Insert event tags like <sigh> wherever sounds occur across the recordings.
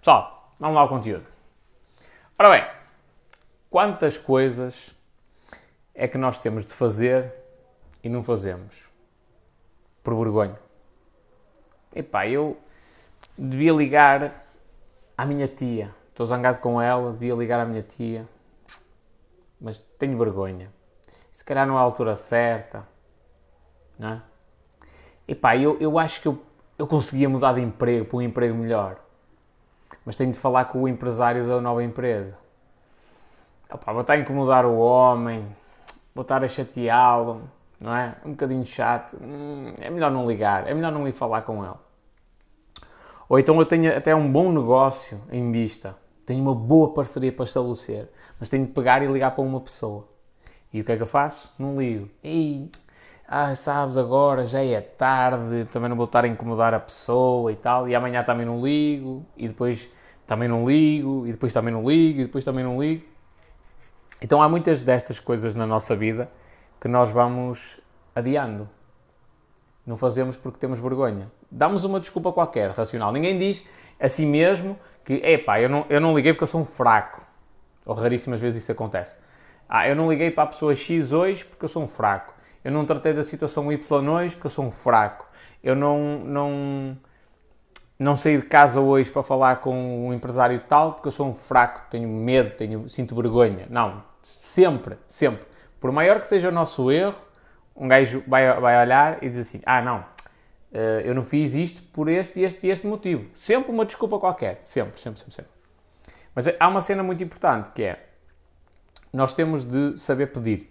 Pessoal, vamos lá ao conteúdo. Ora bem, quantas coisas é que nós temos de fazer e não fazemos? Por vergonha. Epá, eu devia ligar à minha tia. Estou zangado com ela, devia ligar à minha tia. Mas tenho vergonha. Se calhar não é a altura certa. Não é? Epá, eu, eu acho que eu, eu conseguia mudar de emprego para um emprego melhor mas tenho de falar com o empresário da nova empresa. Opa, vou estar a incomodar o homem, vou estar a chateá-lo, não é? Um bocadinho chato. Hum, é melhor não ligar, é melhor não ir falar com ele. Ou então eu tenho até um bom negócio em vista, tenho uma boa parceria para estabelecer, mas tenho de pegar e ligar para uma pessoa. E o que é que eu faço? Não ligo. E ah, sabes, agora já é tarde, também não vou estar a incomodar a pessoa e tal, e amanhã também não ligo, e depois também não ligo, e depois também não ligo, e depois também não ligo. Então há muitas destas coisas na nossa vida que nós vamos adiando. Não fazemos porque temos vergonha. Damos uma desculpa qualquer, racional. Ninguém diz a si mesmo que, epá, eu não, eu não liguei porque eu sou um fraco. Ou raríssimas vezes isso acontece. Ah, eu não liguei para a pessoa X hoje porque eu sou um fraco. Eu não tratei da situação Y hoje porque eu sou um fraco. Eu não, não, não saí de casa hoje para falar com um empresário tal porque eu sou um fraco, tenho medo, tenho, sinto vergonha. Não, sempre, sempre. Por maior que seja o nosso erro, um gajo vai, vai olhar e diz assim: Ah, não, eh, eu não fiz isto por este, este e este motivo. Sempre uma desculpa qualquer. Sempre, sempre, sempre, sempre. Mas há uma cena muito importante que é: nós temos de saber pedir.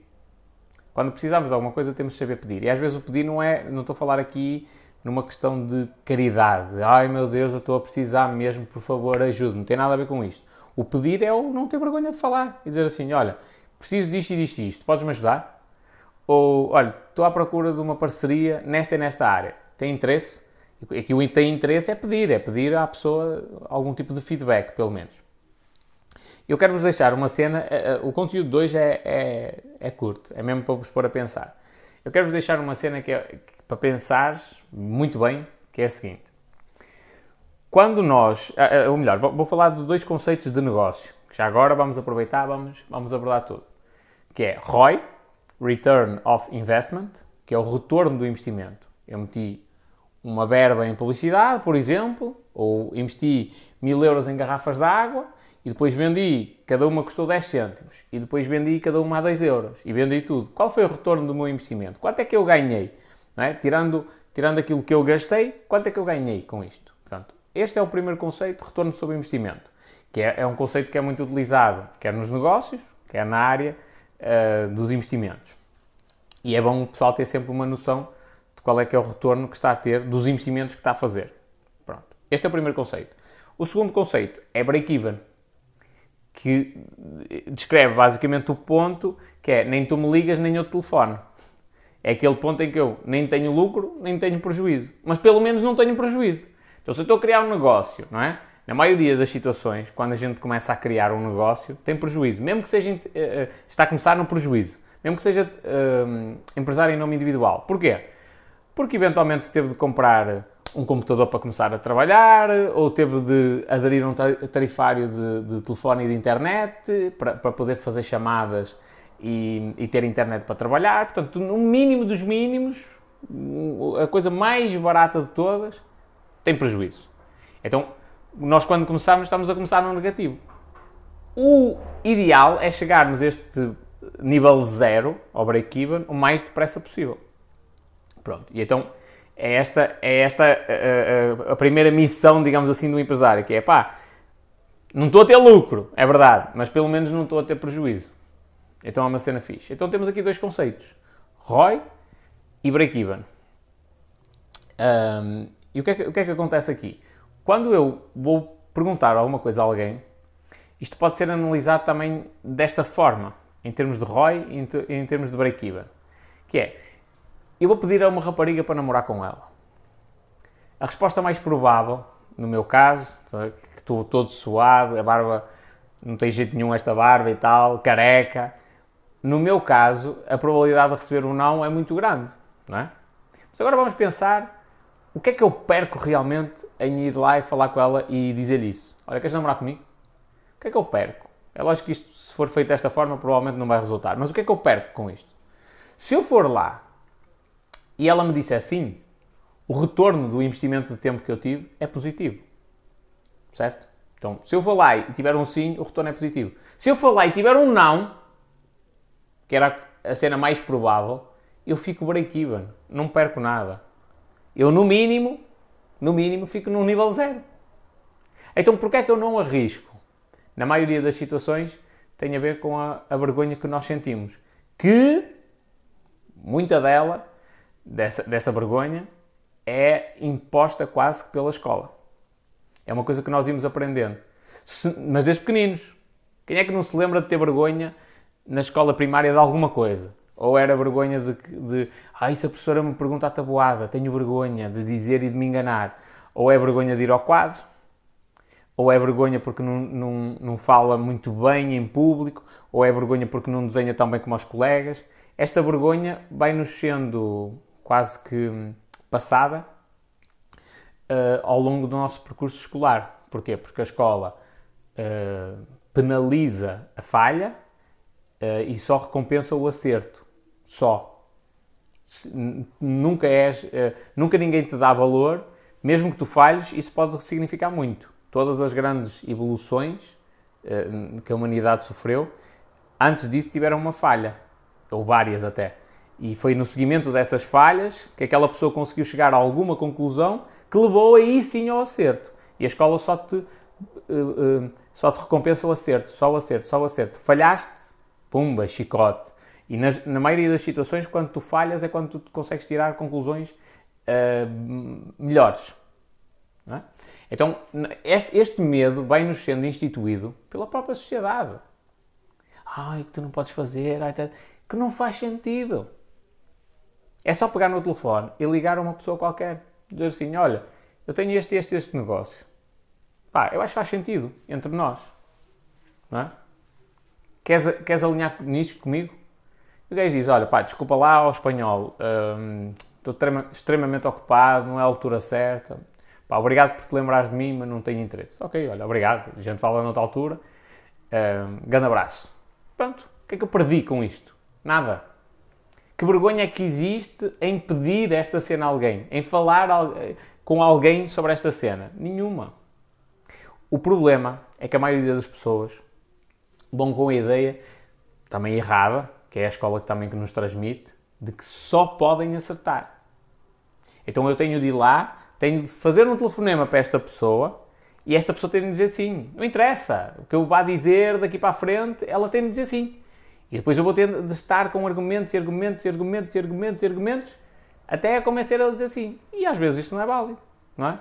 Quando precisamos de alguma coisa, temos de saber pedir. E às vezes o pedir não é, não estou a falar aqui numa questão de caridade. Ai meu Deus, eu estou a precisar mesmo, por favor, ajude. Não tem nada a ver com isto. O pedir é o não ter vergonha de falar e dizer assim: olha, preciso disto e disto e isto, podes-me ajudar? Ou, olha, estou à procura de uma parceria nesta e nesta área. Tem interesse? Aqui o tem interesse é pedir, é pedir à pessoa algum tipo de feedback, pelo menos. Eu quero-vos deixar uma cena, eh, eh, o conteúdo de hoje é, é, é curto, é mesmo para vos pôr a pensar. Eu quero-vos deixar uma cena que é para pensar muito bem, que é a seguinte. Quando nós, eh, ou melhor, vou falar de dois conceitos de negócio, que já agora vamos aproveitar, vamos, vamos abordar tudo. Que é ROI, Return of Investment, que é o retorno do investimento. Eu meti uma verba em publicidade, por exemplo, ou investi mil euros em garrafas de água e depois vendi, cada uma custou 10 cêntimos, e depois vendi cada uma a 2 euros, e vendi tudo. Qual foi o retorno do meu investimento? Quanto é que eu ganhei? É? Tirando, tirando aquilo que eu gastei, quanto é que eu ganhei com isto? Portanto, este é o primeiro conceito, retorno sobre investimento, que é, é um conceito que é muito utilizado, quer nos negócios, quer na área uh, dos investimentos. E é bom o pessoal ter sempre uma noção de qual é que é o retorno que está a ter dos investimentos que está a fazer. Pronto. Este é o primeiro conceito. O segundo conceito é break-even que descreve basicamente o ponto que é nem tu me ligas nem eu te telefono. É aquele ponto em que eu nem tenho lucro, nem tenho prejuízo. Mas pelo menos não tenho prejuízo. Então se eu estou a criar um negócio, não é? Na maioria das situações, quando a gente começa a criar um negócio, tem prejuízo. Mesmo que seja, uh, está a começar no prejuízo. Mesmo que seja uh, empresário em nome individual. Porquê? Porque eventualmente teve de comprar um computador para começar a trabalhar, ou teve de aderir a um tarifário de, de telefone e de internet para, para poder fazer chamadas e, e, ter internet para trabalhar. Portanto, no mínimo dos mínimos, a coisa mais barata de todas tem prejuízo. Então, nós quando começamos, estamos a começar no negativo. O ideal é chegarmos a este nível zero, ao break-even, o mais depressa possível. Pronto, e então é esta, é esta a, a, a, primeira missão, digamos assim, do empresário, que é pá, não estou a ter lucro, é verdade, mas pelo menos não estou a ter prejuízo. Então é uma cena fixe. Então temos aqui dois conceitos, ROI e break-even. Um, e o que, é que, o que é que acontece aqui? Quando eu vou perguntar alguma coisa a alguém, isto pode ser analisado também desta forma, em termos de ROI e em termos de break-even. Que é, eu vou pedir a uma rapariga para namorar com ela. A resposta mais provável, no meu caso, que estou todo suado, a barba não tem jeito nenhum esta barba e tal, careca. No meu caso, a probabilidade de receber um não é muito grande, não é? Mas agora vamos pensar o que é que eu perco realmente em ir lá e falar com ela e dizer isso. Olha, queres namorar comigo? O que é que eu perco? É lógico que isto, se for feito desta forma, provavelmente não vai resultar. Mas o que é que eu perco com isto? Se eu for lá e ela me disser sim, o retorno do investimento de tempo que eu tive é positivo. Certo? Então, se eu for lá e tiver um sim, o retorno é positivo. Se eu for lá e tiver um não, que era a cena mais provável, eu fico break-even. Não perco nada. Eu, no mínimo, no mínimo, fico num nível zero. Então, porquê é que eu não arrisco? Na maioria das situações, tem a ver com a, a vergonha que nós sentimos. Que, muita dela, dessa, dessa vergonha, é imposta quase que pela escola. É uma coisa que nós íamos aprendendo. Se, mas desde pequeninos. Quem é que não se lembra de ter vergonha na escola primária de alguma coisa? Ou era vergonha de, de ah, se a professora me pergunta a tabuada, tenho vergonha de dizer e de me enganar. Ou é vergonha de ir ao quadro, ou é vergonha porque não, não, não fala muito bem em público, ou é vergonha porque não desenha tão bem como os colegas. Esta vergonha vai-nos sendo quase que passada uh, ao longo do nosso percurso escolar. Porquê? Porque a escola uh, penaliza a falha uh, e só recompensa o acerto. Só. Nunca és, nunca ninguém te dá valor, mesmo que tu falhes, isso pode significar muito. Todas as grandes evoluções que a humanidade sofreu, antes disso tiveram uma falha, ou várias até. E foi no seguimento dessas falhas que aquela pessoa conseguiu chegar a alguma conclusão que levou aí sim ao acerto. E a escola só te, uh, uh, só te recompensa o acerto, só o acerto, só o acerto. Falhaste, pumba, chicote. E nas, na maioria das situações, quando tu falhas, é quando tu consegues tirar conclusões uh, melhores. É? Então, este, este medo vai-nos sendo instituído pela própria sociedade. Ai, que tu não podes fazer, ai, que não faz sentido. É só pegar no telefone e ligar a uma pessoa qualquer. Dizer assim, olha, eu tenho este, este, este negócio. Pá, eu acho que faz sentido entre nós. Não é? Queres, queres alinhar nisto comigo? E o gajo diz, olha, pá, desculpa lá ao espanhol. Hum, estou extremamente ocupado, não é a altura certa. Pá, obrigado por te lembrares de mim, mas não tenho interesse. Ok, olha, obrigado. A gente fala noutra altura. Um, grande abraço. Pronto. O que é que eu perdi com isto? Nada. Que vergonha é que existe em pedir esta cena a alguém? Em falar com alguém sobre esta cena? Nenhuma. O problema é que a maioria das pessoas vão com a ideia, também errada, que é a escola que também que nos transmite, de que só podem acertar. Então eu tenho de ir lá, tenho de fazer um telefonema para esta pessoa e esta pessoa tem de dizer sim. Não interessa. O que eu vá dizer daqui para a frente, ela tem de dizer sim. E depois eu vou ter de estar com argumentos e argumentos e argumentos e argumentos e argumentos até a convencer a dizer sim. E às vezes isto não é válido, não é?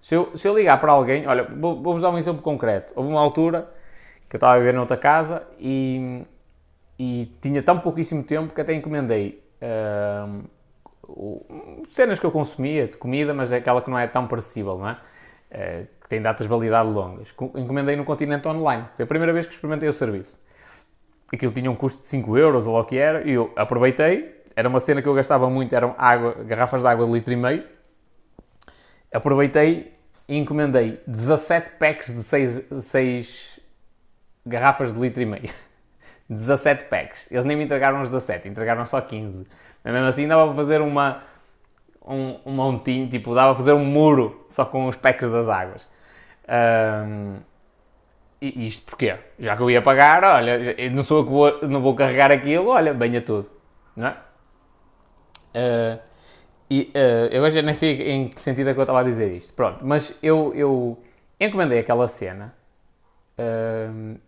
Se eu, se eu ligar para alguém, olha, vou-vos dar um exemplo concreto. Houve uma altura que eu estava a viver noutra casa e, e tinha tão pouquíssimo tempo que até encomendei uh, cenas que eu consumia de comida, mas é aquela que não é tão perecível, não é? Uh, que tem datas de validade longas. Encomendei no continente online. Foi a primeira vez que experimentei o serviço aquilo tinha um custo de 5 euros ou o que era, e eu aproveitei, era uma cena que eu gastava muito, eram água, garrafas de água de litro e meio, aproveitei e encomendei 17 packs de 6, 6 garrafas de litro e meio. <laughs> 17 packs. Eles nem me entregaram os 17, entregaram só 15. Mas mesmo assim dava para fazer uma, um, um montinho, tipo, dava para fazer um muro só com os packs das águas. Um, e isto porquê? Já que eu ia pagar, olha, não sou eu que vou, não vou carregar aquilo, olha, venha tudo. Não é? Uh, e uh, eu já nem sei em que sentido é que eu estava a dizer isto. Pronto, mas eu, eu encomendei aquela cena uh,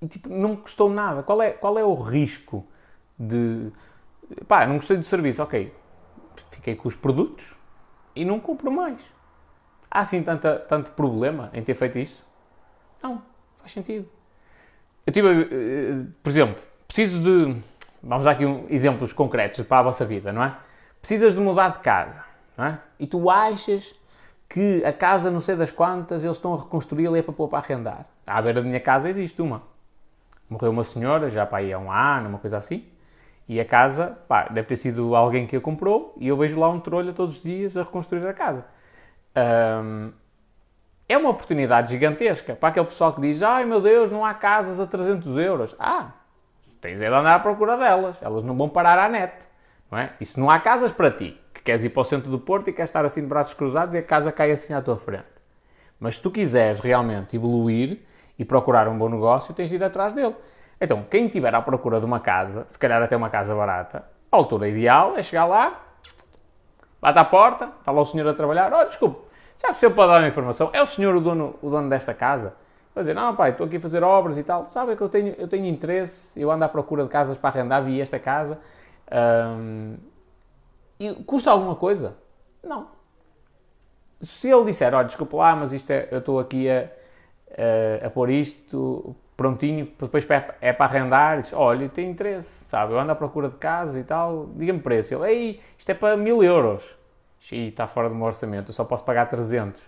e tipo, não me custou nada. Qual é, qual é o risco de. Pá, não gostei do serviço, ok. Fiquei com os produtos e não compro mais. Há assim tanta, tanto problema em ter feito isso? Não, faz sentido. Eu tive, eh, por exemplo, preciso de. Vamos dar aqui um, exemplos concretos para a vossa vida, não é? Precisas de mudar de casa, não é? E tu achas que a casa, não sei das quantas, eles estão a reconstruí-la e é para pôr para arrendar. À beira da minha casa existe uma. Morreu uma senhora, já para aí há um ano, uma coisa assim. E a casa, pá, deve ter sido alguém que a comprou e eu vejo lá um trolho todos os dias a reconstruir a casa. Um, é uma oportunidade gigantesca para aquele pessoal que diz: ai meu Deus, não há casas a 300 euros. Ah, tens é de andar à procura delas, elas não vão parar à net. Não é? E se não há casas para ti, que queres ir para o centro do Porto e queres estar assim de braços cruzados e a casa cai assim à tua frente. Mas se tu quiseres realmente evoluir e procurar um bom negócio, tens de ir atrás dele. Então, quem estiver à procura de uma casa, se calhar até uma casa barata, a altura ideal é chegar lá, bate à porta, está lá o senhor a trabalhar, oh, desculpe, se eu pode dar uma informação? É o senhor o dono, o dono desta casa? Vai dizer, não pai, estou aqui a fazer obras e tal, sabe que eu tenho, eu tenho interesse, eu ando à procura de casas para arrendar, vi esta casa, hum, e custa alguma coisa? Não. Se ele disser, olha, desculpa lá, mas isto é, eu estou aqui a, a, a pôr isto prontinho, depois é para arrendar, diz, olha, tem interesse, sabe, eu ando à procura de casa e tal, diga-me preço. Ele, ei, isto é para mil euros. E está fora do meu orçamento, eu só posso pagar 300.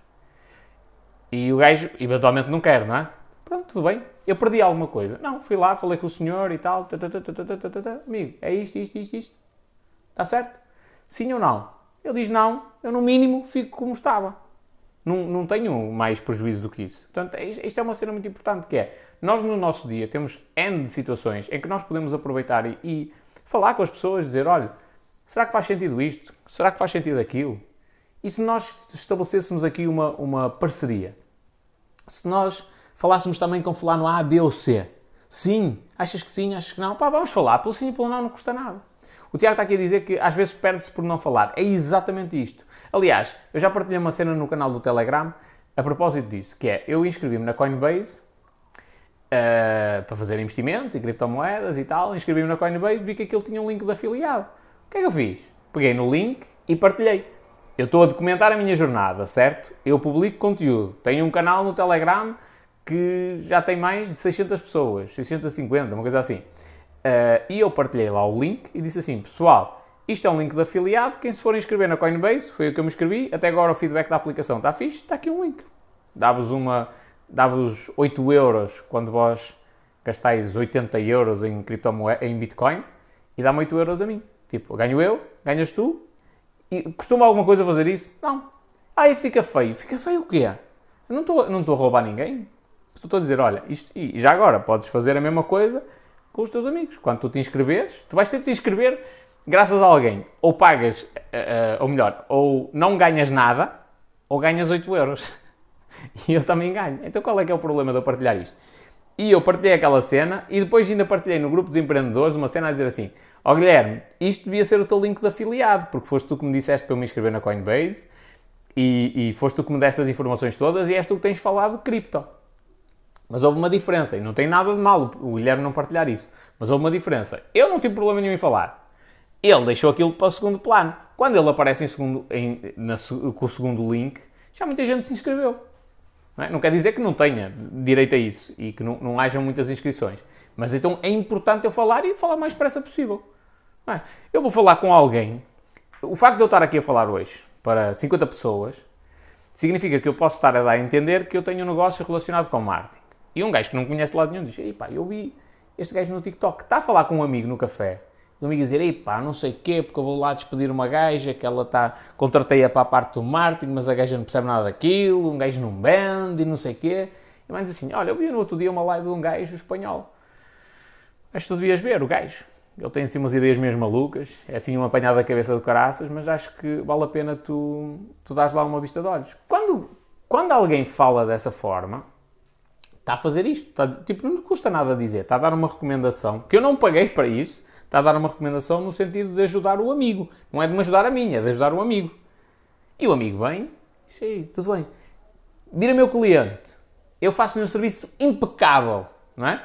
E o gajo, eventualmente, não quer, não é? Pronto, tudo bem. Eu perdi alguma coisa. Não, fui lá, falei com o senhor e tal. Amigo, é isto, isto, isto, isto. Está certo? Sim ou não? Ele diz não, eu no mínimo fico como estava. Não, não tenho mais prejuízo do que isso. Portanto, é, isto é uma cena muito importante que é, nós no nosso dia temos N de situações em que nós podemos aproveitar e, e falar com as pessoas, dizer, olha, será que faz sentido isto? Será que faz sentido aquilo? E se nós estabelecêssemos aqui uma, uma parceria? Se nós falássemos também com fulano A, B ou C? Sim, achas que sim, achas que não? Pá, vamos falar, pelo sim e pelo não não custa nada. O Tiago está aqui a dizer que às vezes perde-se por não falar. É exatamente isto. Aliás, eu já partilhei uma cena no canal do Telegram a propósito disso, que é, eu inscrevi-me na Coinbase uh, para fazer investimentos em criptomoedas e tal, inscrevi-me na Coinbase, vi que aquilo tinha um link de afiliado. O que é que eu fiz? Peguei no link e partilhei. Eu estou a documentar a minha jornada, certo? Eu publico conteúdo. Tenho um canal no Telegram que já tem mais de 600 pessoas, 650, uma coisa assim. Uh, e eu partilhei lá o link e disse assim: pessoal, isto é um link de afiliado. Quem se for inscrever na Coinbase, foi o que eu me inscrevi. Até agora o feedback da aplicação está fixe, está aqui um link. Dá-vos uma. Dá-vos 8 euros quando vós gastais 80 euros em criptomoeda, em Bitcoin, e dá-me 8 euros a mim. Tipo, ganho eu, ganhas tu. E costuma alguma coisa fazer isso? Não. Aí fica feio. Fica feio o quê? Eu não estou não a roubar ninguém. Estou a dizer, olha, isto, e já agora podes fazer a mesma coisa com os teus amigos. Quando tu te inscreveres, tu vais ter de te inscrever graças a alguém. Ou pagas, uh, uh, ou melhor, ou não ganhas nada, ou ganhas 8 euros. <laughs> E eu também ganho. Então qual é que é o problema de eu partilhar isto? E eu partilhei aquela cena e depois ainda partilhei no grupo dos empreendedores uma cena a dizer assim: Ó oh, Guilherme, isto devia ser o teu link de afiliado, porque foste tu que me disseste para eu me inscrever na Coinbase e, e foste tu que me deste as informações todas e és tu que tens falado de cripto. Mas houve uma diferença, e não tem nada de mal o Guilherme não partilhar isso, mas houve uma diferença. Eu não tive problema nenhum em falar. Ele deixou aquilo para o segundo plano. Quando ele aparece em segundo, em, na, com o segundo link, já muita gente se inscreveu. Não, é? não, quer dizer que não tenha direito a isso e que não, não hajam muitas inscrições. Mas então é importante eu falar e falar mais depressa possível. É? Eu vou falar com alguém. O facto de eu estar aqui a falar hoje para 50 pessoas significa que eu posso estar a dar a entender que eu tenho um negócio relacionado com marketing. E um gajo que não conhece lado nenhum diz: Ei pá, eu vi este gajo no TikTok, está a falar com um amigo no café. E o amigo dizer: Ei pá, não sei o quê, porque eu vou lá despedir uma gaja que ela está. Contratei-a para a parte do marketing, mas a gaja não percebe nada daquilo, um gajo não vende e não sei o quê. E dizer assim: Olha, eu vi no outro dia uma live de um gajo espanhol. Acho que tu devias ver o gajo. Ele tem assim umas ideias mesmo malucas, é assim um apanhado da cabeça do caraças, mas acho que vale a pena tu, tu dares lá uma vista de olhos. Quando, quando alguém fala dessa forma, está a fazer isto. Tipo, não custa nada dizer. Está a dar uma recomendação, que eu não paguei para isso, está a dar uma recomendação no sentido de ajudar o amigo. Não é de me ajudar a mim, é de ajudar o amigo. E o amigo vem, diz, tudo bem. Vira meu cliente. Eu faço-lhe um serviço impecável, não é?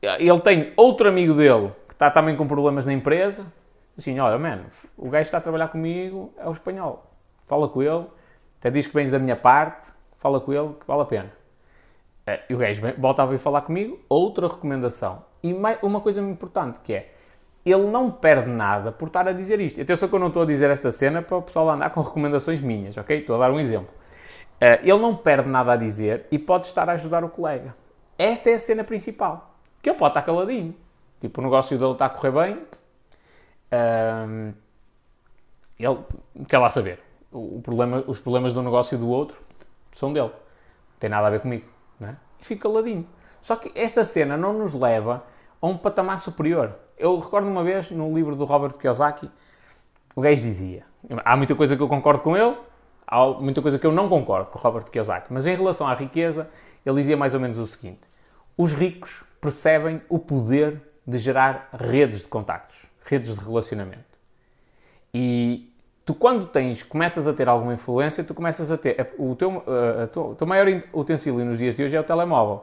Ele tem outro amigo dele está também com problemas na empresa. Assim, olha, mano, o gajo está a trabalhar comigo, é o espanhol. Fala com ele, até diz que vens da minha parte, fala com ele, que vale a pena. Eh, e o gajo volta a vir falar comigo, outra recomendação. E uma coisa importante que é, ele não perde nada por estar a dizer isto. Atenção que eu não estou a dizer esta cena para o pessoal andar com <laughs> recomendações minhas, ok? Estou a dar um exemplo. Eh, ele não perde nada a dizer e pode estar a ajudar o colega. Esta é a cena principal. Que ele pode estar caladinho. Tipo, o negócio dele está a correr bem. Um, ele quer lá saber. O problema, os problemas do negócio do outro são dele. Não tem nada a ver comigo. Não é? E fico caladinho. Só que esta cena não nos leva a um patamar superior. Eu recordo uma vez, no livro do Robert Kiyosaki, o gajo dizia, há muita coisa que eu concordo com ele, há muita coisa que eu não concordo com o Robert Kiyosaki, mas em relação à riqueza, ele dizia mais ou menos o seguinte, os ricos percebem o poder de gerar redes de contactos, redes de relacionamento. E tu quando tens, começas a ter alguma influência, tu começas a ter, o teu, o teu maior utensílio nos dias de hoje é o telemóvel.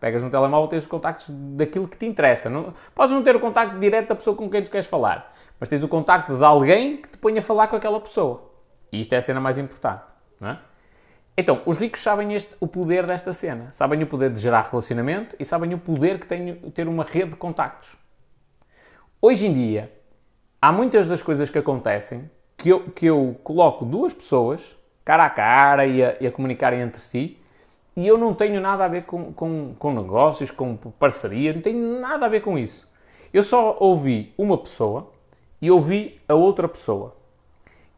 Pegas no telemóvel, tens os contactos daquilo que te interessa. Não, podes não ter o contacto direto da pessoa com quem tu queres falar, mas tens o contacto de alguém que te ponha a falar com aquela pessoa. E isto é a cena mais importante, não é? Então, os ricos sabem este, o poder desta cena. Sabem o poder de gerar relacionamento e sabem o poder que tem ter uma rede de contactos. Hoje em dia, há muitas das coisas que acontecem que eu, que eu coloco duas pessoas, cara a cara, e a, e a comunicarem entre si, e eu não tenho nada a ver com, com, com negócios, com parceria, não tenho nada a ver com isso. Eu só ouvi uma pessoa e ouvi a outra pessoa.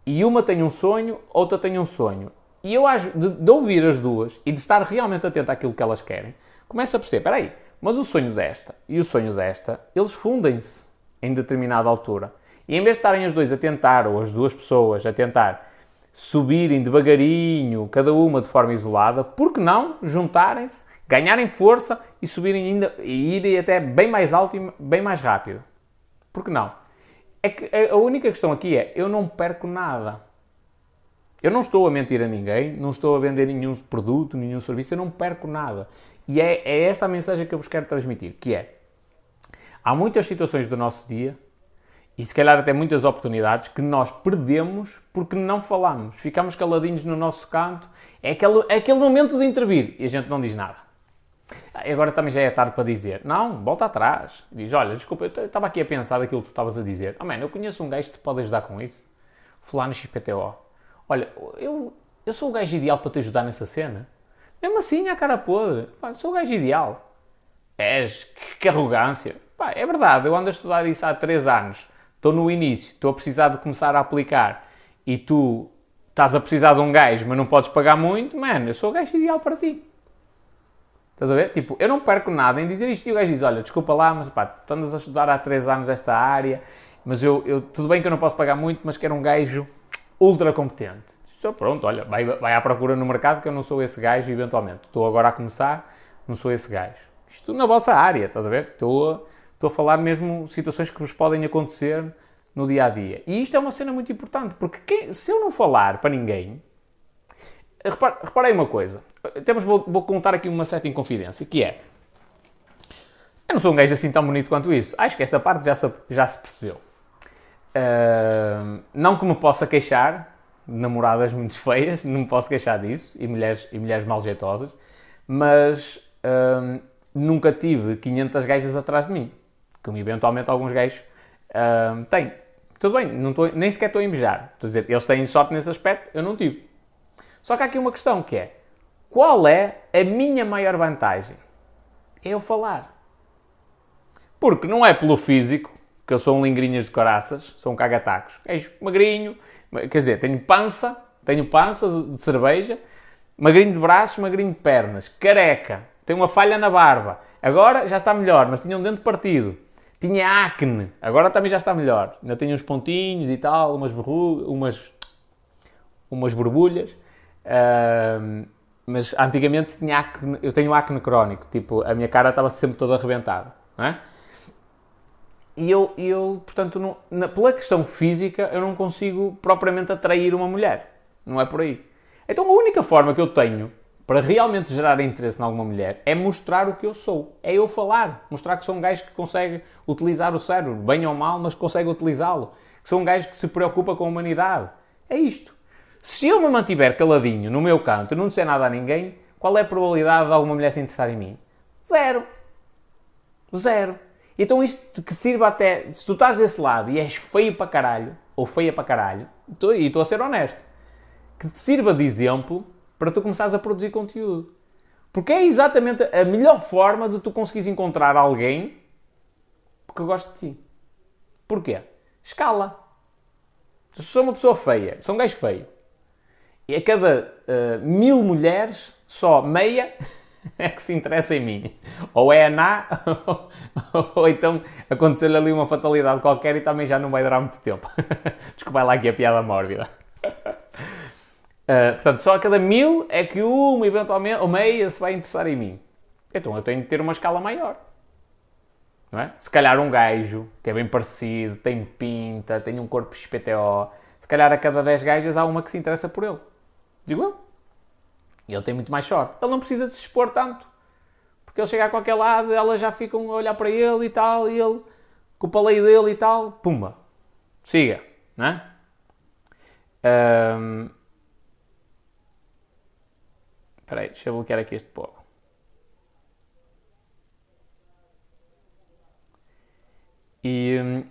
E uma tem um sonho, outra tem um sonho. E eu, de, de ouvir as duas e de estar realmente atento àquilo que elas querem, começo a perceber, espera aí, mas o sonho desta e o sonho desta, eles fundem-se em determinada altura. E em vez de estarem os dois a tentar, ou as duas pessoas a tentar subirem devagarinho, cada uma de forma isolada, por que não juntarem-se, ganharem força e subirem ainda e irem até bem mais alto e bem mais rápido? Por que não? É que a única questão aqui é, eu não perco nada. Eu não estou a mentir a ninguém, não estou a vender nenhum produto, nenhum serviço, eu não perco nada. E é, é esta a mensagem que eu vos quero transmitir, que é, há muitas situações do nosso dia e se calhar até muitas oportunidades que nós perdemos porque não falamos. Ficamos caladinhos no nosso canto. É aquele, é aquele momento de intervir e a gente não diz nada. Agora também já é tarde para dizer. Não, volta atrás. Diz, olha, desculpa, eu estava aqui a pensar daquilo que tu estavas a dizer. Oh, man, eu conheço um gajo que te pode ajudar com isso. Fulano XPTO. Olha, eu, eu sou o gajo ideal para te ajudar nessa cena. Mesmo assim, a cara podre. Pá, sou o gajo ideal. És, que, que arrogância. Pá, é verdade, eu ando a estudar isso há 3 anos estou no início, estou a precisar de começar a aplicar e tu estás a precisar de um gajo, mas não podes pagar muito, mano, eu sou o gajo ideal para ti. Estás a ver? Tipo, eu não perco nada em dizer isto. E o gajo diz: Olha, desculpa lá, mas pá, tu andas a estudar há 3 anos esta área, mas eu, eu, tudo bem que eu não posso pagar muito, mas quero um gajo ultra competente. Estou pronto, olha, vai, vai à procura no mercado que eu não sou esse gajo, eventualmente. Estou agora a começar, não sou esse gajo. Isto na vossa área, estás a ver? Estou Estou a falar mesmo situações que vos podem acontecer no dia a dia. E isto é uma cena muito importante, porque quem, se eu não falar para ninguém. Repare, reparei uma coisa. Temos, vou, vou, contar aqui uma certa inconfidência, que é. Eu não sou um gajo assim tão bonito quanto isso. Acho que essa parte já se, já se percebeu. Não que me possa queixar namoradas muito <laughs> feias, não me posso queixar disso, e mulheres, e mulheres mal jeitosas, mas uh, nunca tive 500 gajas atrás de mim como eventualmente alguns gajos uh, têm. Tudo bem, não tô, nem sequer estou a invejar. Estou a dizer, eles têm sorte nesse aspecto, eu não tive. Só que há aqui uma questão que é, qual é a minha maior vantagem? É eu falar. Porque não é pelo físico, que eu sou um lingrinhas de coraças, sou um cagatacos. És magrinho, quer dizer, tenho pança, tenho pança de, de cerveja, magrinho de braços, magrinho de pernas, careca, tenho uma falha na barba. Agora já está melhor, mas tinha um dente partido. Tinha acne, agora também já está melhor. Ainda tenho uns pontinhos e tal, umas, verrugas, umas, umas borbulhas. Uh, mas antigamente tinha acne, eu tenho acne crónico, tipo, a minha cara estava sempre toda arrebentada, não é? E eu, eu portanto, não, na, pela questão física, eu não consigo propriamente atrair uma mulher. Não é por aí. Então a única forma que eu tenho para realmente gerar interesse em alguma mulher é mostrar o que eu sou. É eu falar. Mostrar que sou um gajo que consegue utilizar o cérebro, bem ou mal, mas consegue utilizá-lo. Que sou um gajo que se preocupa com a humanidade. É isto. Se eu me mantiver caladinho no meu canto e não disser nada a ninguém, qual é a probabilidade de alguma mulher se interessar em mim? Zero. Zero. Então isto que sirva até... Se tu estás desse lado e és feio para caralho, ou feia para caralho, e estou a ser honesto, que te sirva de exemplo para tu começares a produzir conteúdo. Porque é exatamente a melhor forma de tu conseguires encontrar alguém que goste de ti. Porquê? Escala. Se sou uma pessoa feia, sou um gajo feio, E a cada uh, mil mulheres, só meia é que se interessa em mim. Ou é a Ná, <laughs> ou então acontecer-lhe ali uma fatalidade qualquer e também já não vai durar muito tempo. <laughs> Desculpa lá aqui a piada mórbida. Uh, portanto, só a cada mil é que uma, eventualmente, ou meia, se vai interessar em mim. Então eu tenho de ter uma escala maior. Não é? Se calhar um gajo que é bem parecido, tem pinta, tem um corpo XPTO, se calhar a cada 10 gajas há uma que se interessa por ele. Digo eu. E ele tem muito mais sorte. Ele não precisa de se expor tanto. Porque ele chega a qualquer lado, elas já ficam a olhar para ele e tal, e ele, com o paleio dele e tal, pumba. Siga, não é? Um... Espera aí, deixa eu bloquear aqui este povo. E, hum,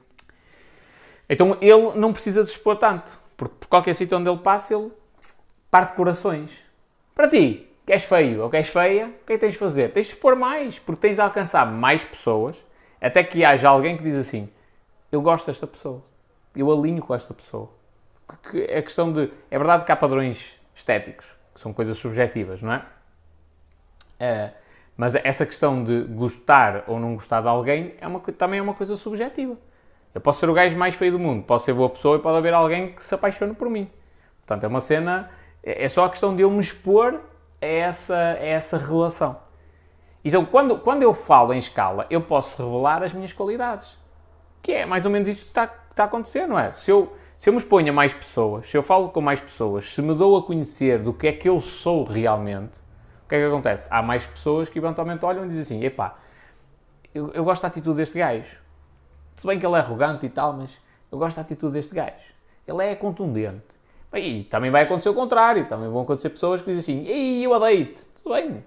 então ele não precisa de expor tanto, porque por qualquer sítio onde ele passa, ele parte corações. Para ti, que és feio ou que és feia, o que é que tens de fazer? Tens de expor mais, porque tens de alcançar mais pessoas, até que haja alguém que diz assim: Eu gosto desta pessoa, eu alinho com esta pessoa. Porque é questão de. É verdade que há padrões estéticos, que são coisas subjetivas, não é? é mas essa questão de gostar ou não gostar de alguém é uma, também é uma coisa subjetiva. Eu posso ser o gajo mais feio do mundo, posso ser boa pessoa e pode haver alguém que se apaixone por mim. Portanto, é uma cena. É, é só a questão de eu me expor a essa, a essa relação. Então, quando, quando eu falo em escala, eu posso revelar as minhas qualidades. Que é mais ou menos isso que está, que está não é? Se eu, se eu me exponho a mais pessoas, se eu falo com mais pessoas, se me dou a conhecer do que é que eu sou realmente, o que é que acontece? Há mais pessoas que eventualmente olham e dizem assim: epá, eu, eu gosto da atitude deste gajo. Tudo bem que ele é arrogante e tal, mas eu gosto da atitude deste gajo. Ele é contundente. E também vai acontecer o contrário. Também vão acontecer pessoas que dizem assim: Ei, eu odeio-te. Tudo bem.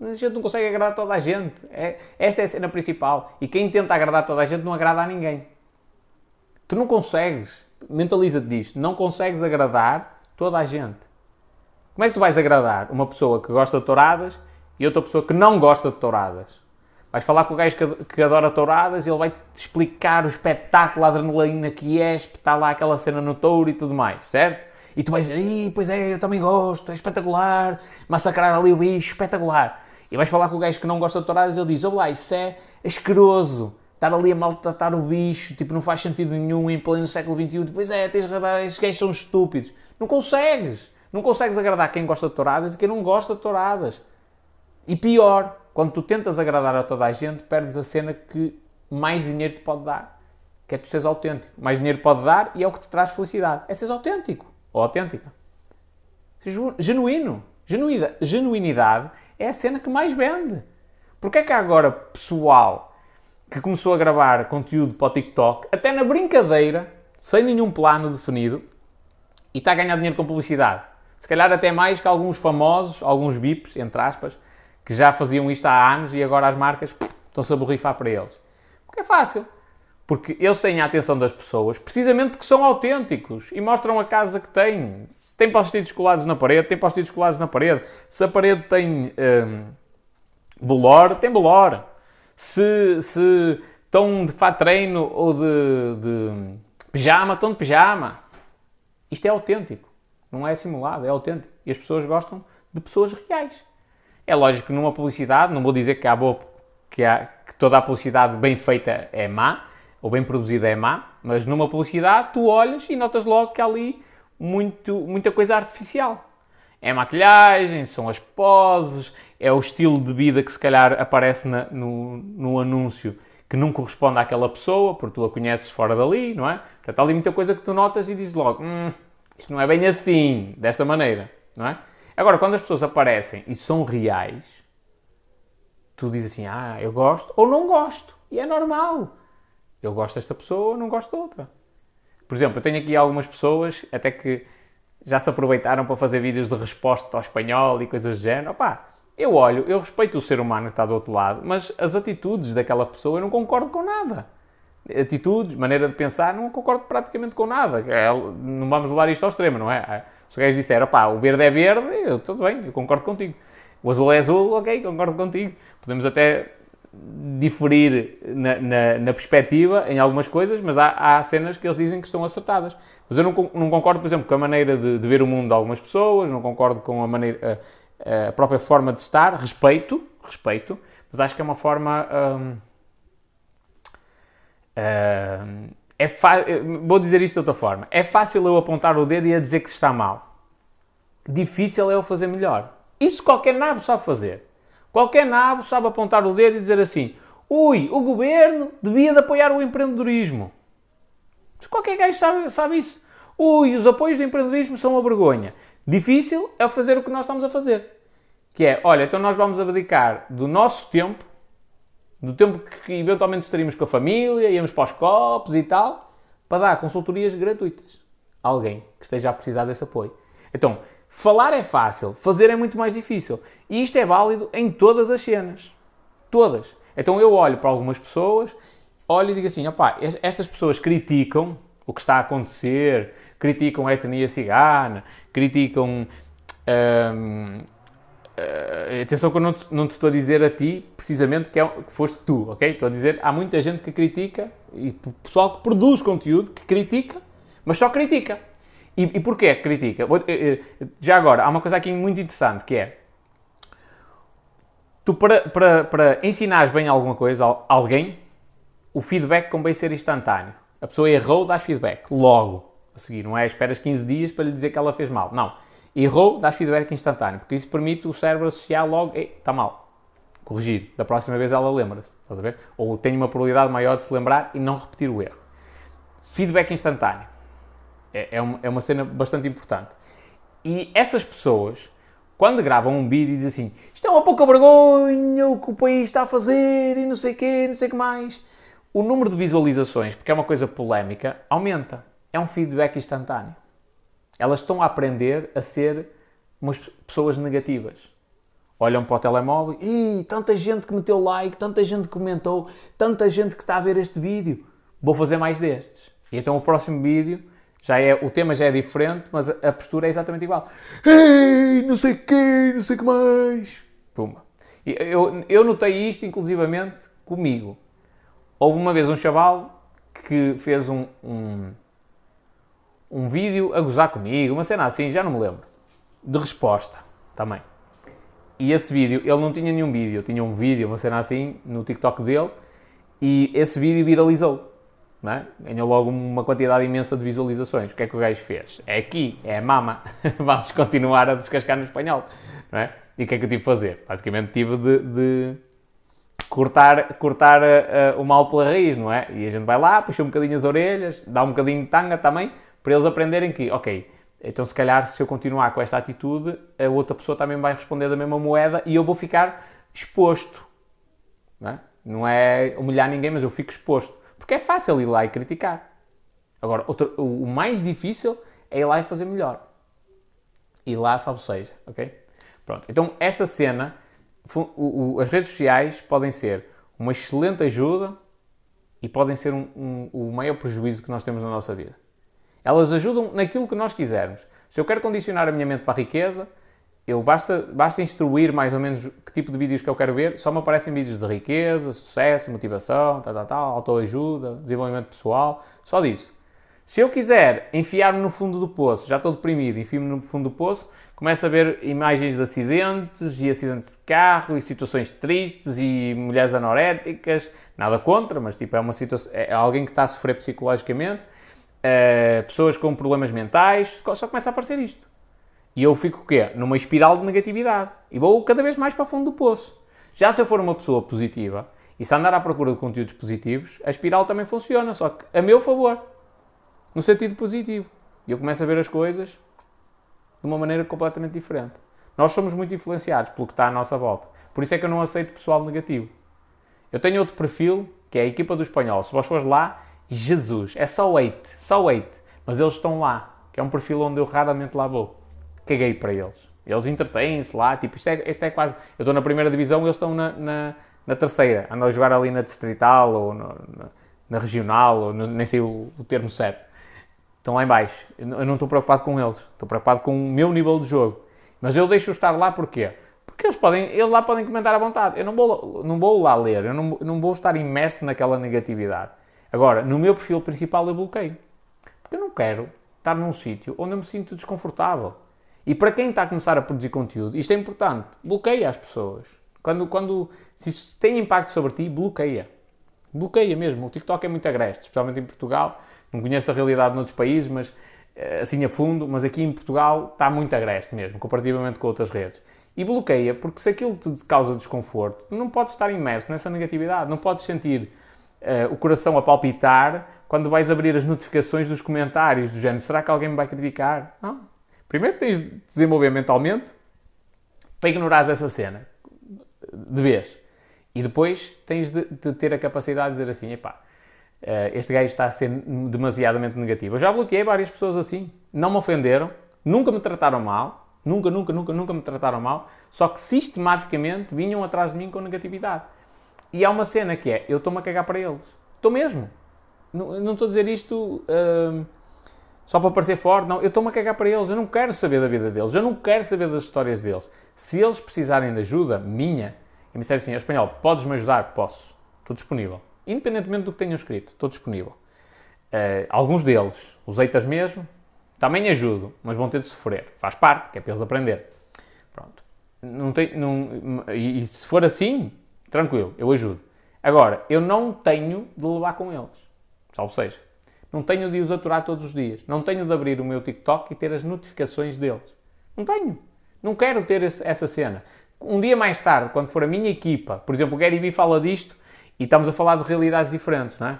A gente não consegue agradar toda a gente. É, esta é a cena principal. E quem tenta agradar toda a gente não agrada a ninguém. Tu não consegues. Mentaliza-te disto. Não consegues agradar toda a gente. Como é que tu vais agradar uma pessoa que gosta de touradas e outra pessoa que não gosta de touradas? Vais falar com o gajo que, adora touradas e ele vai-te explicar o espetáculo, a adrenalina que é, espetar lá aquela cena no touro e tudo mais, certo? E tu vais dizer, pois é, eu também gosto, é espetacular, massacrar ali o bicho, espetacular. E vais falar com o gajo que não gosta de touradas ele diz, olá, isso é asqueroso, estar ali a maltratar o bicho, tipo, não faz sentido nenhum em pleno século XXI. Pois é, tens de estes gajos são estúpidos. Não consegues. Não consegues agradar quem gosta de touradas e quem não gosta de touradas. E pior, quando tu tentas agradar a toda a gente, perdes a cena que mais dinheiro te pode dar. Que é tu seres autêntico. Mais dinheiro pode dar e é o que te traz felicidade. É seres autêntico. Ou autêntica. Genuíno. Genuída. Genuinidade é a cena que mais vende. Porque é que há agora pessoal que começou a gravar conteúdo para o TikTok, até na brincadeira, sem nenhum plano definido, e está a ganhar dinheiro com publicidade? Se calhar até mais que alguns famosos, alguns bips, entre aspas, que já faziam isto há anos e agora as marcas estão-se a borrifar para eles. Porque é fácil. Porque eles têm a atenção das pessoas precisamente porque são autênticos e mostram a casa que têm. Se tem post-its colados na parede, tem post-its colados na parede. Se a parede tem hum, bolor, tem bolor. Se, se estão de fato treino ou de, de pijama, estão de pijama. Isto é autêntico. Não é simulado, é autêntico. E as pessoas gostam de pessoas reais. É lógico que numa publicidade, não vou dizer que, há boa, que, há, que toda a publicidade bem feita é má, ou bem produzida é má, mas numa publicidade tu olhas e notas logo que há ali muito, muita coisa artificial. É a maquilhagem, são as poses, é o estilo de vida que se calhar aparece na, no, no anúncio que não corresponde àquela pessoa, porque tu a conheces fora dali, não é? Portanto, há ali muita coisa que tu notas e dizes logo, hum, isto não é bem assim, desta maneira, não é? Agora, quando as pessoas aparecem e são reais, tu dizes assim: ah, eu gosto ou não gosto. E é normal. Eu gosto desta pessoa, não gosto de outra. Por exemplo, eu tenho aqui algumas pessoas, até que já se aproveitaram para fazer vídeos de resposta ao espanhol e coisas do género. Opá, eu olho, eu respeito o ser humano que está do outro lado, mas as atitudes daquela pessoa eu não concordo com nada. Atitudes, maneira de pensar, não concordo praticamente com nada. É, não vamos levar isto ao extremo, não é? Se o gajo disser, pá, o verde é verde, eu, tudo bem, eu concordo contigo. O azul é azul, ok, concordo contigo. Podemos até diferir na, na, na, perspectiva em algumas coisas, mas há, há, cenas que eles dizem que estão acertadas. Mas eu não, não concordo, por exemplo, com a maneira de, de, ver o mundo de algumas pessoas, não concordo com a, maneira, a, a, própria forma de estar, respeito, respeito, mas acho que é uma forma. Hum, hum, é vou dizer isto de outra forma. É fácil eu apontar o dedo e a dizer que está mal. Difícil é eu fazer melhor. Isso qualquer nabo sabe fazer. Qualquer nabo sabe apontar o dedo e dizer assim: ui, o governo devia de apoiar o empreendedorismo. Mas qualquer gajo sabe, sabe isso. Ui, os apoios do empreendedorismo são uma vergonha. Difícil é fazer o que nós estamos a fazer. Que é, olha, então nós vamos abdicar do nosso tempo, do tempo que eventualmente estaríamos com a família, íamos para os copos e tal, para dar consultorias gratuitas a alguém que esteja a precisar desse apoio. Então, Falar é fácil, fazer é muito mais difícil. E isto é válido em todas as cenas. Todas. Então eu olho para algumas pessoas, olho e digo assim: opá, estas pessoas criticam o que está a acontecer, criticam a etnia cigana, criticam. Hum, uh, atenção que eu não te, não te, estou a dizer a ti, precisamente, que, é, que foste tu, ok? Estou a dizer, há muita gente que critica, e pessoal que produz conteúdo que critica, mas só critica. E, e porquê que critica? Eh, eh, já agora, há uma coisa aqui muito interessante que é tu para, para, para ensinares bem alguma coisa a alguém, o feedback convém ser instantâneo. A pessoa errou, dás feedback logo a seguir, não é? Esperas 15 dias para lhe dizer que ela fez mal. Não. Errou, dás feedback instantâneo, porque isso permite o cérebro associar logo, está mal. Corrigir. Da próxima vez ela lembra-se, estás a ver? Ou tem uma probabilidade maior de se lembrar e não repetir o erro. Feedback instantâneo. É, é, uma, é uma cena bastante importante. E essas pessoas, quando gravam um vídeo e dizem assim isto é uma pouca vergonha o que o país está a fazer e não sei o quê, não sei o que mais, o número de visualizações, porque é uma coisa polémica, aumenta. É um feedback instantâneo. Elas estão a aprender a ser umas pessoas negativas. Olham para o telemóvel e tanta gente que meteu like, tanta gente que comentou, tanta gente que está a ver este vídeo. Vou fazer mais destes. E então o próximo vídeo já é, o tema já é diferente, mas a, postura é exatamente igual. Ei, não sei o quê, não sei o que mais. Pumba. Eu, eu notei isto, inclusivamente, comigo. Houve uma vez um chaval que fez um, um, um vídeo a gozar comigo, uma cena assim, já não me lembro. De resposta, também. E esse vídeo, ele não tinha nenhum vídeo, tinha um vídeo, uma cena assim, no TikTok dele, e esse vídeo viralizou é? ganhou logo uma quantidade imensa de visualizações. O que é que o gajo fez? É aqui, é mama. <laughs> Vamos continuar a descascar no espanhol. É? E o que é que eu tive de fazer? Basicamente tive de, de cortar, cortar uh, o mal pela raiz, não é? E a gente vai lá, puxa um bocadinho as orelhas, dá um bocadinho de tanga também, para eles aprenderem que, ok, então se calhar se eu continuar com esta atitude, a outra pessoa também vai responder da mesma moeda e eu vou ficar exposto. Não é, não é humilhar ninguém, mas eu fico exposto. Porque é fácil ir lá e criticar. Agora, outro, o mais difícil é ir lá e fazer melhor. E lá, salvo seja, ok? Pronto. Então, esta cena, o, o, as redes sociais podem ser uma excelente ajuda e podem ser um, um, o maior prejuízo que nós temos na nossa vida. Elas ajudam naquilo que nós quisermos. Se eu quero condicionar a minha mente para a riqueza, eu basta, basta instruir mais ou menos que tipo de vídeos que eu quero ver, só me aparecem vídeos de riqueza, sucesso, motivação, tal, tal, tal, autoajuda, desenvolvimento pessoal, só disso. Se eu quiser enfiar-me no fundo do poço, já estou deprimido, enfio-me no fundo do poço, começo a ver imagens de acidentes e acidentes de carro e situações tristes e mulheres anoréticas, nada contra, mas tipo é uma situação, é alguém que está a sofrer psicologicamente, é, pessoas com problemas mentais, só começa a aparecer isto. E eu fico o quê? Numa espiral de negatividade. E vou cada vez mais para o fundo do poço. Já se eu for uma pessoa positiva e se andar à procura de conteúdos positivos, a espiral também funciona, só que a meu favor. No sentido positivo. E eu começo a ver as coisas de uma maneira completamente diferente. Nós somos muito influenciados pelo que está à nossa volta. Por isso é que eu não aceito pessoal negativo. Eu tenho outro perfil, que é a equipa do espanhol. Se vós fores lá, Jesus, é só hate, só hate. Mas eles estão lá, que é um perfil onde eu raramente lá vou caguei para eles. Eles entretêm-se lá, tipo, isto é, isto é quase. Eu estou na primeira divisão, eles estão na, na, na terceira. Andam a jogar ali na distrital ou no, na, na, regional, ou no, nem sei o, o, termo certo. Estão lá em baixo. Eu não estou preocupado com eles, estou preocupado com o meu nível de jogo. Mas eu deixo estar lá porquê? Porque eles, podem, eles lá podem comentar à vontade. Eu não vou, não vou lá ler, eu não, não vou estar imerso naquela negatividade. Agora, no meu perfil principal eu bloqueio. Porque eu não quero estar num sítio onde eu me sinto desconfortável. E para quem está a começar a produzir conteúdo, isto é importante. Bloqueia as pessoas. Quando, quando, se isso tem impacto sobre ti, bloqueia. Bloqueia mesmo. O TikTok é muito agreste, especialmente em Portugal. Não conheço a realidade noutros países, mas eh, assim a fundo. Mas aqui em Portugal está muito agreste mesmo, comparativamente com outras redes. E bloqueia, porque se aquilo te causa desconforto, não podes estar imerso nessa negatividade. Não podes sentir uh, o coração a palpitar quando vais abrir as notificações dos comentários do género: será que alguém me vai criticar? Não. Primeiro tens de desenvolver mentalmente para ignorares essa cena de vez. E depois tens de, de ter a capacidade de dizer assim: epá, uh, este gajo está a ser demasiadamente negativo. Eu já bloqueei várias pessoas assim, não me ofenderam, nunca me trataram mal, nunca, nunca, nunca, nunca me trataram mal, só que sistematicamente vinham atrás de mim com negatividade. E há uma cena que é: eu estou-me a cagar para eles. Estou mesmo. Não, não estou a dizer isto. Uh, só para parecer forte, não, eu estou-me a cagar para eles, eu não quero saber da vida deles, eu não quero saber das histórias deles. Se eles precisarem de ajuda, minha, e me disserem assim, espanhol, podes-me ajudar? Posso. Estou disponível. Independentemente do que tenham escrito, estou disponível. Uh, alguns deles, os eitas mesmo, também ajudo, mas vão ter de sofrer. Faz parte, que é para eles aprender. Pronto. Não tem, não, e, e se for assim, tranquilo, eu ajudo. Agora, eu não tenho de levar com eles. Salvo seja. Não tenho de os aturar todos os dias. Não tenho de abrir o meu TikTok e ter as notificações deles. Não tenho. Não quero ter esse, essa cena. Um dia mais tarde, quando for a minha equipa, por exemplo, o Gary Vee fala disto e estamos a falar de realidades diferentes, não é?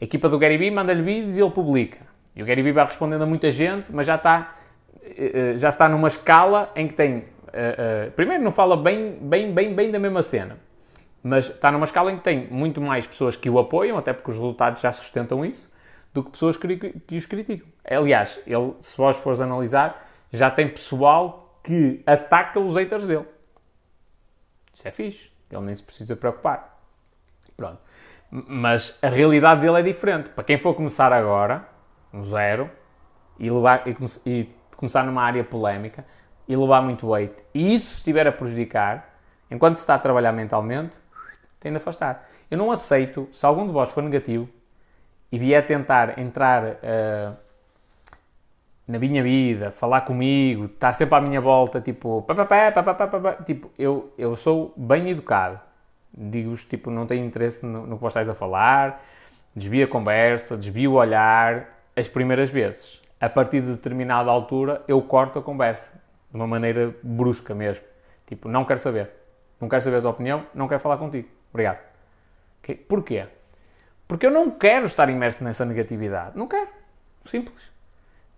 A equipa do Gary Vee manda-lhe vídeos e ele publica. E o Gary Vee vai respondendo a muita gente, mas já está, eh, eh, já está numa escala em que tem. Eh, primeiro, não fala bem, bem, bem, bem da mesma cena, mas está numa escala em que tem muito mais pessoas que o apoiam, até porque os resultados já sustentam isso do que pessoas que, os criticam. Aliás, ele, se vós fores analisar, já tem pessoal que ataca os haters dele. Isso é fixe. Ele nem se precisa preocupar. Pronto. Mas a realidade dele é diferente. Para quem for começar agora, um zero, e, levar, e, e começar numa área polémica, e levar muito hate, e isso estiver a prejudicar, enquanto se está a trabalhar mentalmente, tem de afastar. Eu não aceito, se algum de vós for negativo, e vier tentar entrar uh, na minha vida, falar comigo, estar sempre à minha volta, tipo, pá, pá, tipo eu, eu sou bem educado. Digo-vos, tipo, não tenho interesse no, no que vós estáis a falar, desvio a conversa, desvio o olhar, as primeiras vezes. A partir de determinada altura, eu corto a conversa, de uma maneira brusca mesmo. Tipo, não quero saber. Não quero saber a tua opinião, não quero falar contigo. Obrigado. Okay? Porquê? Porque eu não quero estar imerso nessa negatividade. Não quero. Simples.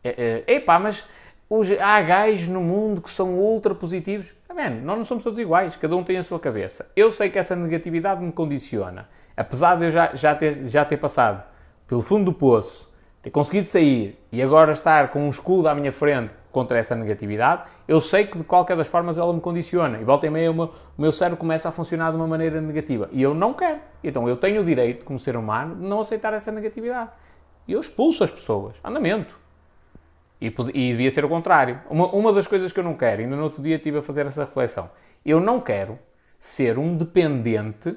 É, é, epá, mas hoje há gajos no mundo que são ultra positivos. Tá vendo? Nós não somos todos iguais. Cada um tem a sua cabeça. Eu sei que essa negatividade me condiciona. Apesar de eu já, já, ter, já ter passado pelo fundo do poço, ter conseguido sair e agora estar com um escudo à minha frente contra essa negatividade, eu sei que de qualquer das formas ela me condiciona. E volta e meia o meu, o meu cérebro começa a funcionar de uma maneira negativa. E eu não quero. Então eu tenho o direito, como ser humano, de não aceitar essa negatividade. E eu expulso as pessoas. Andamento. E, e devia ser o contrário. Uma, uma das coisas que eu não quero, ainda no outro dia estive a fazer essa reflexão, eu não quero ser um dependente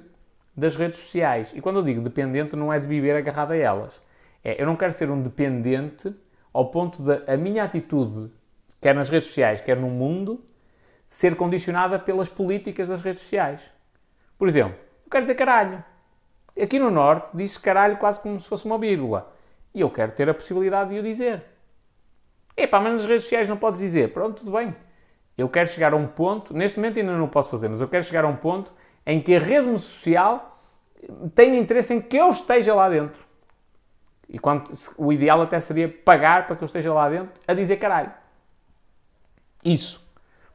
das redes sociais. E quando eu digo dependente, não é de viver agarrado a elas. É, eu não quero ser um dependente ao ponto da minha atitude quer nas redes sociais, quer no mundo, ser condicionada pelas políticas das redes sociais. Por exemplo, eu quero dizer caralho. Aqui no Norte diz caralho quase como se fosse uma vírgula. E eu quero ter a possibilidade de o dizer. Epá, mas nas redes sociais não podes dizer. Pronto, tudo bem. Eu quero chegar a um ponto, neste momento ainda não posso fazer, mas eu quero chegar a um ponto em que a rede social tem interesse em que eu esteja lá dentro. E quanto, o ideal até seria pagar para que eu esteja lá dentro a dizer caralho. Isso.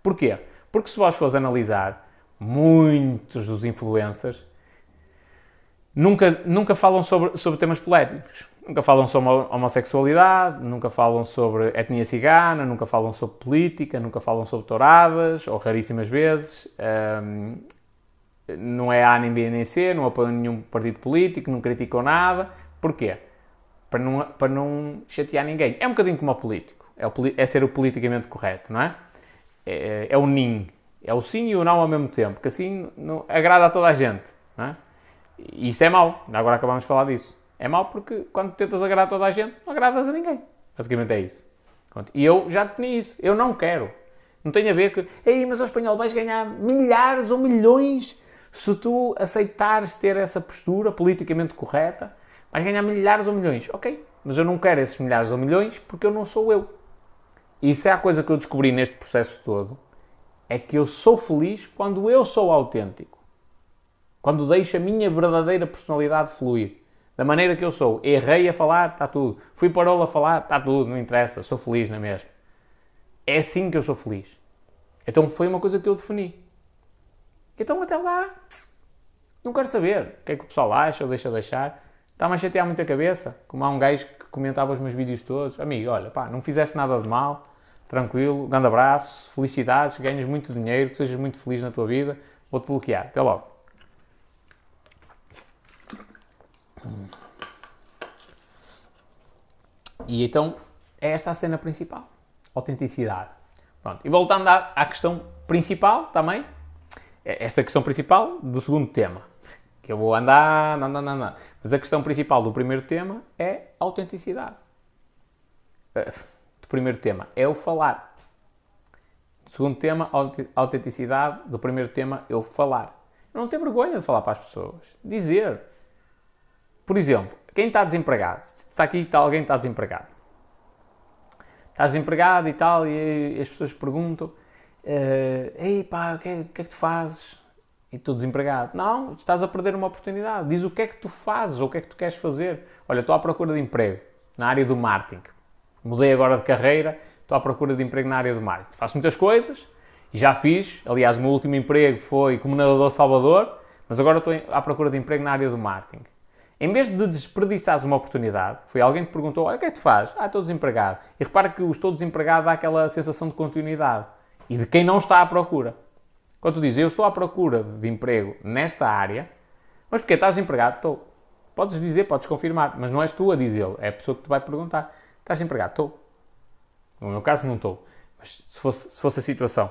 Porquê? Porque se vós fores analisar, muitos dos influencers nunca, nunca falam sobre, sobre temas polémicos. Nunca falam sobre homossexualidade, nunca falam sobre etnia cigana, nunca falam sobre política, nunca falam sobre touradas, ou raríssimas vezes. Um, não é A nem B nem C, não apoiam nenhum partido político, não criticam nada. Porquê? Para não, para não chatear ninguém. É um bocadinho como o político é, o, é ser o politicamente correto, não é? É, é o NIN. É o sim e o não ao mesmo tempo, que assim não, agrada a toda a gente. Não é? E isso é mau. Agora acabamos de falar disso. É mau porque quando tentas agradar toda a gente, não agradas a ninguém. Basicamente é isso. E eu já defini isso. Eu não quero. Não tem a ver com. Ei, mas ao espanhol vais ganhar milhares ou milhões se tu aceitares ter essa postura politicamente correta. Vais ganhar milhares ou milhões. Ok, mas eu não quero esses milhares ou milhões porque eu não sou eu. E isso é a coisa que eu descobri neste processo todo. É que eu sou feliz quando eu sou autêntico. Quando deixo a minha verdadeira personalidade fluir. Da maneira que eu sou. Errei a falar, está tudo. Fui parou a falar, está tudo, não interessa. Sou feliz, não é mesmo? É assim que eu sou feliz. Então foi uma coisa que eu defini. Então até lá, não quero saber o que é que o pessoal acha ou deixa de achar. Está-me a chatear muito a cabeça, como há um gajo que comentava os meus vídeos todos. Amigo, olha, pá, não fizeste nada de mal, tranquilo, grande abraço, felicidades, ganhas muito dinheiro, que sejas muito feliz na tua vida, vou-te bloquear. Até logo. E então, é esta a cena principal. Autenticidade. Pronto. E voltando à, à questão principal também, é esta questão principal do segundo tema, que eu vou andar, não, não, não, não. Mas a questão principal do primeiro tema é autenticidade. Do primeiro tema é o falar. Do segundo tema, autenticidade. Do primeiro tema, eu falar. Eu não tenho vergonha de falar para as pessoas. Dizer. Por exemplo, quem está desempregado? Está aqui está alguém que está desempregado estás desempregado e tal, e as pessoas perguntam: uh, Ei pá, o que, é, que é que tu fazes? E tu desempregado. Não, estás a perder uma oportunidade. Diz o que é que tu fazes ou o que é que tu queres fazer. Olha, estou à procura de emprego na área do marketing. Mudei agora de carreira, estou à procura de emprego na área do marketing. Faço muitas coisas já fiz. Aliás, o meu último emprego foi como nadador Salvador, mas agora estou à procura de emprego na área do marketing. Em vez de desperdiçares uma oportunidade, foi alguém que te perguntou: Olha, o que é que tu fazes? Ah, estou desempregado. E repara que o estou desempregado dá aquela sensação de continuidade e de quem não está à procura. Quando tu dizes eu estou à procura de emprego nesta área, mas porque estás desempregado? Estou. Podes dizer, podes confirmar, mas não és tu a dizê-lo, é a pessoa que te vai perguntar: Estás desempregado? Estou. No meu caso, não estou. Mas se fosse, se fosse a situação.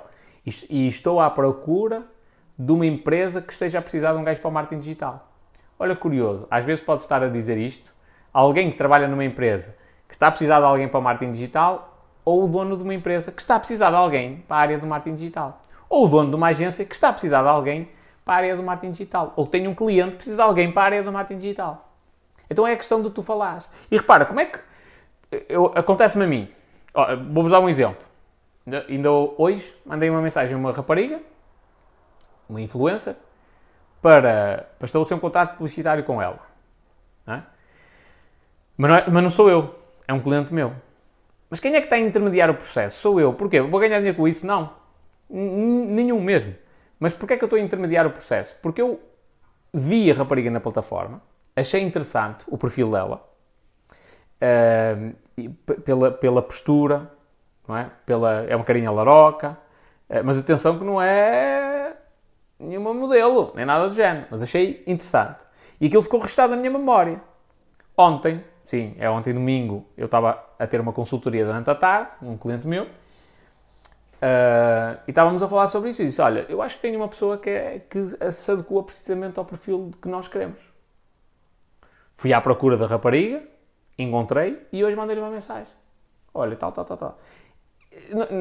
E estou à procura de uma empresa que esteja a precisar de um gajo para o marketing digital. Olha, curioso, às vezes pode estar a dizer isto alguém que trabalha numa empresa que está a precisar de alguém para o marketing digital ou o dono de uma empresa que está a precisar de alguém para a área do marketing digital. Ou o dono de uma agência que está a precisar de alguém para a área do marketing digital. Ou tem um cliente que precisa de alguém para a área do marketing digital. Então é a questão de tu falares. E repara, como é que acontece-me a mim? Vou-vos dar um exemplo. Ainda hoje mandei uma mensagem a uma rapariga, uma influencer, para, para estabelecer um contrato publicitário com ela. Não é? Mas, não é, mas não sou eu, é um cliente meu. Mas quem é que está a intermediar o processo? Sou eu. Porquê? Vou ganhar dinheiro com isso? Não. Nenhum mesmo. Mas porquê é que eu estou a intermediar o processo? Porque eu vi a rapariga na plataforma, achei interessante o perfil dela, uh, pela, pela postura, não é? Pela, é uma carinha laroca, uh, mas atenção que não é nenhuma modelo, nem nada do género, mas achei interessante. E aquilo ficou registado na minha memória. Ontem, sim, é ontem domingo, eu estava a ter uma consultoria durante a tarde, um cliente meu, uh, e estávamos a falar sobre isso. E disse: Olha, eu acho que tenho uma pessoa que, é, que se adequa precisamente ao perfil que nós queremos. Fui à procura da rapariga, encontrei e hoje mandei-lhe uma mensagem. Olha, tal, tal, tal, tal.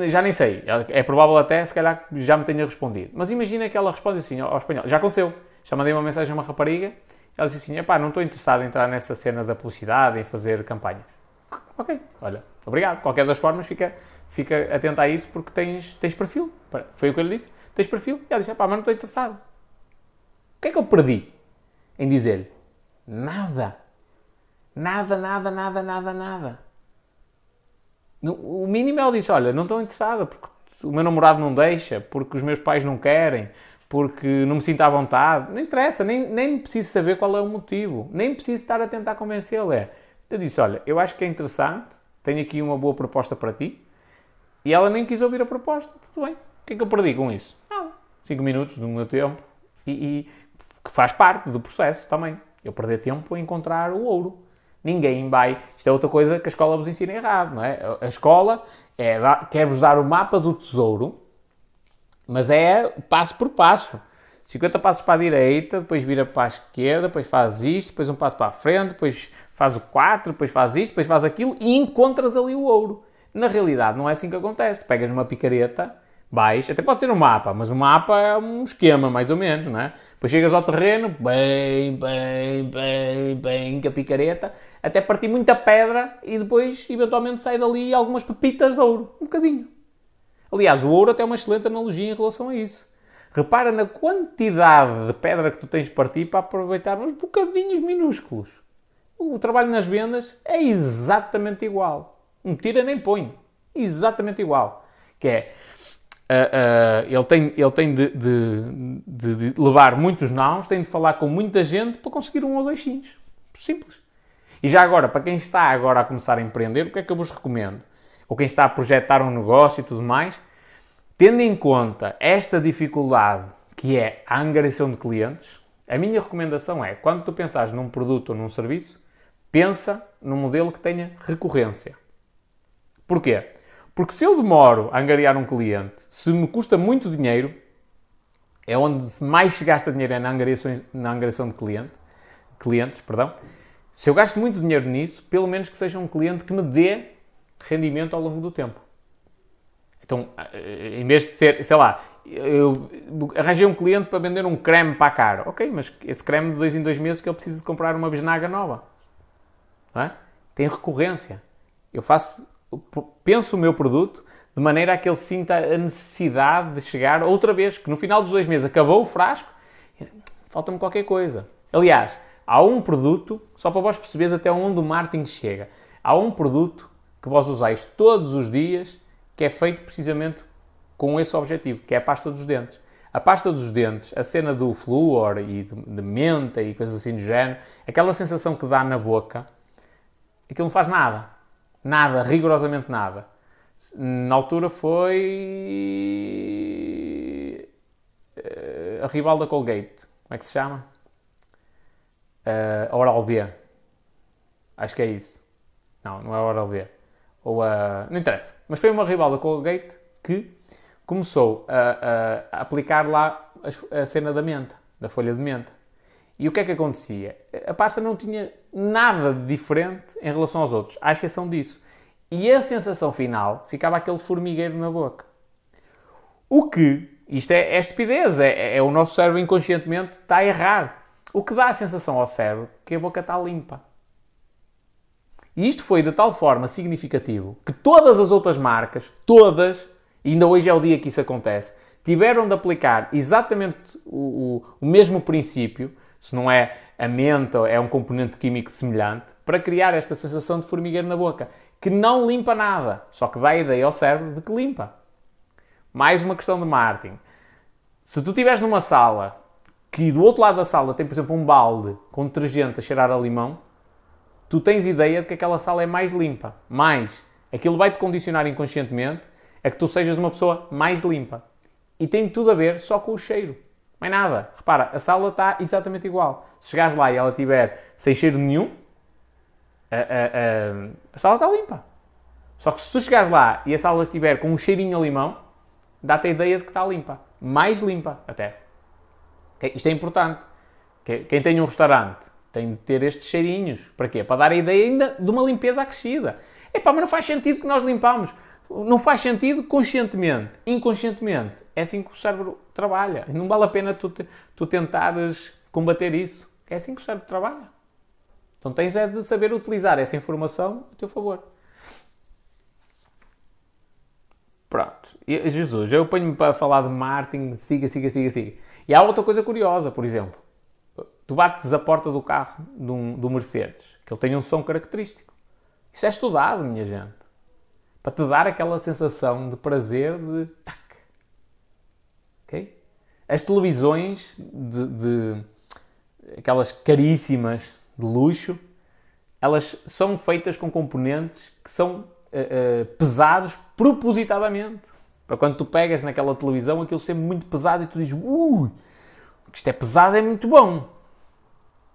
Já nem sei. É provável até, se calhar, já me tenha respondido. Mas imagina que ela responde assim ao espanhol. Já aconteceu. Já mandei uma mensagem a uma rapariga. Ela disse assim: pá, não estou interessado em entrar nessa cena da publicidade, em fazer campanhas. Ok, olha, obrigado. Qualquer das formas, fica, fica atento a isso porque tens, tens perfil. Foi o que eu lhe disse. Tens perfil. E ela disse: pá, mas não estou interessado. O que é que eu perdi em dizer-lhe? Nada. Nada, nada, nada, nada, nada. O mínimo ela disse: Olha, não estou interessada porque o meu namorado não deixa, porque os meus pais não querem, porque não me sinto à vontade. Não interessa, nem, nem preciso saber qual é o motivo, nem preciso estar a tentar convencê-la. É. Eu disse: Olha, eu acho que é interessante, tenho aqui uma boa proposta para ti. E ela nem quis ouvir a proposta. Tudo bem. O que é que eu perdi com isso? Nada. Cinco minutos do meu tempo. E, e que faz parte do processo também. Eu perder tempo a encontrar o ouro. Ninguém vai. Isto é outra coisa que a escola vos ensina errado, não é? A escola é, quer-vos dar o mapa do tesouro Mas é passo por passo. 50 passos para a direita, depois vira para a esquerda, depois faz isto, depois um passo para a frente, depois faz o 4, depois faz isto, depois faz aquilo e encontras ali o ouro. Na realidade, não é assim que acontece. Pegas uma picareta, vais, até pode ser um mapa, mas o mapa é um esquema, mais ou menos, não é? Depois chegas ao terreno, bem, bem, bem, bem, com a picareta, até partir muita pedra e depois, eventualmente, sai dali algumas pepitas de ouro. Um bocadinho. Aliás, o ouro até é uma excelente analogia em relação a isso. Repara na quantidade de pedra que tu tens de partir para aproveitar uns bocadinhos minúsculos. O trabalho nas vendas é exatamente igual. Um tira nem põe. Exatamente igual. Que é, uh, uh, ele tem, ele tem de, de, de, de, levar muitos nãos, tem de falar com muita gente para conseguir um ou dois sims. Simples. E já agora, para quem está agora a começar a empreender, o que é que eu vos recomendo? Ou quem está a projetar um negócio e tudo mais, Tendo em conta esta dificuldade que é a angariação de clientes, a minha recomendação é, quando tu pensares num produto ou num serviço, pensa num modelo que tenha recorrência. Porquê? Porque se eu demoro a angariar um cliente, se me custa muito dinheiro, é onde mais se gasta dinheiro é na angariação, na angariação de cliente, clientes, perdão. Se eu gasto muito dinheiro nisso, pelo menos que seja um cliente que me dê rendimento ao longo do tempo. Então, em vez de ser, sei lá, eu arranjei um cliente para vender um creme para a cara. Ok, mas esse creme de dois em dois meses que ele precisa de comprar uma bisnaga nova. É? Tem recorrência. Eu faço, penso o meu produto de maneira a que ele sinta a necessidade de chegar outra vez, que no final dos dois meses acabou o frasco, falta-me qualquer coisa. Aliás, há um produto, só para vós perceberes até onde o marketing chega, há um produto que vós usais todos os dias que é feito precisamente com esse objetivo, que é a pasta dos dentes. A pasta dos dentes, a cena do flúor e de, menta e coisas assim do género, aquela sensação que dá na boca, aquilo não faz nada. Nada, rigorosamente nada. Na altura foi uh, a rival da Colgate. Como é que se chama? Uh, Oral B. Acho que é isso. Não, não é Oral B ou a. Não interessa. Mas foi uma rival da Colgate que começou a, a, a aplicar lá a, a, cena da menta, da folha de menta. E o que é que acontecia? A pasta não tinha nada de diferente em relação aos outros, à exceção disso. E a sensação final ficava aquele formigueiro na boca. O que, isto é, é estupidez, é, é o nosso cérebro inconscientemente está a errar. O que dá a sensação ao cérebro que a boca está limpa. E isto foi de tal forma significativo que todas as outras marcas, todas, e ainda hoje é o dia que isso acontece, tiveram de aplicar exatamente o, o, o mesmo princípio, se não é a menta, é um componente químico semelhante, para criar esta sensação de formigueiro na boca, que não limpa nada, só que dá a ideia ao cérebro de que limpa. Mais uma questão de marketing. Se tu estiveres numa sala que do outro lado da sala tem, por exemplo, um balde com detergente a cheirar a limão, tu tens ideia de que aquela sala é mais limpa. Mais, aquilo vai-te condicionar inconscientemente a que tu sejas uma pessoa mais limpa. E tem tudo a ver só com o cheiro. Mais nada. Repara, a sala está exatamente igual. Se chegares lá e ela tiver sem cheiro nenhum, a, a, a, a sala está limpa. Só que se tu chegares lá e a sala estiver com um cheirinho a limão, dá-te a ideia de que está limpa. Mais limpa, até. Isto é importante. Quem tem um restaurante tem de ter estes cheirinhos. Para quê? Para dar a ideia ainda de uma limpeza acrescida. Epá, mas não faz sentido que nós limpamos. Não faz sentido conscientemente. Inconscientemente. É assim que o cérebro trabalha. Não vale a pena tu, tu tentares combater isso. É assim que o cérebro trabalha. Então tens é de saber utilizar essa informação a teu favor. Pronto. Jesus, eu ponho-me para falar de marketing, siga, siga, siga, siga. E há outra coisa curiosa, por exemplo tu bates a porta do carro do, do Mercedes, que ele tem um som característico. Isso é estudado, minha gente. Para te dar aquela sensação de prazer de tac. As televisões de, de aquelas caríssimas de luxo, elas são feitas com componentes que são uh, uh, pesados propositadamente. Para quando tu pegas naquela televisão, aquilo sempre muito pesado e tu dizes, ui, isto é pesado, é muito bom.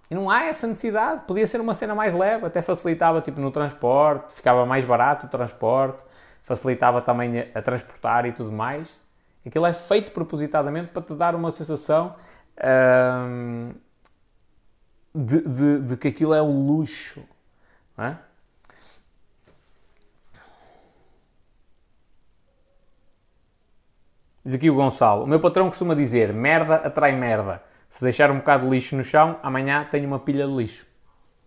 E não há essa necessidade. Podia ser uma cena mais leve, até facilitava tipo, no transporte, ficava mais barato o transporte, facilitava também a, a transportar e tudo mais. Aquilo é feito propositadamente para te dar uma sensação hum, de, de, de, que aquilo é o luxo. Não é? Diz aqui o Gonçalo: O meu patrão costuma dizer: merda atrai merda. Se deixar um bocado de lixo no chão, amanhã tenho uma pilha de lixo.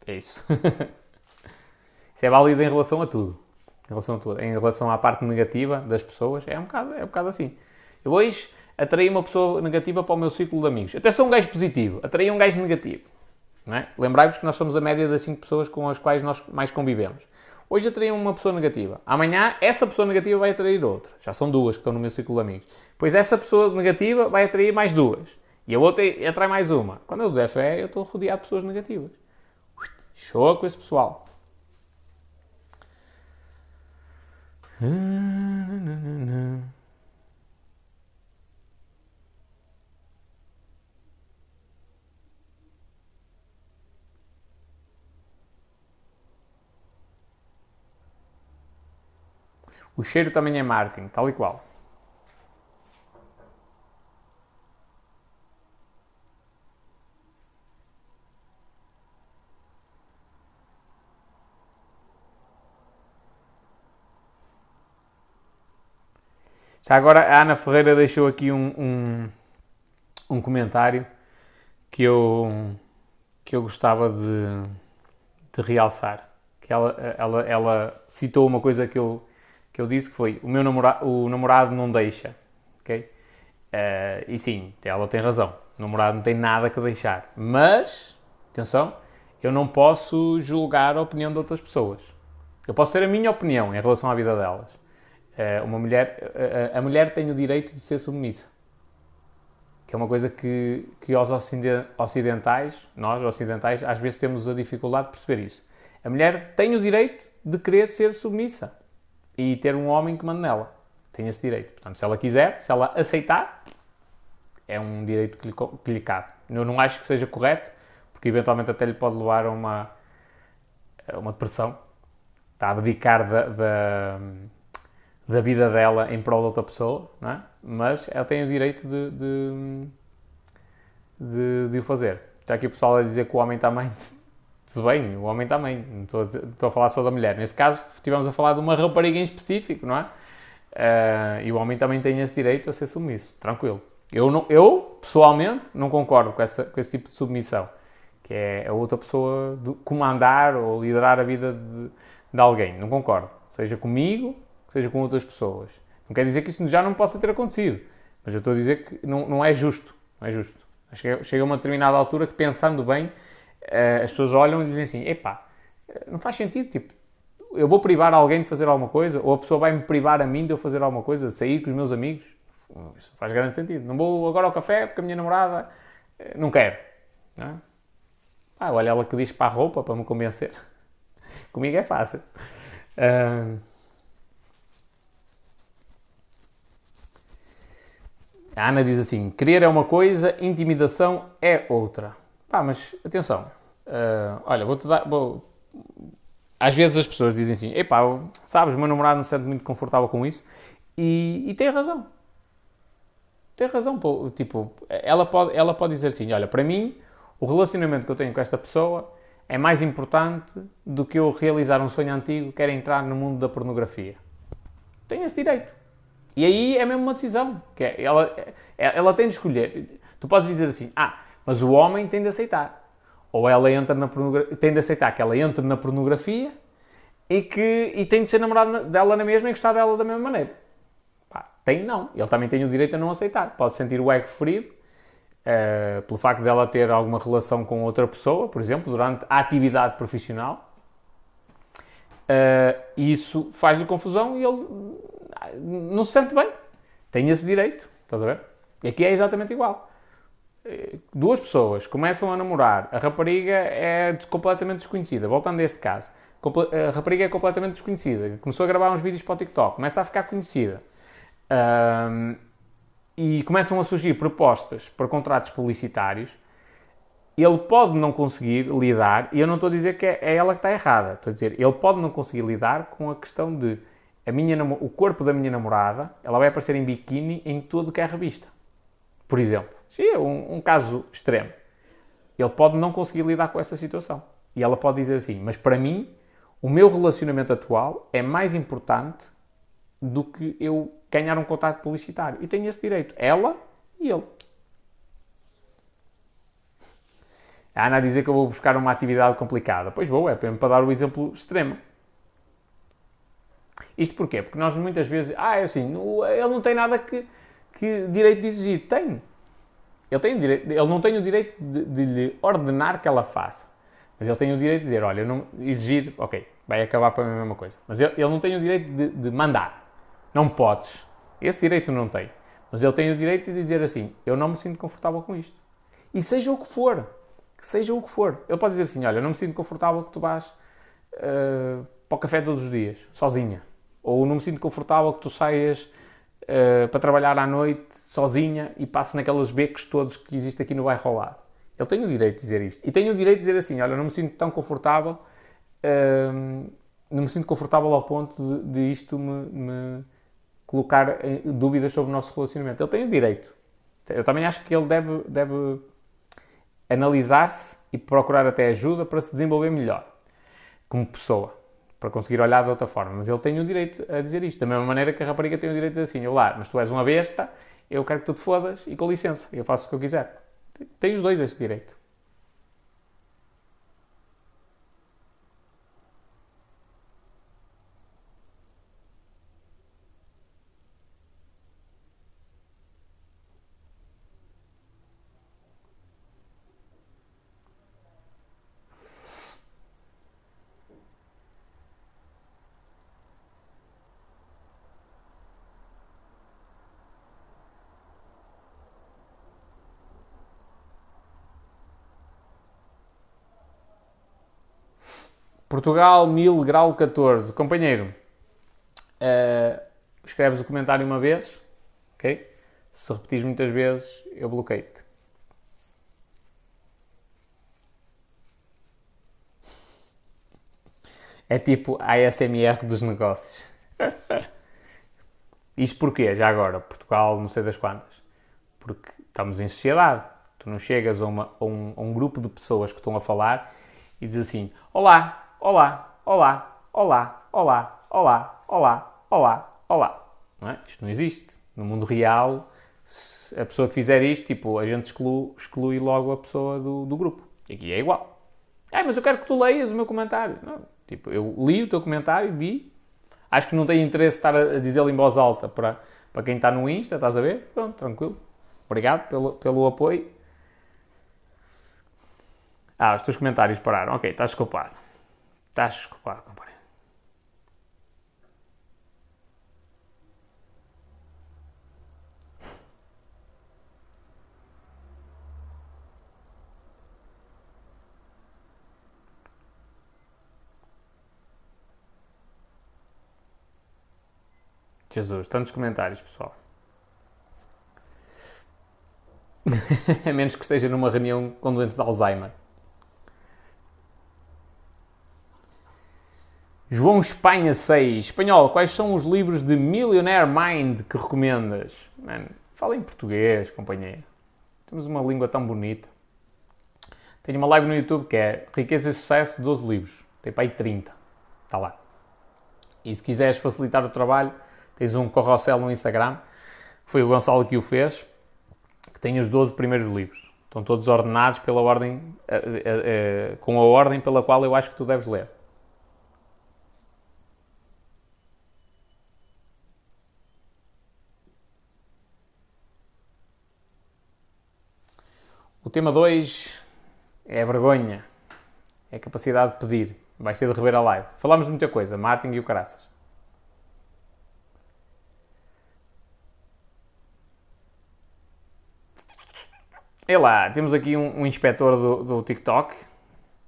É isso. <laughs> isso é válido em relação a tudo. Em relação a tudo. Em relação à parte negativa das pessoas, é um bocado, é um bocado assim. Eu hoje atraí uma pessoa negativa para o meu ciclo de amigos. Até sou um gajo positivo, atraí um gajo negativo. É? Lembrai-vos que nós somos a média das 5 pessoas com as quais nós mais convivemos. Hoje atraí uma pessoa negativa. Amanhã, essa pessoa negativa vai atrair outra. Já são duas que estão no meu ciclo de amigos. Pois essa pessoa negativa vai atrair mais duas. E a outra atrai mais uma. Quando eu der fé, eu estou rodeado de pessoas negativas. Show com esse pessoal. O cheiro também é marketing, tal e qual. Já agora a Ana Ferreira deixou aqui um, um, um comentário que eu, que eu gostava de, de realçar. Que ela, ela, ela citou uma coisa que eu, que eu disse que foi o meu namorado, o namorado não deixa. ok? Uh, e sim, ela tem razão. O namorado não tem nada que deixar. Mas, atenção, eu não posso julgar a opinião de outras pessoas. Eu posso ter a minha opinião em relação à vida delas. Eh, uma mulher, a, eh, a mulher tem o direito de ser submissa. Que é uma coisa que, que aos ocidentais, nós ocidentais, às vezes temos a dificuldade de perceber isso. A mulher tem o direito de querer ser submissa e ter um homem que manda nela. Tem esse direito. Portanto, se ela quiser, se ela aceitar, é um direito que lhe, que lhe cabe. Eu não acho que seja correto, porque eventualmente até lhe pode levar a uma, a uma depressão. Está a abdicar da, da da vida dela em prol de outra pessoa, não é? mas ela tem o direito de, de, de, de o fazer. Está aqui o pessoal a dizer que o homem também. Tudo bem, o homem também. Estou a, dizer, estou a falar só da mulher. Neste caso, estivemos a falar de uma rapariga em específico, não é? Uh, e o homem também tem esse direito a ser submisso, tranquilo. Eu, não, eu pessoalmente, não concordo com, essa, com esse tipo de submissão, que é a outra pessoa comandar ou liderar a vida de, de alguém. Não concordo. Seja comigo, seja com outras pessoas. Não quer dizer que isso já não possa ter acontecido, mas eu estou a dizer que não, não é justo. Não é justo. Chega, chega a uma determinada altura que, pensando bem, as pessoas olham e dizem assim: epá, não faz sentido, tipo, eu vou privar alguém de fazer alguma coisa, ou a pessoa vai me privar a mim de eu fazer alguma coisa, sair com os meus amigos. Isso faz grande sentido. Não vou agora ao café porque a minha namorada eh, não quer. Não é? Ah, olha ela que diz para a roupa para me convencer. <laughs> Comigo é fácil. Uh, A Ana diz assim: querer é uma coisa, intimidação é outra. Pá, mas atenção, uh, olha, vou-te dar. Vou... Às vezes as pessoas dizem assim: epá, sabes, o meu namorado não se sente muito confortável com isso, e, e tem razão. Tem razão, pô. tipo, ela pode, ela pode dizer assim: olha, para mim, o relacionamento que eu tenho com esta pessoa é mais importante do que eu realizar um sonho antigo que era entrar no mundo da pornografia. Tem esse direito. E aí é mesmo uma decisão. Que é, ela, é, ela tem de escolher. Tu podes dizer assim, ah, mas o homem tem de aceitar. Ou ela entra na tem de aceitar que ela entre na pornografia e que e tem de ser namorado dela na mesma e gostar dela da mesma maneira. Pá, tem não. Ele também tem o direito a não aceitar. Pode sentir o ego ferido uh, pelo facto dela ter alguma relação com outra pessoa, por exemplo, durante a atividade profissional. Uh, isso faz-lhe confusão e ele não se sente bem. Tem esse direito, estás a ver? E aqui é exatamente igual. Duas pessoas começam a namorar, a rapariga é completamente desconhecida. Voltando a este caso, a rapariga é completamente desconhecida. Começou a gravar uns vídeos para o TikTok, começa a ficar conhecida. Um, e começam a surgir propostas para contratos publicitários. Ele pode não conseguir lidar, e eu não estou a dizer que é ela que está errada, estou a dizer, ele pode não conseguir lidar com a questão de a minha, o corpo da minha namorada, ela vai aparecer em biquíni em tudo que é revista. Por exemplo. Sim, é um, um caso extremo. Ele pode não conseguir lidar com essa situação. E ela pode dizer assim, mas para mim, o meu relacionamento atual é mais importante do que eu ganhar um contato publicitário. E tem esse direito. Ela e ele. A Ana a dizer que eu vou buscar uma atividade complicada. Pois vou, é para dar o exemplo extremo. Isto porquê? Porque nós muitas vezes, ah, é assim, ele não tem nada que, que direito de exigir. Tem. Ele, tem direito, ele não tem o direito de, de lhe ordenar que ela faça. Mas ele tem o direito de dizer, olha, não exigir, ok, vai acabar para a mesma coisa. Mas ele, ele não tem o direito de, de, mandar. Não podes. Esse direito não tem. Mas ele tem o direito de dizer assim, eu não me sinto confortável com isto. E seja o que for. Que seja o que for. Ele pode dizer assim, olha, eu não me sinto confortável que tu vás uh, para o café todos os dias, sozinha. Ou não me sinto confortável que tu saias uh, para trabalhar à noite sozinha e passes naqueles becos todos que existem aqui no bairro ao lado. Ele tem o direito de dizer isto. E tem o direito de dizer assim: olha, não me sinto tão confortável, uh, não me sinto confortável ao ponto de, de isto me, me, colocar dúvidas sobre o nosso relacionamento. Ele tem o direito. Eu também acho que ele deve, deve analisar-se e procurar até ajuda para se desenvolver melhor como pessoa para conseguir olhar de outra forma. Mas ele tem o direito a dizer isto. Da mesma maneira que a rapariga tem o direito de dizer assim: Olá, mas tu és uma besta, eu quero que tu te fodas e com licença, eu faço o que eu quiser. Tem os dois esse direito. Portugal 1000 grau 14. Companheiro, uh, escreves o comentário uma vez, ok? Se repetires muitas vezes, eu bloqueio-te. É tipo a ASMR dos negócios. <laughs> Isto porquê? Já agora, Portugal, não sei das quantas. Porque estamos em sociedade. Tu não chegas a, uma, a, um, a um grupo de pessoas que estão a falar e dizes assim: Olá, olá, olá, olá, olá, olá, olá, olá, olá. Não é? Isto não existe. No mundo real, a pessoa que fizer isto, tipo, a gente exclui, exclui logo a pessoa do, do grupo. E aqui é igual. Ah, mas eu quero que tu leias o meu comentário. Não, tipo, eu li o teu comentário, vi. Acho que não tem interesse estar a dizê-lo em voz alta para, para quem está no Insta, estás a ver? Pronto, tranquilo. Obrigado pelo, pelo apoio. Ah, os teus comentários pararam. Ok, estás desculpado. Estás desculpado, companheiro. Jesus, tantos comentários, pessoal. <laughs> a menos que esteja numa reunião com doença de Alzheimer. João Espanha 6. Espanhol, quais são os livros de Millionaire Mind que recomendas? Mano, fala em português, companheiro. Temos uma língua tão bonita. Tenho uma live no YouTube que é Riqueza e Sucesso, 12 livros. Tem para aí 30. Está lá. E se quiseres facilitar o trabalho, tens um carrossel no Instagram. Foi o Gonçalo que o fez. Que tem os 12 primeiros livros. Estão todos ordenados pela ordem, eh, eh, eh, com a ordem pela qual eu acho que tu deves ler. Tema 2 é a vergonha, é a capacidade de pedir. Vais ter de rever a live. Falámos de muita coisa, marketing e o caraças. E lá, temos aqui um, um inspetor do, do TikTok,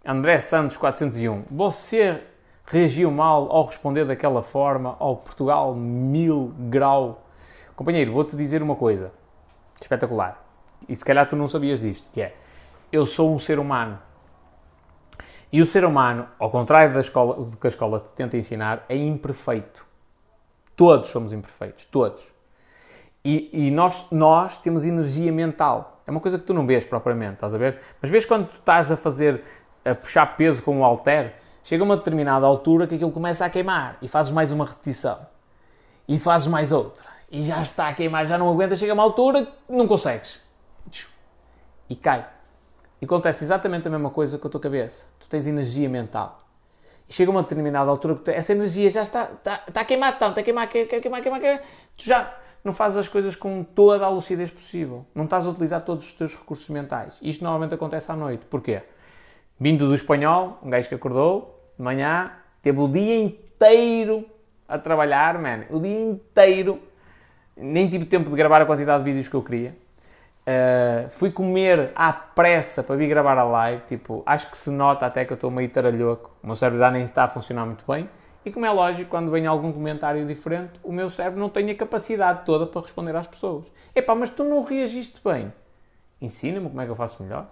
André Santos 401. Você reagiu mal ao responder daquela forma ao Portugal mil grau? Companheiro, vou-te dizer uma coisa espetacular e se calhar tu não sabias disto, que é, eu sou um ser humano. E o ser humano, ao contrário da escola, do que a escola te tenta ensinar, é imperfeito. Todos somos imperfeitos, todos. E, e, nós, nós temos energia mental. É uma coisa que tu não vês propriamente, estás a ver? Mas vês quando tu estás a fazer, a puxar peso com o halter, chega a uma determinada altura que aquilo começa a queimar e fazes mais uma repetição. E fazes mais outra. E já está a queimar, já não aguenta, chega a uma altura que não consegues. E cai. E acontece exatamente a mesma coisa com a tua cabeça. Tu tens energia mental. E chega uma determinada altura que essa energia já está, está, está a queimar tanto, está a queimar, queimar, queimar, queimar, queimar. Tu já não fazes as coisas com toda a lucidez possível. Não estás a utilizar todos os teus recursos mentais. Isto normalmente acontece à noite. Porquê? Vindo do espanhol, um gajo que acordou de manhã, teve o dia inteiro a trabalhar, man. O dia inteiro. Nem tive tempo de gravar a quantidade de vídeos que eu queria. Uh, fui comer à pressa para vir gravar a live. Tipo, acho que se nota até que eu estou meio taralhoco. O meu cérebro já nem está a funcionar muito bem. E como é lógico, quando vem algum comentário diferente, o meu cérebro não tem a capacidade toda para responder às pessoas. Epá, mas tu não reagiste bem. Ensina-me como é que eu faço melhor.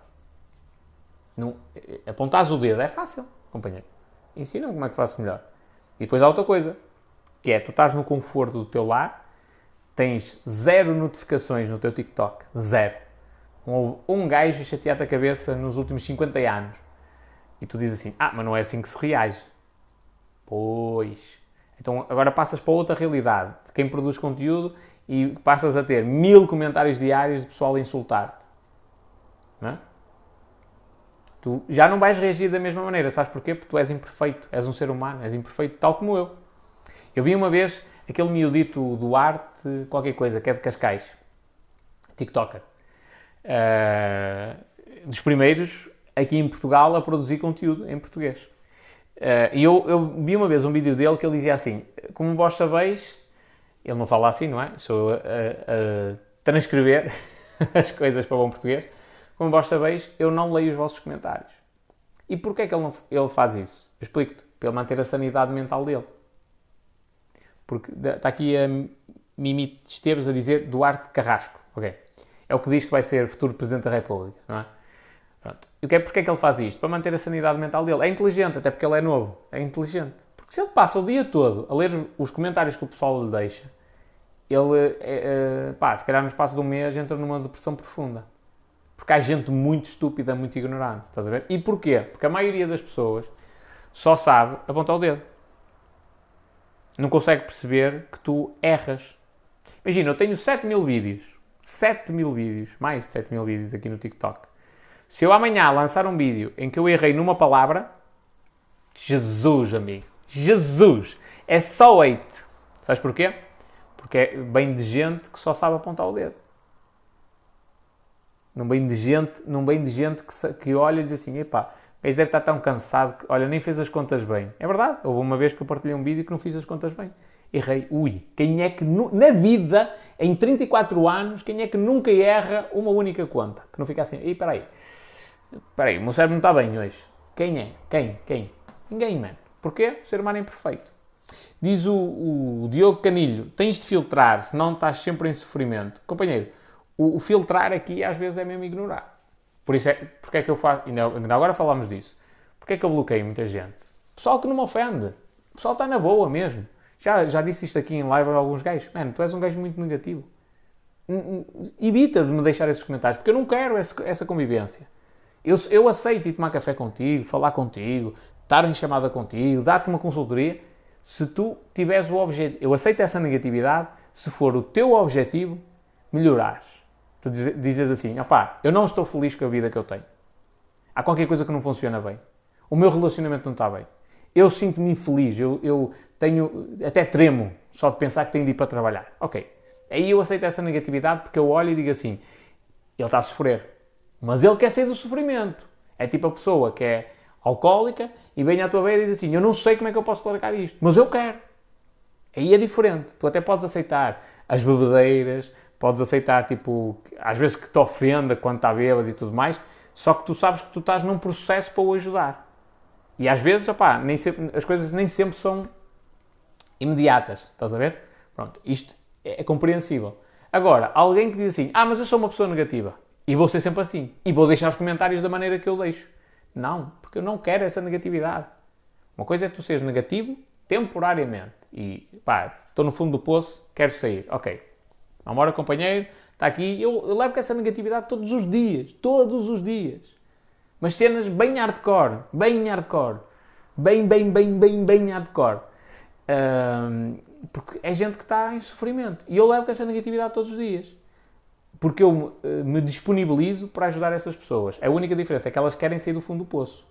Não, apontares o dedo é fácil, companheiro. Ensina-me como é que faço melhor. E depois há outra coisa, que é, tu estás no conforto do teu lar, tens zero notificações no teu TikTok. Zero. Um, um gajo chateado a cabeça nos últimos 50 anos. E tu dizes assim, ah, mas não é assim que se reage. Pois. Então agora passas para outra realidade de quem produz conteúdo e passas a ter mil comentários diários de pessoal a insultar-te. É? Tu já não vais reagir da mesma maneira. Sabes porquê? Porque tu és imperfeito. És um ser humano. És imperfeito tal como eu. Eu vi uma vez aquele miudito Duarte, qualquer coisa, que é de Cascais. TikToker. Uh, dos primeiros aqui em Portugal a produzir conteúdo em português. Uh, e eu, eu, vi uma vez um vídeo dele que ele dizia assim: Como vós sabeis, ele não fala assim, não é? Sou a, a, a transcrever <laughs> as coisas para bom português. Como vós sabeis, eu não leio os vossos comentários. E porquê é que ele, não, ele faz isso? Explico-te. Para ele manter a sanidade mental dele. Porque está aqui a Mimi Esteves a dizer Duarte Carrasco. Ok. É o que diz que vai ser futuro Presidente da República, não é? Pronto. E o que é, porque é que ele faz isto? Para manter a sanidade mental dele. É inteligente, até porque ele é novo. É inteligente. Porque se ele passa o dia todo a ler os comentários que o pessoal lhe deixa, ele, é, é, pá, se calhar no espaço de um mês entra numa depressão profunda. Porque há gente muito estúpida, muito ignorante. Estás a ver? E porquê? Porque a maioria das pessoas só sabe apontar o dedo. Não consegue perceber que tu erras. Imagina, eu tenho 7 mil vídeos. 7 mil vídeos. Mais de 7 mil vídeos aqui no TikTok. Se eu amanhã lançar um vídeo em que eu errei numa palavra, Jesus, amigo, Jesus, é só hate. Sabes porquê? Porque é bem de gente que só sabe apontar o dedo. Não bem de gente, não bem de gente que, que olha e diz assim, epá, mas deve estar tão cansado que, olha, nem fez as contas bem. É verdade, houve uma vez que eu partilhei um vídeo que não fiz as contas bem. Errei. Ui, quem é que na vida, em 34 anos, quem é que nunca erra uma única conta? Que não fica assim, ei, peraí, Espera aí, o meu cérebro não está bem hoje. Quem é? Quem? Quem? Ninguém, mano. Porquê? O ser humano é imperfeito. Diz o, o, Diogo Canilho, tens de filtrar, senão estás sempre em sofrimento. Companheiro, o, o, filtrar aqui às vezes é mesmo ignorar. Por isso é, porque é que eu faço, ainda, agora falámos disso, porque é que eu bloqueio muita gente? Pessoal que não me ofende. Pessoal está na boa mesmo. Já, já disse isto aqui em live a alguns gajos. Mano, tu és um gajo muito negativo. Evita de me deixar esses comentários, porque eu não quero essa, convivência. Eu, eu aceito ir tomar café contigo, falar contigo, estar em chamada contigo, dar-te uma consultoria, se tu tiveres o objetivo. Eu aceito essa negatividade se for o teu objetivo melhorares. Tu dizes assim, opá, eu não estou feliz com a vida que eu tenho. Há qualquer coisa que não funciona bem. O meu relacionamento não está bem. Eu sinto-me infeliz, eu, eu tenho, até tremo só de pensar que tenho de ir para trabalhar. Ok. Aí eu aceito essa negatividade porque eu olho e digo assim, ele está a sofrer. Mas ele quer sair do sofrimento. É tipo a pessoa que é alcoólica e vem à tua beira e diz assim: Eu não sei como é que eu posso largar isto, mas eu quero. Aí é diferente. Tu até podes aceitar as bebedeiras, podes aceitar, tipo, às vezes que te ofenda quando está bêbado e tudo mais, só que tu sabes que tu estás num processo para o ajudar. E às vezes, opá, nem sempre, as coisas nem sempre são imediatas. Estás a ver? Pronto, isto é, é compreensível. Agora, alguém que diz assim: Ah, mas eu sou uma pessoa negativa. E vou ser sempre assim. E vou deixar os comentários da maneira que eu deixo. Não, porque eu não quero essa negatividade. Uma coisa é tu seres negativo temporariamente. E pá, estou no fundo do poço, quero sair. Ok. Amora, companheiro, está aqui. Eu, eu levo com essa negatividade todos os dias. Todos os dias. Mas cenas bem hardcore. Bem hardcore. Bem, bem, bem, bem, bem hardcore. Um, porque é gente que está em sofrimento. E eu levo com essa negatividade todos os dias. Porque eu uh, me disponibilizo para ajudar essas pessoas. A única diferença é que elas querem sair do fundo do poço.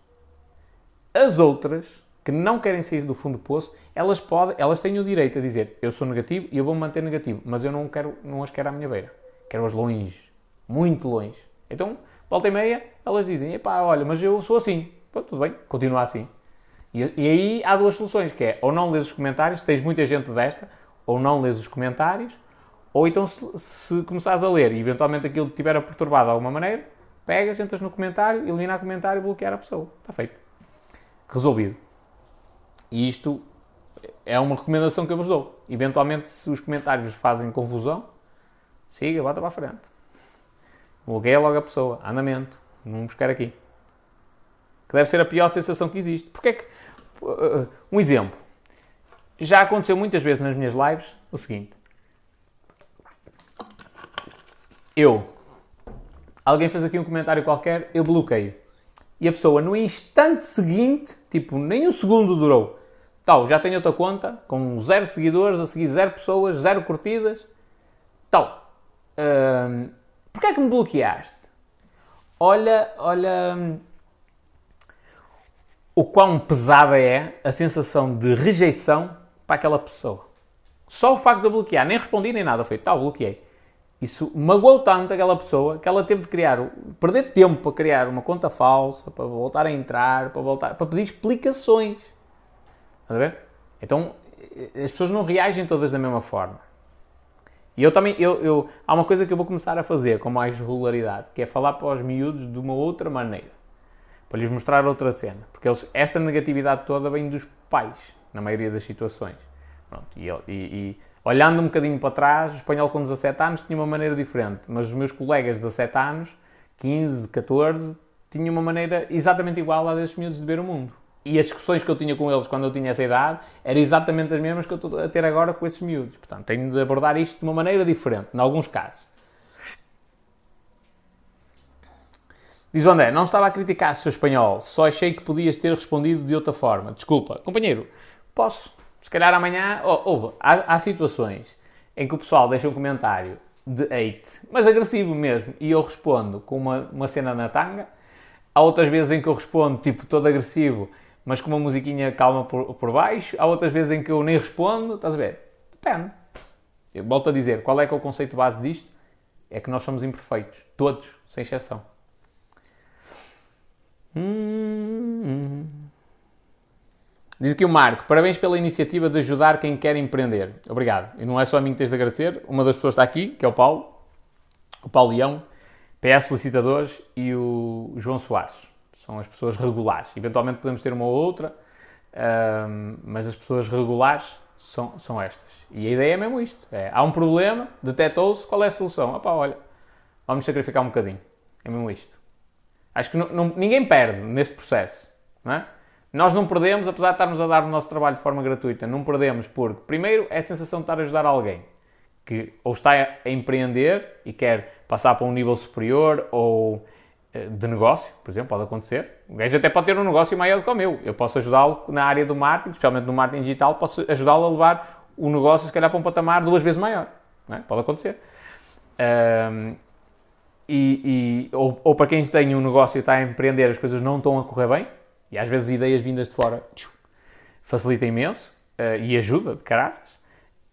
As outras, que não querem sair do fundo do poço, elas, podem, elas têm o direito a dizer eu sou negativo e eu vou me manter negativo, mas eu não, quero, não as quero à minha beira. Quero-as longe. Muito longe. Então, volta e meia, elas dizem, epá, olha, mas eu sou assim. Pô, tudo bem, continua assim. E, e, aí há duas soluções, que é ou não lês os comentários, se tens muita gente desta, ou não lês os comentários, ou então se, se começares a ler e eventualmente aquilo te estiver a perturbar de alguma maneira, pegas, entras no comentário, elimina o comentário e bloquear a pessoa. Está feito. Resolvido. E isto é uma recomendação que eu vos dou. Eventualmente, se os comentários fazem confusão, siga, bota para a frente. Bloqueia logo a pessoa. Andamento. Não buscar aqui. Que deve ser a pior sensação que existe. Porque é que. Uh, um exemplo. Já aconteceu muitas vezes nas minhas lives o seguinte. Eu. Alguém fez aqui um comentário qualquer, eu bloqueio. E a pessoa, no instante seguinte, tipo, nem um segundo durou. Tal, já tenho outra conta, com zero seguidores, a seguir zero pessoas, zero curtidas. Tal. Hum, Porquê é que me bloqueaste? Olha, olha o quão pesada é a sensação de rejeição para aquela pessoa. Só o facto de bloquear, nem respondi nem nada, foi tal, bloqueei. Isso magoou tanto aquela pessoa que ela teve de criar, perder tempo para criar uma conta falsa, para voltar a entrar, para voltar, para pedir explicações. Estás a ver? Então, as pessoas não reagem todas da mesma forma. E eu também, eu, eu, há uma coisa que eu vou começar a fazer com mais regularidade, que é falar para os miúdos de uma outra maneira. Para lhes mostrar outra cena. Porque eles, essa negatividade toda vem dos pais, na maioria das situações. Pronto, e, e, e, olhando um bocadinho para trás, o espanhol com 17 anos tinha uma maneira diferente, mas os meus colegas de 17 anos, 15, 14, tinham uma maneira exatamente igual à desses miúdos de ver o mundo. E as discussões que eu tinha com eles quando eu tinha essa idade eram exatamente as mesmas que eu estou a ter agora com esses miúdos. Portanto, tenho de abordar isto de uma maneira diferente, em alguns casos. Diz o André, não estava a criticar o seu espanhol, só achei que podias ter respondido de outra forma. Desculpa. Companheiro, posso. Se calhar amanhã, oh, oh, há, há situações em que o pessoal deixa um comentário de hate, mas agressivo mesmo, e eu respondo com uma, uma cena na tanga. Há outras vezes em que eu respondo, tipo, todo agressivo, mas com uma musiquinha calma por, por baixo. Há outras vezes em que eu nem respondo, estás a ver? Depende. Eu volto a dizer, qual é que é o conceito base disto? É que nós somos imperfeitos, todos, sem exceção. Hum, Diz aqui o Marco, parabéns pela iniciativa de ajudar quem quer empreender. Obrigado. E não é só a mim que tens de agradecer, uma das pessoas está aqui, que é o Paulo, o Paulo Leão, PS Licitadores e o João Soares são as pessoas regulares. Eventualmente podemos ter uma ou outra, mas as pessoas regulares são, são estas. E a ideia é mesmo isto. É, há um problema, detectou-se, qual é a solução? Opá, olha, vamos sacrificar um bocadinho. É mesmo isto. Acho que não, não, ninguém perde neste processo. Não é? Nós não perdemos, apesar de estarmos a dar o nosso trabalho de forma gratuita, não perdemos porque, primeiro, é a sensação de estar a ajudar alguém que ou está a empreender e quer passar para um nível superior ou de negócio, por exemplo, pode acontecer. O gajo até pode ter um negócio maior do que o meu. Eu posso ajudá-lo na área do marketing, especialmente no marketing digital, posso ajudá-lo a levar o negócio, se calhar, para um patamar duas vezes maior. É? Pode acontecer. Um, e, e ou, ou, para quem tem um negócio e está a empreender, as coisas não estão a correr bem, e às vezes ideias vindas de fora facilita imenso uh, e ajuda de caraças.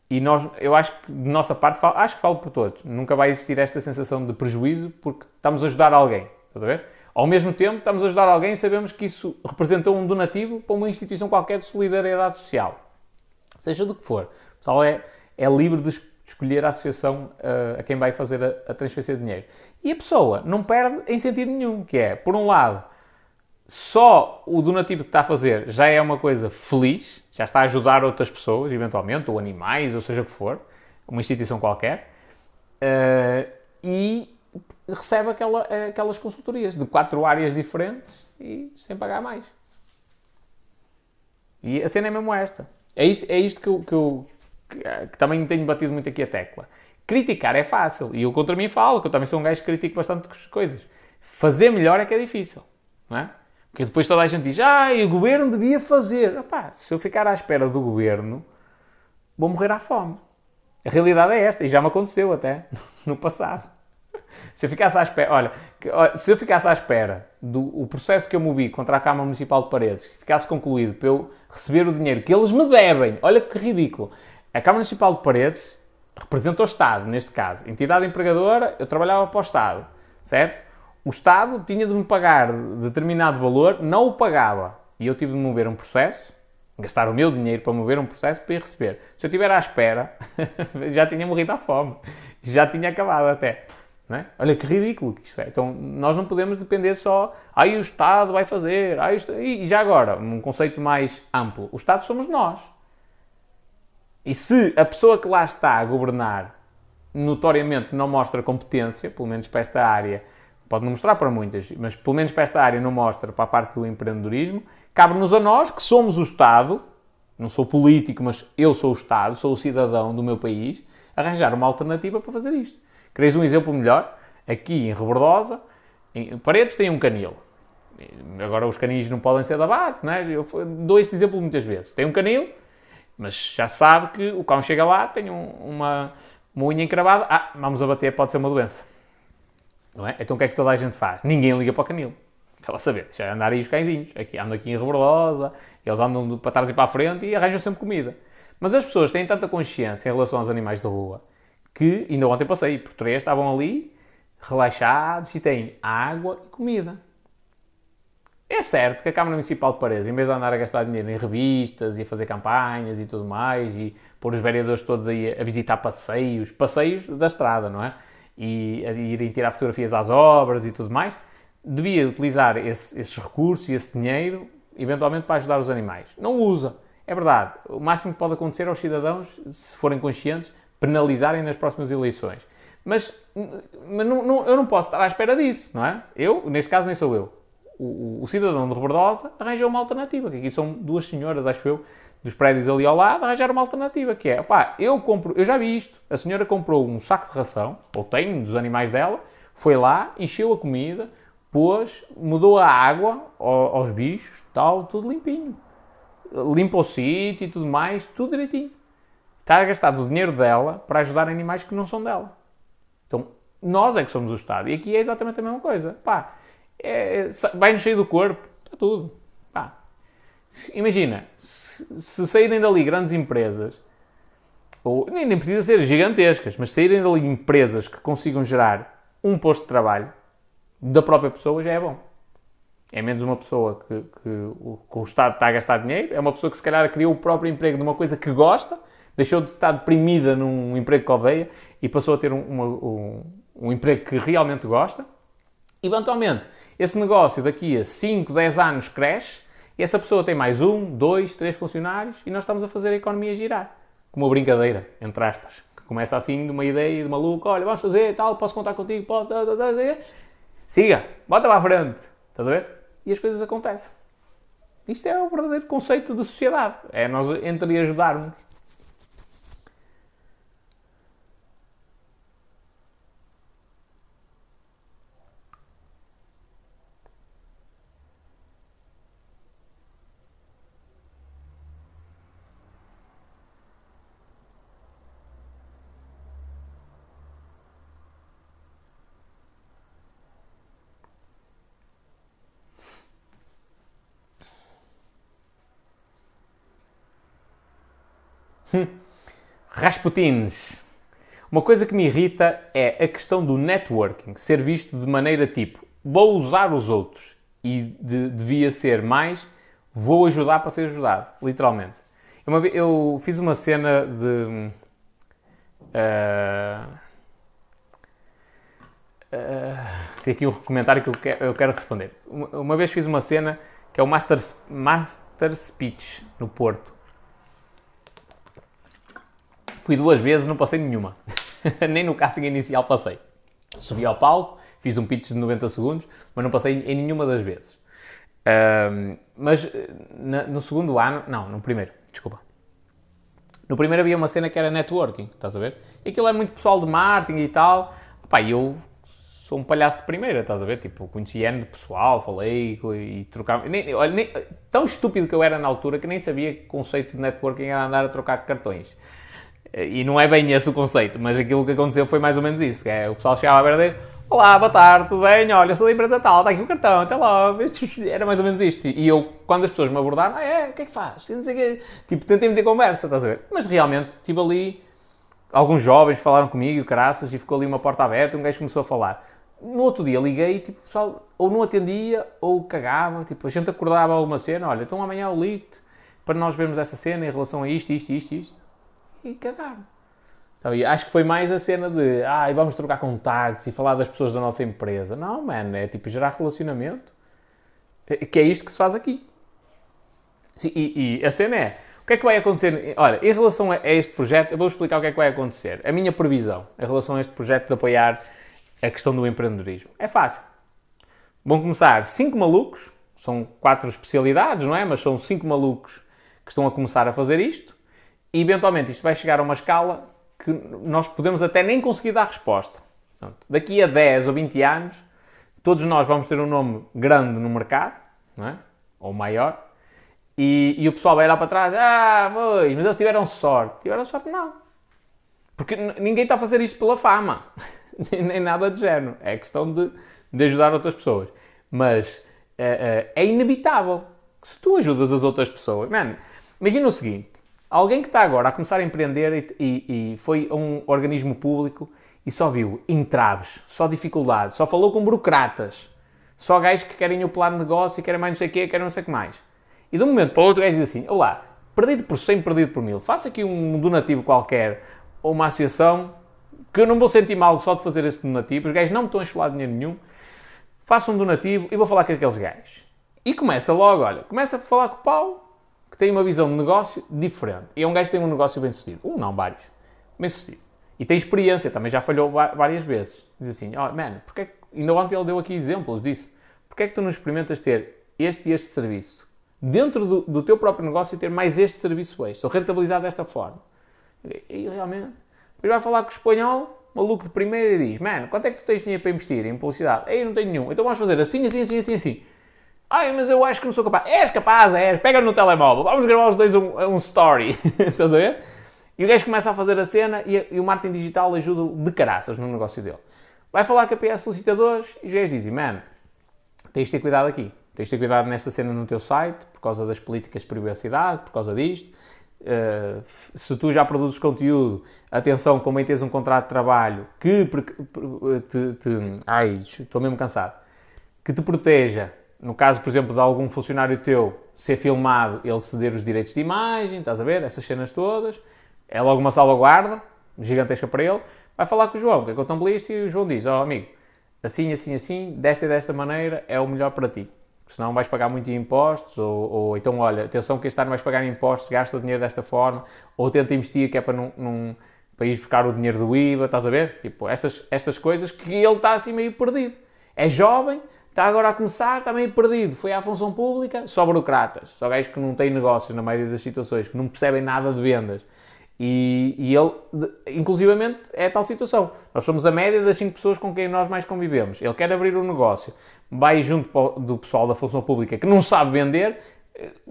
E nós, eu acho que de nossa parte, acho que falo por todos, nunca vai existir esta sensação de prejuízo porque estamos a ajudar alguém. Estás a ver? Ao mesmo tempo, estamos a ajudar alguém e sabemos que isso representou um donativo para uma instituição qualquer de solidariedade social. Seja do que for. O pessoal é, é livre de escolher a associação uh, a quem vai fazer a, a, transferência de dinheiro. E a pessoa não perde em sentido nenhum, que é, por um lado, só o donativo que está a fazer já é uma coisa feliz, já está a ajudar outras pessoas, eventualmente, ou animais, ou seja o que for, uma instituição qualquer, uh, e recebe aquela, aquelas consultorias de quatro áreas diferentes e sem pagar mais. E a cena é mesmo esta. É isto, é isto que, eu, que, eu, que, que também tenho batido muito aqui a tecla. Criticar é fácil. E eu contra mim falo, que eu também sou um gajo que critico bastante coisas. Fazer melhor é que é difícil. Não é? Porque depois toda a gente diz, ah, o governo devia fazer. Epá, se eu ficar à espera do governo, vou morrer à fome. A realidade é esta, e já me aconteceu até <laughs> no passado. Se eu ficasse à espera, olha, se eu ficasse à espera do o processo que eu movi contra a Câmara Municipal de Paredes, que ficasse concluído para eu receber o dinheiro que eles me devem, olha que ridículo. A Câmara Municipal de Paredes representa o Estado, neste caso. Entidade empregadora, eu trabalhava para o Estado, certo? O Estado tinha de me pagar determinado valor, não o pagava. E eu tive de mover um processo, gastar o meu dinheiro para mover um processo para ir receber. Se eu estiver à espera, <laughs> já tinha morrido à fome. Já tinha acabado até. É? Olha que ridículo que isto é. Então, nós não podemos depender só, aí o Estado vai fazer, aí e já agora, num conceito mais amplo, o Estado somos nós. E se a pessoa que lá está a governar notoriamente não mostra competência, pelo menos para esta área, pode não mostrar para muitas, mas pelo menos para esta área não mostra para a parte do empreendedorismo, cabe-nos a nós, que somos o Estado, não sou político, mas eu sou o Estado, sou o cidadão do meu país, arranjar uma alternativa para fazer isto. Quereis um exemplo melhor? Aqui em Rebordosa, em Paredes tem um canil. Agora os canis não podem ser de não é? Eu dou este exemplo muitas vezes. Tem um canil, mas já sabe que o cão chega lá, tem um, uma, uma unha encravada, ah, vamos abater, pode ser uma doença. Não é? Então o que é que toda a gente faz? Ninguém liga para o canil. Quer saber? Deixa andar aí os cãezinhos. Aqui, andam aqui em Rebordosa, eles andam para trás e para a frente e arranjam sempre comida. Mas as pessoas têm tanta consciência em relação aos animais da rua que, ainda ontem passei por três, estavam ali relaxados e têm água e comida. É certo que a Câmara Municipal de Paredes, em vez de andar a gastar dinheiro em revistas e a fazer campanhas e tudo mais, e pôr os vereadores todos aí a visitar passeios, passeios da estrada, não é? E a irem tirar fotografias às obras e tudo mais, devia utilizar esse, esses recursos e esse dinheiro, eventualmente, para ajudar os animais. Não usa. É verdade. O máximo que pode acontecer aos cidadãos, se forem conscientes, penalizarem nas próximas eleições. Mas, mas não, não, eu não posso estar à espera disso, não é? Eu, neste caso, nem sou eu o, o, cidadão de Rebordosa arranjou uma alternativa, que aqui são duas senhoras, acho eu, dos prédios ali ao lado, arranjaram uma alternativa, que é, opá, eu compro, eu já vi isto, a senhora comprou um saco de ração, ou tem, dos animais dela, foi lá, encheu a comida, pôs, mudou a água aos bichos, tal, tudo limpinho. Limpa o sítio e tudo mais, tudo direitinho. Está a gastar o dinheiro dela para ajudar animais que não são dela. Então, nós é que somos o Estado. E aqui é exatamente a mesma coisa. Pá, é, vai-nos sair do corpo, está tudo. Pá. Imagina, se, se, saírem dali grandes empresas, ou nem, nem precisa ser gigantescas, mas saírem dali empresas que consigam gerar um posto de trabalho da própria pessoa, já é bom. É menos uma pessoa que, que, que o Estado está a gastar dinheiro, é uma pessoa que se calhar criou o próprio emprego de uma coisa que gosta, deixou de estar deprimida num emprego que odeia e passou a ter um, uma, um, um emprego que realmente gosta. Eventualmente, esse negócio daqui a 5, 10 anos cresce e essa pessoa tem mais um, dois, três funcionários e nós estamos a fazer a economia girar. Com uma brincadeira, entre aspas, que começa assim de uma ideia de maluco, olha, vamos fazer tal, posso contar contigo, posso... Siga, bota para a frente. Estás a ver? E as coisas acontecem. Isto é o verdadeiro conceito de sociedade. É nós entre ajudarmos. Hum. Rasputins. Uma coisa que me irrita é a questão do networking ser visto de maneira tipo vou usar os outros e de, devia ser mais vou ajudar para ser ajudado, literalmente. Eu, eu fiz uma cena de. Uh, uh, tem aqui um comentário que eu quero, eu quero responder. Uma, uma, vez fiz uma cena que é o Master, Master Speech no Porto Fui duas vezes, não passei nenhuma. <laughs> Nem no casting inicial passei. Subi ao palco, fiz um pitch de 90 segundos, mas não passei em nenhuma das vezes. Um, mas no segundo ano, não, no primeiro, desculpa. No primeiro havia uma cena que era networking, estás a ver? E aquilo é muito pessoal de marketing e tal. Pá, eu sou um palhaço de primeira, estás a ver? Tipo, conheci N de pessoal, falei e trocava. Nem, olha, nem, tão estúpido que eu era na altura que nem sabia que o conceito de networking era andar a trocar cartões. E não é bem esse o conceito, mas aquilo que aconteceu foi mais ou menos isso. É, o pessoal chegava a ver Olá, boa tarde, tudo bem? Olha, sou da empresa tal, está aqui o cartão, até logo. <laughs> Era mais ou menos isto. E eu, quando as pessoas me abordaram, ah, é, o que é que faz? Tipo, tentei meter conversa, estás a ver? Mas realmente, estive ali, alguns jovens falaram comigo, caraças, e ficou ali uma porta aberta, um gajo começou a falar. No outro dia liguei e, tipo, o pessoal ou não atendia ou cagava, tipo, a gente acordava alguma cena, olha, então amanhã eu ligo-te para nós vermos essa cena em relação a isto, isto, isto, isto. E cagaram. Então, acho que foi mais a cena de, ah, vamos trocar contactos e falar das pessoas da nossa empresa. Não, mano, é tipo gerar relacionamento. Que é isto que se faz aqui. E, e, a cena é, o que é que vai acontecer? Olha, em relação a este projeto, eu vou explicar o que é que vai acontecer. A minha previsão em relação a este projeto de apoiar a questão do empreendedorismo. É fácil. Vão começar cinco malucos, são quatro especialidades, não é? Mas são cinco malucos que estão a começar a fazer isto. E eventualmente isto vai chegar a uma escala que nós podemos até nem conseguir dar resposta. Portanto, daqui a 10 ou 20 anos, todos nós vamos ter um nome grande no mercado, é? ou maior, e, e o pessoal vai lá para trás, ah, foi, mas eles tiveram sorte. Tiveram sorte? Não. Porque ninguém está a fazer isto pela fama, <laughs> nem nada do género. É questão de, de ajudar outras pessoas. Mas é, é, é inevitável. Se tu ajudas as outras pessoas, mano, imagina o seguinte: Alguém que está agora a começar a empreender e, e, e foi a um organismo público e só viu entraves, só dificuldades, só falou com burocratas, só gajos que querem o plano de negócio e querem mais não sei o quê, querem não sei o que mais. E de um momento para o outro gajo diz assim, olá, perdido por 100, perdido por mil, faça aqui um donativo qualquer ou uma associação que eu não vou sentir mal só de fazer esse donativo, os gajos não me estão a encholar dinheiro nenhum, faça um donativo e vou falar com aqueles gajos. E começa logo, olha, começa a falar com o Paulo, que tem uma visão de negócio diferente. E é um gajo que tem um negócio bem sucedido. Um, não, vários. Bem sucedido. E tem experiência, também já falhou várias vezes. Diz assim, oh, man, porque é que... ainda ontem ele deu aqui exemplos disso. Porque é que tu não experimentas ter este e este serviço dentro do, do teu próprio negócio e ter mais este serviço extra, ou rentabilizar desta forma? E realmente, depois vai falar com o espanhol, maluco de primeira, e diz, mano, quanto é que tu tens dinheiro para investir em publicidade? Ei, não tenho nenhum. Então vamos fazer assim, assim, assim, assim, assim. Ai, mas eu acho que não sou capaz. És capaz, és. Pega no telemóvel. Vamos gravar os dois um, um story. <laughs> Estás a ver? E o gajo começa a fazer a cena e, e, o marketing digital ajuda de caraças no negócio dele. Vai falar com a PS solicitadores e os gajos dizem, man, tens de ter cuidado aqui. Tens de ter cuidado nesta cena no teu site, por causa das políticas de privacidade, por causa disto. Uh, se tu já produzes conteúdo, atenção, como aí tens um contrato de trabalho que te, te ai, estou mesmo cansado, que te proteja no caso, por exemplo, de algum funcionário teu ser filmado, ele ceder os direitos de imagem, estás a ver? Essas cenas todas. É logo uma salvaguarda gigantesca para ele. Vai falar com o João, que é contabilista, e o João diz: Ó oh, amigo, assim, assim, assim, desta e desta maneira é o melhor para ti. Senão vais pagar muito impostos, ou, ou então, olha, atenção que este ano vais pagar impostos, gasta o dinheiro desta forma, ou tenta investir que é para, não, não, para ir buscar o dinheiro do IVA, estás a ver? Tipo, estas, estas coisas que ele está assim meio perdido. É jovem, Está agora a começar, está meio perdido. Foi à função pública, só burocratas, só gajos que não têm negócios na maioria das situações, que não percebem nada de vendas. E, e ele, inclusivamente, é tal situação. Nós somos a média das 5 pessoas com quem nós mais convivemos. Ele quer abrir um negócio, vai junto do pessoal da função pública que não sabe vender.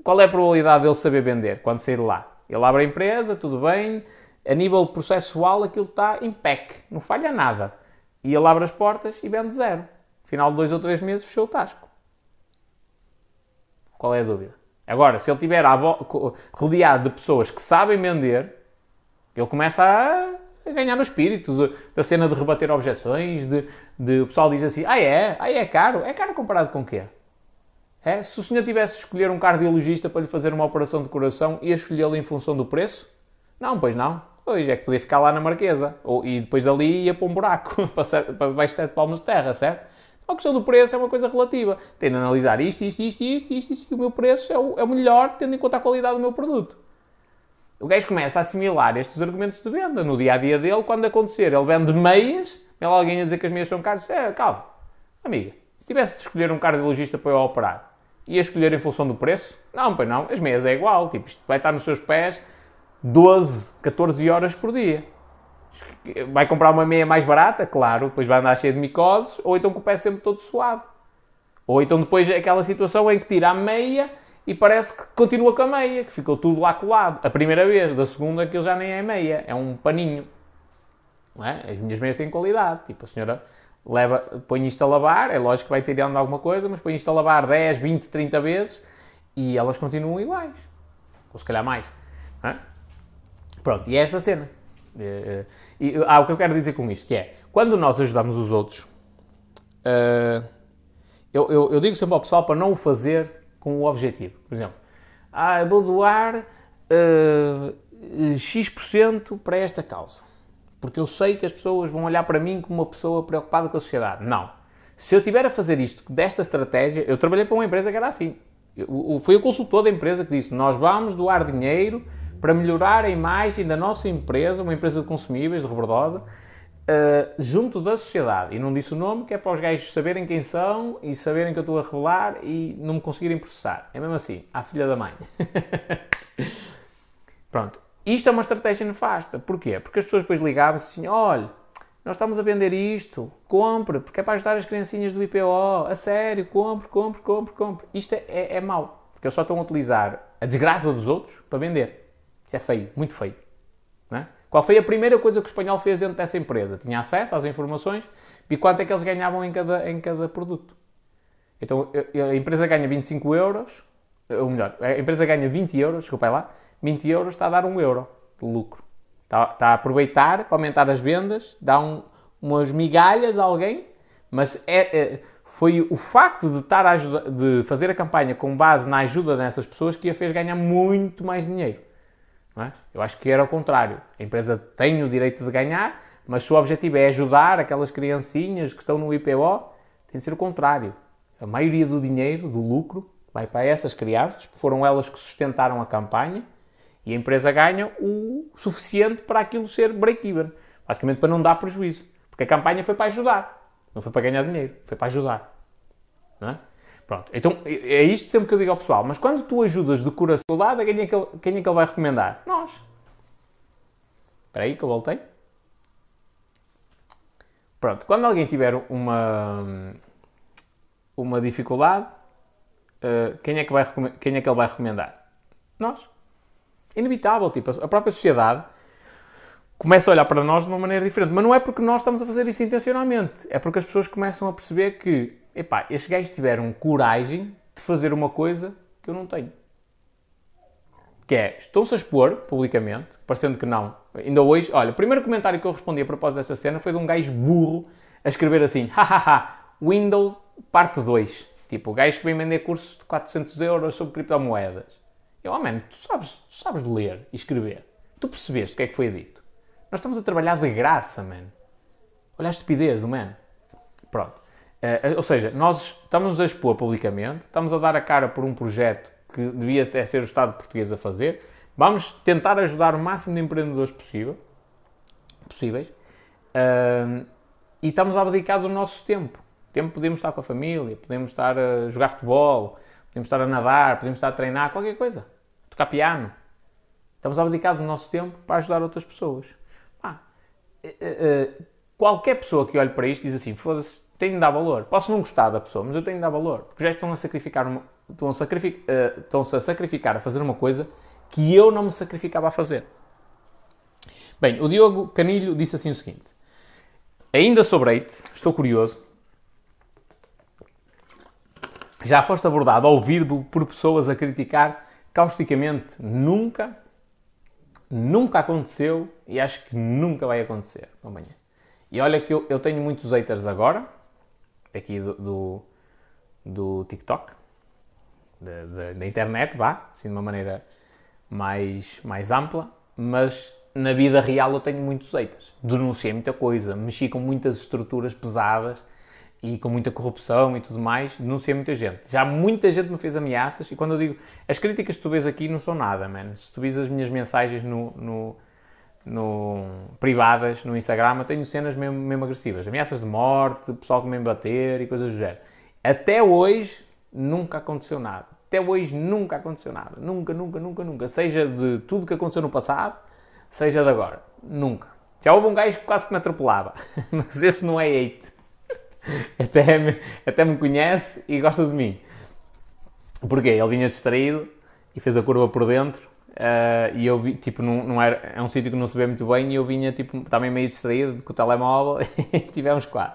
Qual é a probabilidade dele saber vender quando sair lá? Ele abre a empresa, tudo bem, a nível processual aquilo está em PEC, não falha nada. E ele abre as portas e vende zero final de dois ou três meses fechou o tasco. Qual é a dúvida? Agora, se ele estiver rodeado de pessoas que sabem vender, ele começa a, ganhar no espírito da cena de rebater objeções, de, de, o pessoal diz assim, ah é? Ah é caro? É caro comparado com o quê? É? Se o senhor tivesse de escolher um cardiologista para lhe fazer uma operação de coração, ia escolhê-lo em função do preço? Não, pois não. Pois é que podia ficar lá na Marquesa. Ou, e depois ali ia para um buraco, <laughs> para, para baixo de sete palmos de terra, certo? A questão do preço é uma coisa relativa. Tem de analisar isto, isto, isto, isto, isto, isto, e o meu preço é o, é o melhor, tendo em conta a qualidade do meu produto. O gajo começa a assimilar estes argumentos de venda no dia a dia dele. Quando acontecer, ele vende meias, vem alguém a dizer que as meias são caras. É, calma, amiga, se tivesse de escolher um cardiologista para eu operar, ia escolher em função do preço? Não, pois não, as meias é igual. Tipo, isto vai estar nos seus pés 12, 14 horas por dia. Vai comprar uma meia mais barata, claro, depois vai andar cheio de micoses, ou então com o pé sempre todo suado. Ou então depois é aquela situação em que tira a meia e parece que continua com a meia, que ficou tudo lá colado. A primeira vez, da segunda aquilo já nem é meia, é um paninho. É? As minhas meias têm qualidade. Tipo, a senhora leva, põe isto a lavar, é lógico que vai tirando alguma coisa, mas põe isto a lavar 10, 20, 30 vezes e elas continuam iguais. Ou se calhar mais. É? Pronto, e é esta cena. E, e, ah, o que eu quero dizer com isto, que é, quando nós ajudamos os outros, uh, eu, eu, eu, digo sempre ao pessoal para não o fazer com o objetivo. Por exemplo, ah, eu vou doar uh, X% para esta causa. Porque eu sei que as pessoas vão olhar para mim como uma pessoa preocupada com a sociedade. Não. Se eu estiver a fazer isto desta estratégia, eu trabalhei para uma empresa que era assim. Eu, foi o consultor da empresa que disse: Nós vamos doar dinheiro para melhorar a imagem da nossa empresa, uma empresa de consumíveis, de Rebordosa, uh, junto da sociedade. E não disse o nome, que é para os gajos saberem quem são e saberem que eu estou a revelar e não me conseguirem processar. É mesmo assim, à filha da mãe. <laughs> Pronto. Isto é uma estratégia nefasta. Porquê? Porque as pessoas depois ligavam-se assim, olha, nós estamos a vender isto, compre, porque é para ajudar as criancinhas do IPO, a sério, compre, compre, compre, compre. Isto é, é, é mau, porque eles só estão a utilizar a desgraça dos outros para vender. Isso é feio, muito feio. É? Qual foi a primeira coisa que o espanhol fez dentro dessa empresa? Tinha acesso às informações e quanto é que eles ganhavam em cada, em cada produto. Então a empresa ganha 25 euros, ou melhor, a empresa ganha 20 euros, desculpa lá, 20 euros está a dar 1 euro de lucro. Está, está a aproveitar para aumentar as vendas, dá um, umas migalhas a alguém, mas é, é, foi o facto de, estar a ajuda, de fazer a campanha com base na ajuda dessas pessoas que a fez ganhar muito mais dinheiro. É? Eu acho que era o contrário. A empresa tem o direito de ganhar, mas se o objetivo é ajudar aquelas criancinhas que estão no IPO, tem de ser o contrário. A maioria do dinheiro, do lucro, vai para essas crianças, foram elas que sustentaram a campanha, e a empresa ganha o suficiente para aquilo ser break-even. Basicamente para não dar prejuízo. Porque a campanha foi para ajudar, não foi para ganhar dinheiro, foi para ajudar. Não é? Pronto, então é isto sempre que eu digo ao pessoal. Mas quando tu ajudas de coração do lado, quem é que ele, quem é que ele vai recomendar? Nós. Espera aí que eu voltei. Pronto, quando alguém tiver uma, uma dificuldade, uh, quem, é que vai, quem é que ele vai recomendar? Nós. Inevitável, tipo, a própria sociedade começa a olhar para nós de uma maneira diferente. Mas não é porque nós estamos a fazer isso intencionalmente. É porque as pessoas começam a perceber que epá, estes gajos tiveram coragem de fazer uma coisa que eu não tenho. Que é, estão-se a expor publicamente, parecendo que não. Ainda hoje, olha, o primeiro comentário que eu respondi a propósito dessa cena foi de um gajo burro a escrever assim, hahaha, Windows parte 2. Tipo, o gajo que vem vender cursos de 400 euros sobre criptomoedas. Eu, oh tu sabes, tu sabes ler e escrever. Tu percebeste o que é que foi dito? Nós estamos a trabalhar de graça, man. Olha a estupidez do man. Pronto. Uh, ou seja, nós estamos a expor publicamente, estamos a dar a cara por um projeto que devia até ser o Estado português a fazer. Vamos tentar ajudar o máximo de empreendedores possível, possíveis uh, e estamos a abdicar do nosso tempo. Tempo podemos estar com a família, podemos estar a jogar futebol, podemos estar a nadar, podemos estar a treinar, qualquer coisa, tocar piano. Estamos a abdicar do nosso tempo para ajudar outras pessoas. Ah, uh, qualquer pessoa que olhe para isto diz assim: foda-se, tenho de dar valor. Posso não gostar da pessoa, mas eu tenho de dar valor. Porque já estão a sacrificar, uma, estão, a sacrific, uh, estão-se a sacrificar a fazer uma coisa que eu não me sacrificava a fazer. Bem, o Diogo Canilho disse assim o seguinte: Ainda sobre Eite, estou curioso. Já foste abordado ao vivo por pessoas a criticar causticamente? Nunca, nunca aconteceu e acho que nunca vai acontecer amanhã. E olha que eu, eu tenho muitos haters agora, aqui do, do, do TikTok, da internet, vá, assim de uma maneira mais, mais ampla, mas na vida real eu tenho muitos haters. Denunciei muita coisa, mexi com muitas estruturas pesadas e com muita corrupção e tudo mais, denunciei muita gente. Já muita gente me fez ameaças e quando eu digo as críticas que tu vês aqui não são nada, man. Se tu vês as minhas mensagens no, no no, privadas no Instagram, eu tenho cenas mesmo, mesmo agressivas. Ameaças de morte, pessoal que me bater e coisas do género. Até hoje nunca aconteceu nada. Até hoje nunca aconteceu nada. Nunca, nunca, nunca, nunca. Seja de tudo que aconteceu no passado, seja de agora. Nunca. Já houve um gajo que quase que me atropelava. <laughs> Mas esse não é hate. <laughs> Até me, até me conhece e gosta de mim. Porquê? Ele vinha distraído e fez a curva por dentro. Uh, e eu vi, tipo, não, não era, é um sítio que não se vê muito bem e eu vinha, tipo, também meio distraído com o telemóvel <laughs> e tivemos quase.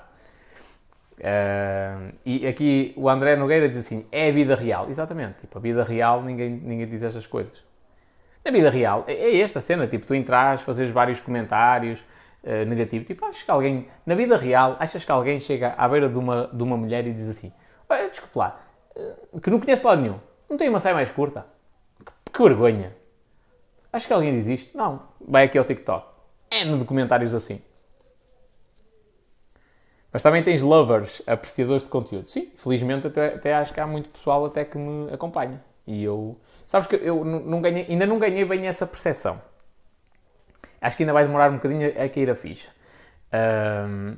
Uh, e aqui o André Nogueira diz assim: é a vida real. Exatamente, tipo, a vida real ninguém, ninguém diz estas coisas. Na vida real é, é esta cena, tipo, tu entras, fazes vários comentários uh, negativos. Tipo, achas que alguém, na vida real, achas que alguém chega à beira de uma, de uma mulher e diz assim: desculpa lá, que não conhece lado nenhum, não tem uma saia mais curta? Que, que vergonha. Acho que alguém diz isto? Não. Vai aqui ao TikTok. N de comentários assim. Mas também tens lovers, apreciadores de conteúdo. Sim, felizmente até, até acho que há muito pessoal até que me acompanha. E eu... Sabes que eu não ganhei, ainda não ganhei bem essa percepção. Acho que ainda vai demorar um bocadinho a, cair a ficha. Um,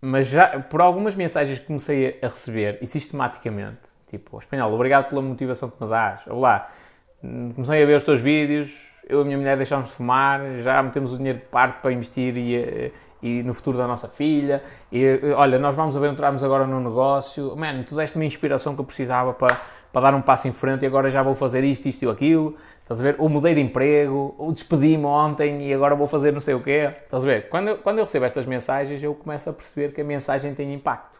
mas já, por algumas mensagens que comecei a receber, e sistematicamente, tipo, espanhol, obrigado pela motivação que me dás. Olá, comecei a ver os teus vídeos, eu e a minha mulher deixámos de fumar, já metemos o dinheiro de parte para investir e eh, e no futuro da nossa filha. E olha, nós vamos aventurarmos agora no negócio. Mano, tu deste-me a inspiração que eu precisava para, para dar um passo em frente e agora já vou fazer isto, isto e aquilo. Estás a ver? Ou mudei de emprego, ou despedi-me ontem e agora vou fazer não sei o quê. Estás a ver? Quando eu, quando eu recebo estas mensagens, eu começo a perceber que a mensagem tem impacto.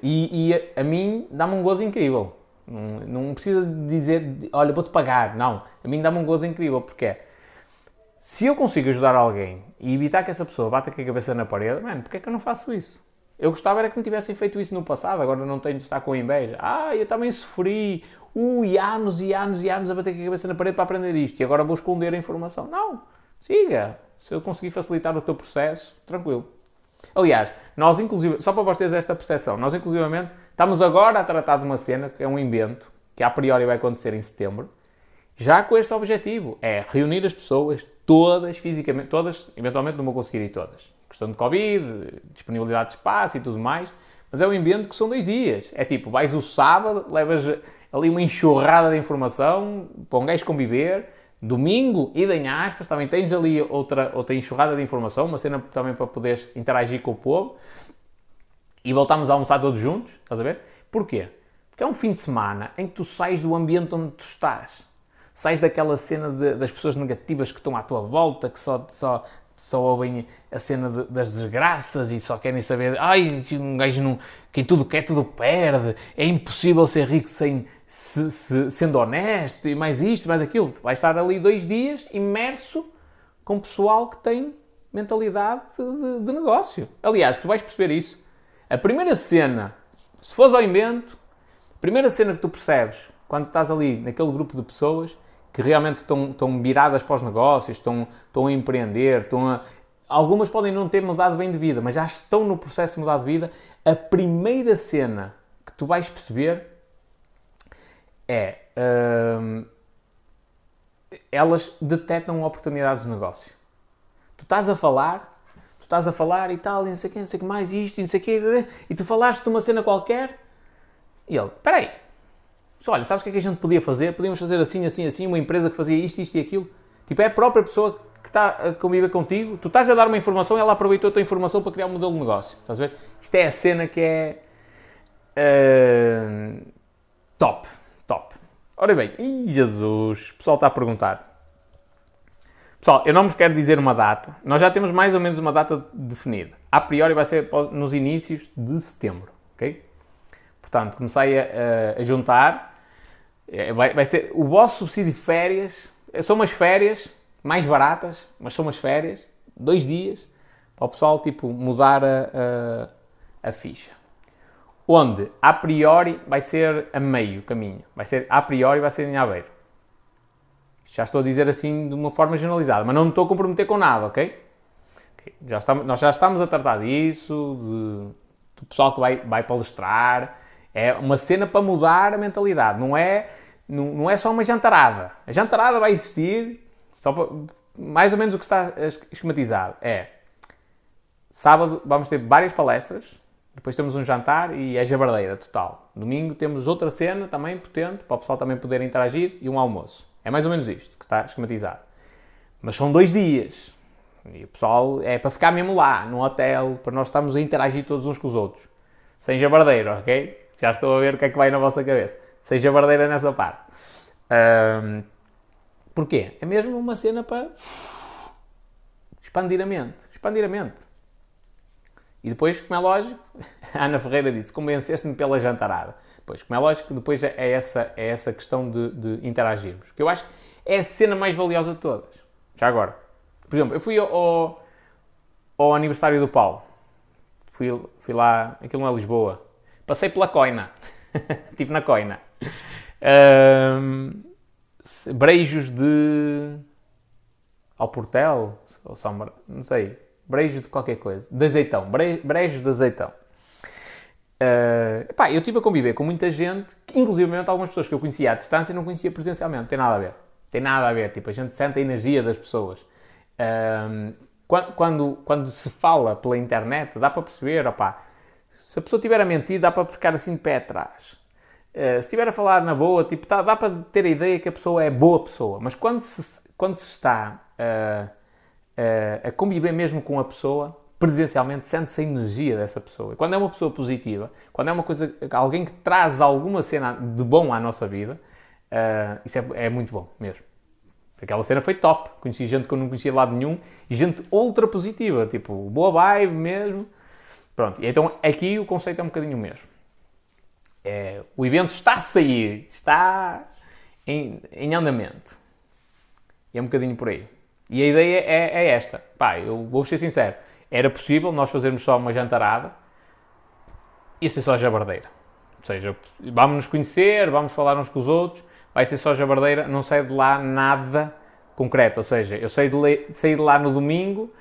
E, e a, a mim dá-me um gozo incrível. Não, não precisa dizer, olha, vou-te pagar. Não. A mim dá-me um gozo incrível. Porque se eu consigo ajudar alguém e evitar que essa pessoa bata com a cabeça na parede, mano, porquê é que eu não faço isso? Eu gostava era que me tivessem feito isso no passado, agora não tenho de estar com inveja. Ah, eu também sofri, ui, anos e anos e anos a bater com a cabeça na parede para aprender isto e agora vou esconder a informação. Não, siga. Se eu conseguir facilitar o teu processo, tranquilo. Aliás, nós inclusive, só para vocês esta percepção, nós inclusivamente estamos agora a tratar de uma cena que é um invento, que a priori vai acontecer em setembro, já com este objetivo, é reunir as pessoas todas fisicamente, todas, eventualmente não vou conseguir ir todas. Questão de Covid, disponibilidade de espaço e tudo mais, mas é um ambiente que são dois dias. É tipo, vais o sábado, levas ali uma enxurrada de informação para um gajo conviver, domingo, e em aspas, também tens ali outra, outra enxurrada de informação, uma cena também para poderes interagir com o povo, e voltamos a almoçar todos juntos, estás a ver? Porquê? Porque é um fim de semana em que tu sais do ambiente onde tu estás sais daquela cena de, das pessoas negativas que estão à tua volta, que só, só, só ouvem a cena de, das desgraças e só querem saber, ai, um gajo não, quem tudo quer, tudo perde, é impossível ser rico sem, se, se, sendo honesto, e mais isto, mais aquilo. Tu vais estar ali dois dias imerso com pessoal que tem mentalidade de, de negócio. Aliás, tu vais perceber isso. A primeira cena, se fores ao invento, a primeira cena que tu percebes quando estás ali naquele grupo de pessoas que realmente estão, estão viradas para os negócios, estão, estão a empreender, estão a... Algumas podem não ter mudado bem de vida, mas já estão no processo de mudar de vida. A primeira cena que tu vais perceber é... Hum, elas detectam oportunidades de negócio. Tu estás a falar, estás a falar e tal, e não sei o que, não sei o que mais, isto, e não sei o que, e tu falaste de uma cena qualquer, e ele, espera aí, olha, sabes o que é que a gente podia fazer? Podíamos fazer assim, assim, assim, uma empresa que fazia isto, isto e aquilo. Tipo, é a própria pessoa que está a conviver contigo, tu estás a dar uma informação e ela aproveitou a tua informação para criar um modelo de negócio. Estás a ver? Isto é a cena que é. Uh, top. Top. Ora bem, Jesus, o pessoal está a perguntar. Pessoal, eu não vos quero dizer uma data. Nós já temos mais ou menos uma data definida. A priori vai ser nos inícios de setembro, ok? Portanto, comecei a, a juntar é, vai, vai ser o vosso subsídio de férias. São umas férias mais baratas, mas são umas férias, dois dias, para o pessoal tipo, mudar a, a, a ficha. Onde, a priori, vai ser a meio caminho. Vai ser, a priori, vai ser em Aveiro. Já estou a dizer assim de uma forma generalizada, mas não me estou a comprometer com nada, ok? okay. Já estamos, nós já estamos a tratar disso, de, do pessoal que vai, vai palestrar. É uma cena para mudar a mentalidade, não é não, não é só uma jantarada. A jantarada vai existir, só para, mais ou menos o que está esquematizado é sábado vamos ter várias palestras Depois temos um jantar e é jabardeira total. Domingo temos outra cena também potente, para o pessoal também poder interagir, e um almoço. É mais ou menos isto que está esquematizado. Mas são dois dias. E o pessoal é para ficar mesmo lá, no hotel, para nós estarmos a interagir todos uns com os outros. Sem jabardeira, ok? Já estou a ver o que é que vai na vossa cabeça. Sem jabardeira nessa parte. Um, porquê? É mesmo uma cena para expandir a mente. Expandir a mente. E depois, como é lógico, <laughs> a Ana Ferreira disse: convenceste-me pela jantarada. Pois, como é lógico, depois é essa, é essa questão de, de interagirmos. Que eu acho que é a cena mais valiosa de todas. Já agora. Por exemplo, eu fui ao, ao aniversário do Paulo. Fui, fui lá, aquilo não é Lisboa. Passei pela Coina. Estive <laughs> na Coina. Um, brejos de. Ao Portel? Ou São Não sei. Brejos de qualquer coisa. De azeitão. Brejos de azeitão. Uh, pá, eu estive a conviver com muita gente, inclusive algumas pessoas que eu conhecia à distância e não conhecia presencialmente. Tem nada a ver. Tem nada a ver. Tipo, a gente sente a energia das pessoas. Uh, quando, quando se fala pela internet, dá para perceber, opá, se a pessoa estiver a mentir, dá para ficar assim de pé atrás. Uh, se estiver a falar na boa, tipo, tá, dá para ter a ideia que a pessoa é boa pessoa. Mas quando se, quando se está uh, a conviver mesmo com a pessoa, presencialmente, sente-se a energia dessa pessoa. Quando é uma pessoa positiva, quando é uma coisa, alguém que traz alguma cena de bom à nossa vida, isso é, é muito bom mesmo. Aquela cena foi top. Conheci gente que eu não conhecia de lado nenhum e gente ultra positiva, tipo, boa vibe mesmo. Pronto, e então aqui o conceito é um bocadinho o mesmo. É, o evento está a sair, está em, em, andamento. E é um bocadinho por aí. E a ideia é, é esta. Pá, eu vou ser sincero. Era possível nós fazermos só uma jantarada e ser só jabardeira. Ou seja, vamos nos conhecer, vamos falar uns com os outros, vai ser só jabardeira, não sai de lá nada concreto. Ou seja, eu saí de, saí de lá no domingo,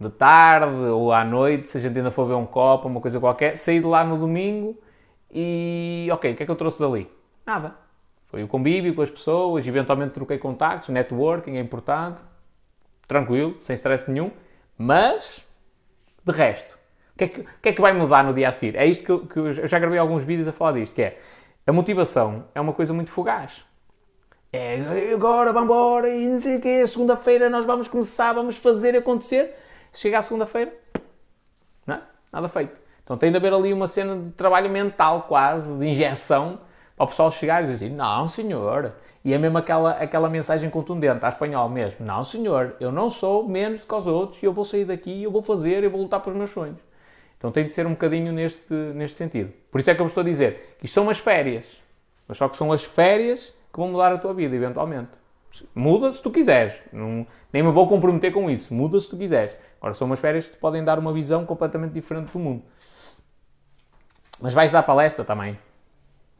de tarde ou à noite, se a gente ainda for ver um copo, uma coisa qualquer, saí de lá no domingo e, ok, o que é que eu trouxe dali? Nada. Foi o convívio com as pessoas, eventualmente troquei contactos, networking é importante, tranquilo, sem stress nenhum, mas, de resto, o que, é que, que, é que vai mudar no dia a seguir? É isto que eu, que eu já gravei alguns vídeos a falar disto, que é, a motivação é uma coisa muito fugaz. É, agora, vamos embora, e não sei o quê, segunda-feira nós vamos começar, vamos fazer acontecer. Chega à segunda-feira, não, nada feito. Então tem de haver ali uma cena de trabalho mental quase, de injeção, para o pessoal chegar e dizer, não senhor, e é mesmo aquela, aquela mensagem contundente, à espanhol mesmo, não senhor, eu não sou menos do que os outros, e eu vou sair daqui, eu vou fazer, eu vou lutar pelos meus sonhos. Então tem de ser um bocadinho neste, neste sentido. Por isso é que eu vos estou a dizer que isto são umas férias, mas só que são as férias que vão mudar a tua vida, eventualmente. Muda se tu quiseres. Não, nem me vou comprometer com isso. Muda se tu quiseres. Agora, são umas férias que te podem dar uma visão completamente diferente do mundo. Mas vais dar palestra também.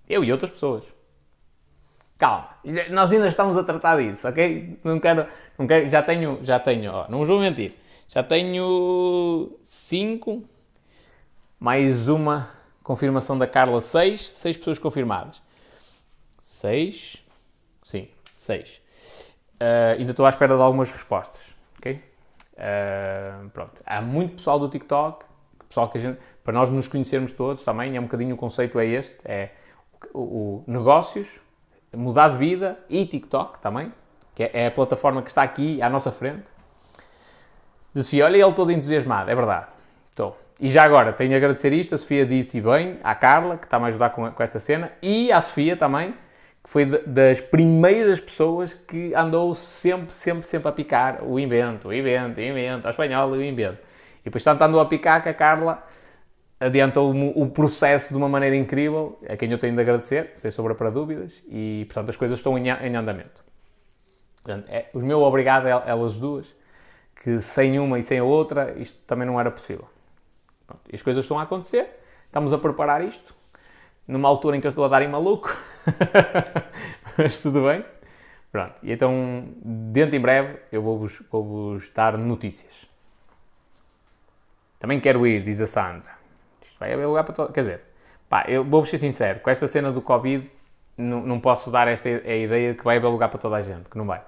Eu e outras pessoas. Calma, nós ainda estamos a tratar disso, ok? Não quero, não quero já tenho, já tenho, ó, não vos vou mentir, já tenho 5, mais uma confirmação da Carla, 6, 6 pessoas confirmadas. 6, Sim, 6. Uh, ah, ainda estou à espera de algumas respostas, ok? Uh, pronto. Há muito pessoal do TikTok, pessoal que a gente, para nós nos conhecermos todos também, é um bocadinho o conceito é este, é o, o negócios, mudar de vida e TikTok também, que é, é a plataforma que está aqui à nossa frente. Sofia, olha ele todo entusiasmado, é verdade. Estou. E já agora, tenho a agradecer isto, a Sofia disse bem, à Carla, que está-me a ajudar com, com esta cena, e à Sofia também, que foi das primeiras pessoas que andou sempre, sempre, sempre a picar o invento, o invento, o invento, a espanhol, o invento. E depois, tanto andou a picar que a Carla adiantou o processo de uma maneira incrível, a quem eu tenho de agradecer, sem sobra para dúvidas, e portanto as coisas estão em, em andamento. Portanto, é, o meu obrigado a elas duas, que sem uma e sem a outra isto também não era possível. Pronto, as coisas estão a acontecer, estamos a preparar isto, numa altura em que eu estou a dar em maluco, <laughs> mas tudo bem. Pronto, e então, dentro em breve, eu vou-vos vou dar notícias. Também quero ir, diz a Sandra. Vai haver lugar para todo. Quer dizer, pá, eu vou-vos ser sincero, com esta cena do Covid, não, não posso dar esta a ideia de que vai haver lugar para toda a gente, que não vai.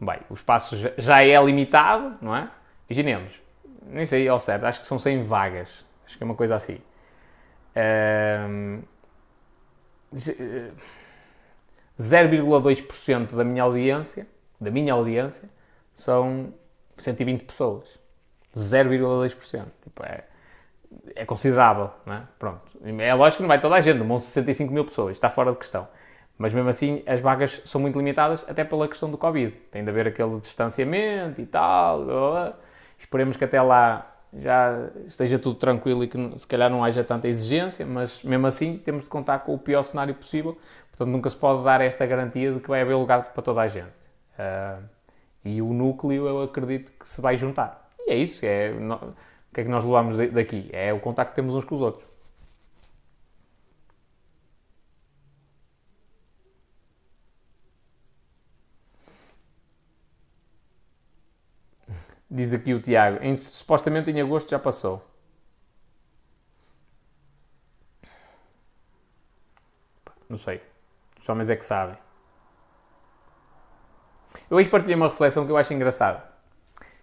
Vai. O espaço já é limitado, não é? Imaginemos, nem sei ao certo, acho que são 100 vagas. Acho que é uma coisa assim. Um, 0,2% da minha audiência, da minha audiência, são 120 pessoas. 0,2%. Tipo, é, é considerável, não é? Pronto. É lógico que não vai toda a gente, vão 65 mil pessoas, está fora de questão. Mas mesmo assim, as vagas são muito limitadas, até pela questão do Covid. Tem de haver aquele distanciamento e tal. Esperemos que até lá já esteja tudo tranquilo e que se calhar não haja tanta exigência, mas mesmo assim temos de contar com o pior cenário possível. Portanto, nunca se pode dar esta garantia de que vai haver lugar para toda a gente. Uh, e o núcleo, eu acredito que se vai juntar. E é isso. É, o que é que nós levamos daqui? É o contacto que temos uns com os outros. Diz aqui o Tiago. Em, supostamente em agosto já passou. Não sei. Os homens é que sabem. Eu hoje partilhei uma reflexão que eu acho engraçada.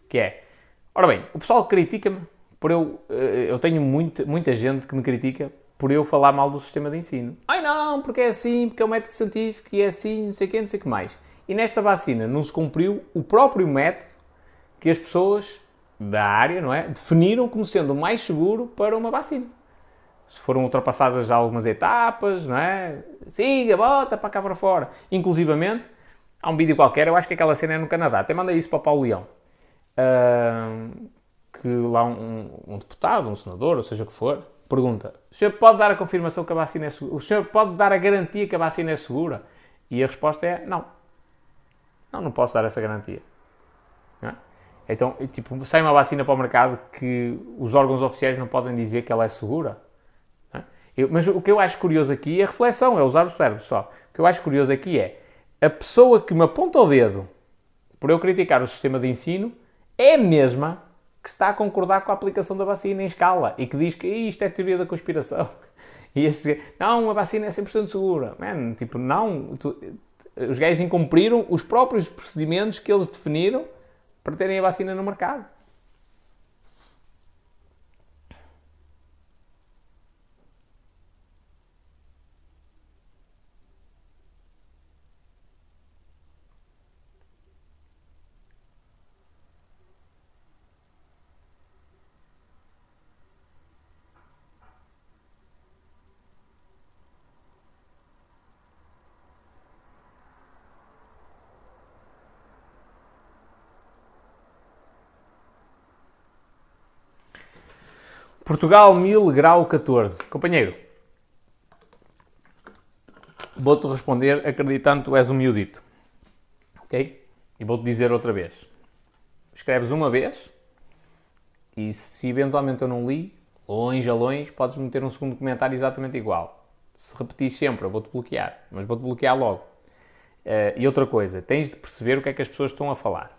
Que é... Ora bem, o pessoal critica-me por eu... Eh, eu tenho muita, muita gente que me critica por eu falar mal do sistema de ensino. Ai não, porque é assim, porque é o método científico e é assim, não sei o quê, não sei o que mais. E nesta vacina não se cumpriu o próprio método que as pessoas da área, não é, definiram como sendo o mais seguro para uma vacina. Se foram ultrapassadas algumas etapas, não é? Siga, bota para cá para fora. Inclusivamente, há um vídeo qualquer, eu acho que aquela cena é no Canadá, até mandei isso para o Paulo Leão. Uh, que lá um, um, deputado, um senador, ou seja o que for, pergunta: o senhor pode dar a confirmação que a vacina é segura? O senhor pode dar a garantia que a vacina é segura? E a resposta é: não. Não, não posso dar essa garantia. É? Então, tipo, sai uma vacina para o mercado que os órgãos oficiais não podem dizer que ela é segura. É? Eu, mas o que eu acho curioso aqui é a reflexão, é usar o cérebro só. O que eu acho curioso aqui é a pessoa que me aponta o dedo por eu criticar o sistema de ensino é a mesma que está a concordar com a aplicação da vacina em escala e que diz que isto é teoria da conspiração. <laughs> E este, não, a vacina é 100% segura. Man, tipo, não. Tu, os gajos incumpriram os próprios procedimentos que eles definiram para terem a vacina no mercado. Portugal 1000, grau 14. Companheiro, vou-te responder acreditando que tu és um miudito. Ok? E vou-te dizer outra vez. Escreves uma vez e se eventualmente eu não li, longe a longe, podes meter um segundo comentário exatamente igual. Se repetir sempre, eu vou-te bloquear, mas vou-te bloquear logo. Uh, e outra coisa, tens de perceber o que é que as pessoas estão a falar.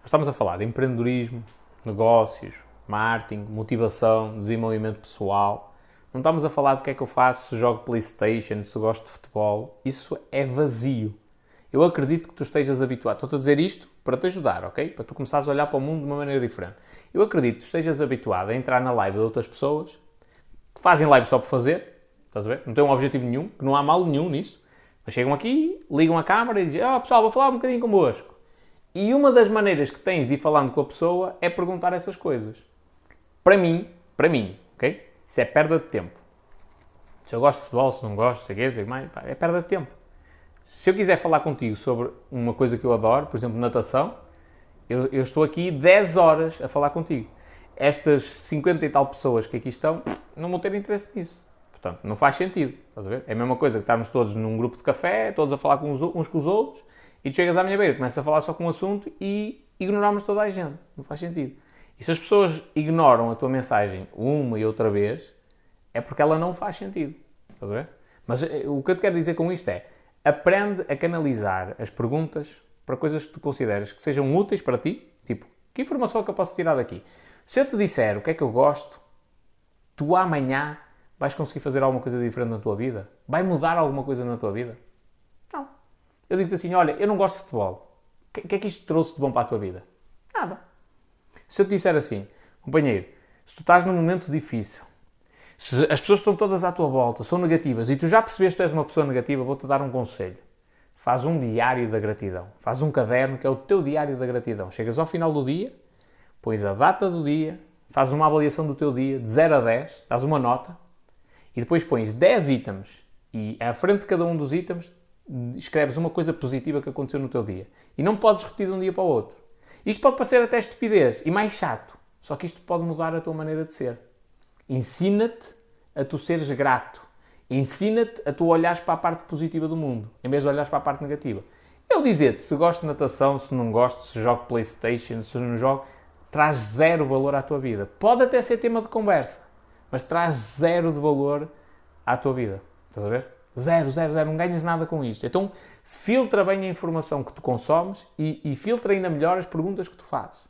Nós estamos a falar de empreendedorismo, negócios, marketing, motivação, desenvolvimento pessoal. Não estamos a falar do que é que eu faço se jogo Playstation, se gosto de futebol. Isso é vazio. Eu acredito que tu estejas habituado. Estou-te a dizer isto para te ajudar, ok? Para tu começares a olhar para o mundo de uma maneira diferente. Eu acredito que tu estejas habituado a entrar na live de outras pessoas que fazem live só por fazer, estás a ver? Não têm um objetivo nenhum, que não há mal nenhum nisso. Mas chegam aqui, ligam a câmera e dizem: Ah, oh, pessoal, vou falar um bocadinho convosco. E uma das maneiras que tens de ir falando com a pessoa é perguntar essas coisas. Para mim, para mim, ok? Isso é perda de tempo. Se eu gosto de futebol, se não gosto, sei o quê, sei mais, é perda de tempo. Se eu quiser falar contigo sobre uma coisa que eu adoro, por exemplo, natação, eu, eu estou aqui 10 horas a falar contigo. Estas 50 e tal pessoas que aqui estão não vão ter interesse nisso. Portanto, não faz sentido. Estás a ver? É a mesma coisa que estarmos todos num grupo de café, todos a falar com uns, uns com os outros, e tu chegas à minha beira, começas a falar só com um assunto e ignoramos toda a gente. Não faz sentido. E se as pessoas ignoram a tua mensagem uma e outra vez, é porque ela não faz sentido. Estás a ver? Mas eh, o que eu te quero dizer com isto é: aprende a canalizar as perguntas para coisas que tu consideras que sejam úteis para ti. Tipo, que informação é que eu posso tirar daqui? Se eu te disser o que é que eu gosto, tu amanhã vais conseguir fazer alguma coisa diferente na tua vida? Vai mudar alguma coisa na tua vida? Não. Eu digo-te assim: olha, eu não gosto de futebol. O que, é que isto trouxe de bom para a tua vida? Nada. Se eu te disser assim, companheiro, se tu estás num momento difícil, Se as pessoas estão todas à tua volta, são negativas, e tu já percebeste que és uma pessoa negativa, vou-te dar um conselho. Faz um diário da gratidão. Faz um caderno que é o teu diário da gratidão. Chegas ao final do dia, pões a data do dia, fazes uma avaliação do teu dia de 0 a 10, dás uma nota, e depois pões 10 itens, e à frente de cada um dos itens escreves uma coisa positiva que aconteceu no teu dia. E não podes repetir de um dia para o outro. Isto pode parecer até estupidez e mais chato, só que isto pode mudar a tua maneira de ser. Ensina-te a tu seres grato. Ensina-te a tu olhares para a parte positiva do mundo, em vez de olhares para a parte negativa. Eu dizer-te se gosto de natação, se não gosto, se jogo Playstation, se não jogo, traz zero valor à tua vida. Pode até ser tema de conversa, mas traz zero de valor à tua vida. Estás a ver? Zero, zero, zero. Não ganhas nada com isto. Então, filtra bem a informação que tu consomes e, e filtra ainda melhor as perguntas que tu fazes.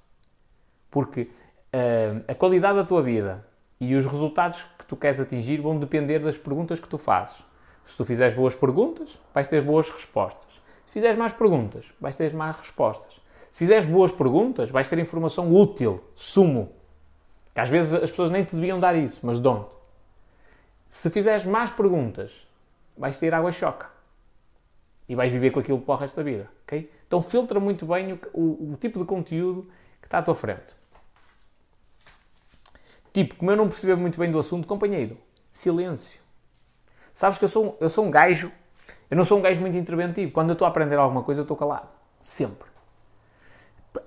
Porque uh, a qualidade da tua vida e os resultados que tu queres atingir vão depender das perguntas que tu fazes. Se tu fizeres boas perguntas, vais ter boas respostas. Se fizeres mais perguntas, vais ter mais respostas. Se fizeres boas perguntas, vais ter informação útil, sumo. Que às vezes as pessoas nem te deviam dar isso, mas dão-te. Se fizeres mais perguntas, vais ter água choca. E vais viver com aquilo para o resto da vida. Okay? Então filtra muito bem o, o, o tipo de conteúdo que está à tua frente. Tipo, como eu não percebo muito bem do assunto, companheiro, silêncio. Sabes que eu sou, eu sou um gajo, eu não sou um gajo muito interventivo. Quando eu estou a aprender alguma coisa, eu estou calado. Sempre.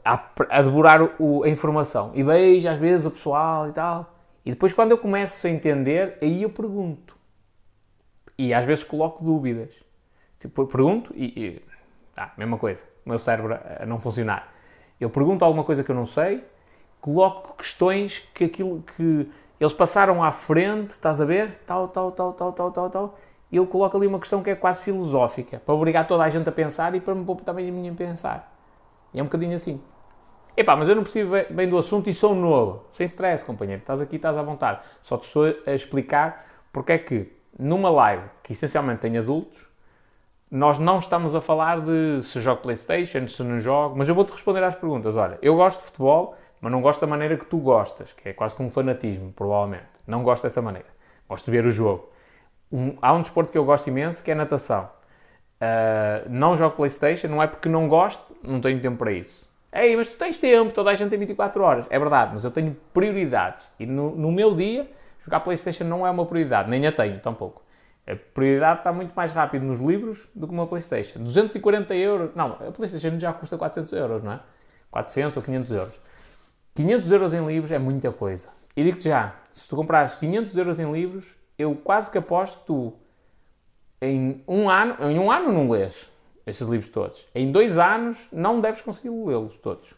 A, a devorar o, a informação. E vejo às vezes o pessoal e tal. E depois, quando eu começo a entender, aí eu pergunto. E às vezes coloco dúvidas. Tipo, pergunto e. e ah, mesma coisa. O meu cérebro a não funcionar. Eu pergunto alguma coisa que eu não sei coloco questões que aquilo que eles passaram à frente, estás a ver? Tal, tal, tal, tal, tal, tal, tal. E eu coloco ali uma questão que é quase filosófica, para obrigar toda a gente a pensar e para me pôr também a mim a pensar. E é um bocadinho assim. Epá, mas eu não percebo bem do assunto e sou novo. Sem stress, companheiro. Estás aqui, estás à vontade. Só te estou a explicar porque é que numa live que essencialmente tem adultos, nós não estamos a falar de se jogo Playstation, se não jogo, mas eu vou-te responder às perguntas. Olha, eu gosto de futebol, mas não gosto da maneira que tu gostas, que é quase como um fanatismo, provavelmente. Não gosto dessa maneira. Gosto de ver o jogo. Um, há um desporto que eu gosto imenso, que é natação. Uh, não jogo Playstation, não é porque não gosto, não tenho tempo para isso. Ei, mas tu tens tempo, toda a gente tem 24 horas. É verdade, mas eu tenho prioridades. E no, no meu dia, jogar Playstation não é uma prioridade, nem a tenho, tampouco. A prioridade está muito mais rápido nos livros do que uma Playstation. 240 euros, não, a Playstation já custa 400 euros, não é? 400 ou 500 euros. 500 euros em livros é muita coisa. E digo-te já, se tu comprares 500 euros em livros, eu quase que aposto que tu, em um ano, em um ano não lês esses livros todos. Em dois anos não deves conseguir lê-los todos.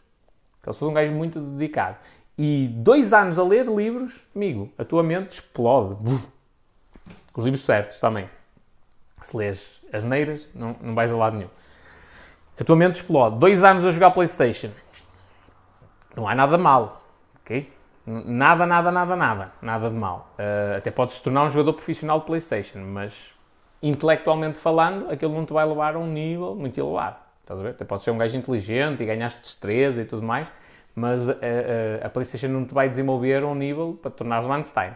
Porque eu sou um gajo muito dedicado. E dois anos a ler livros, amigo, a tua mente explode. Os livros certos também. Se lês as neiras, não, não vais a lado nenhum. A tua mente explode. Dois anos a jogar Playstation não há nada mal, ok? Nada, nada, nada, nada, nada de mal. Uh, até podes se tornar um jogador profissional de PlayStation, mas intelectualmente falando, aquilo não te vai levar a um nível muito elevado. Estás a ver? Até podes ser um gajo inteligente e ganhaste destreza e tudo mais, mas uh, uh, a PlayStation não te vai desenvolver a um nível para te tornares um Einstein.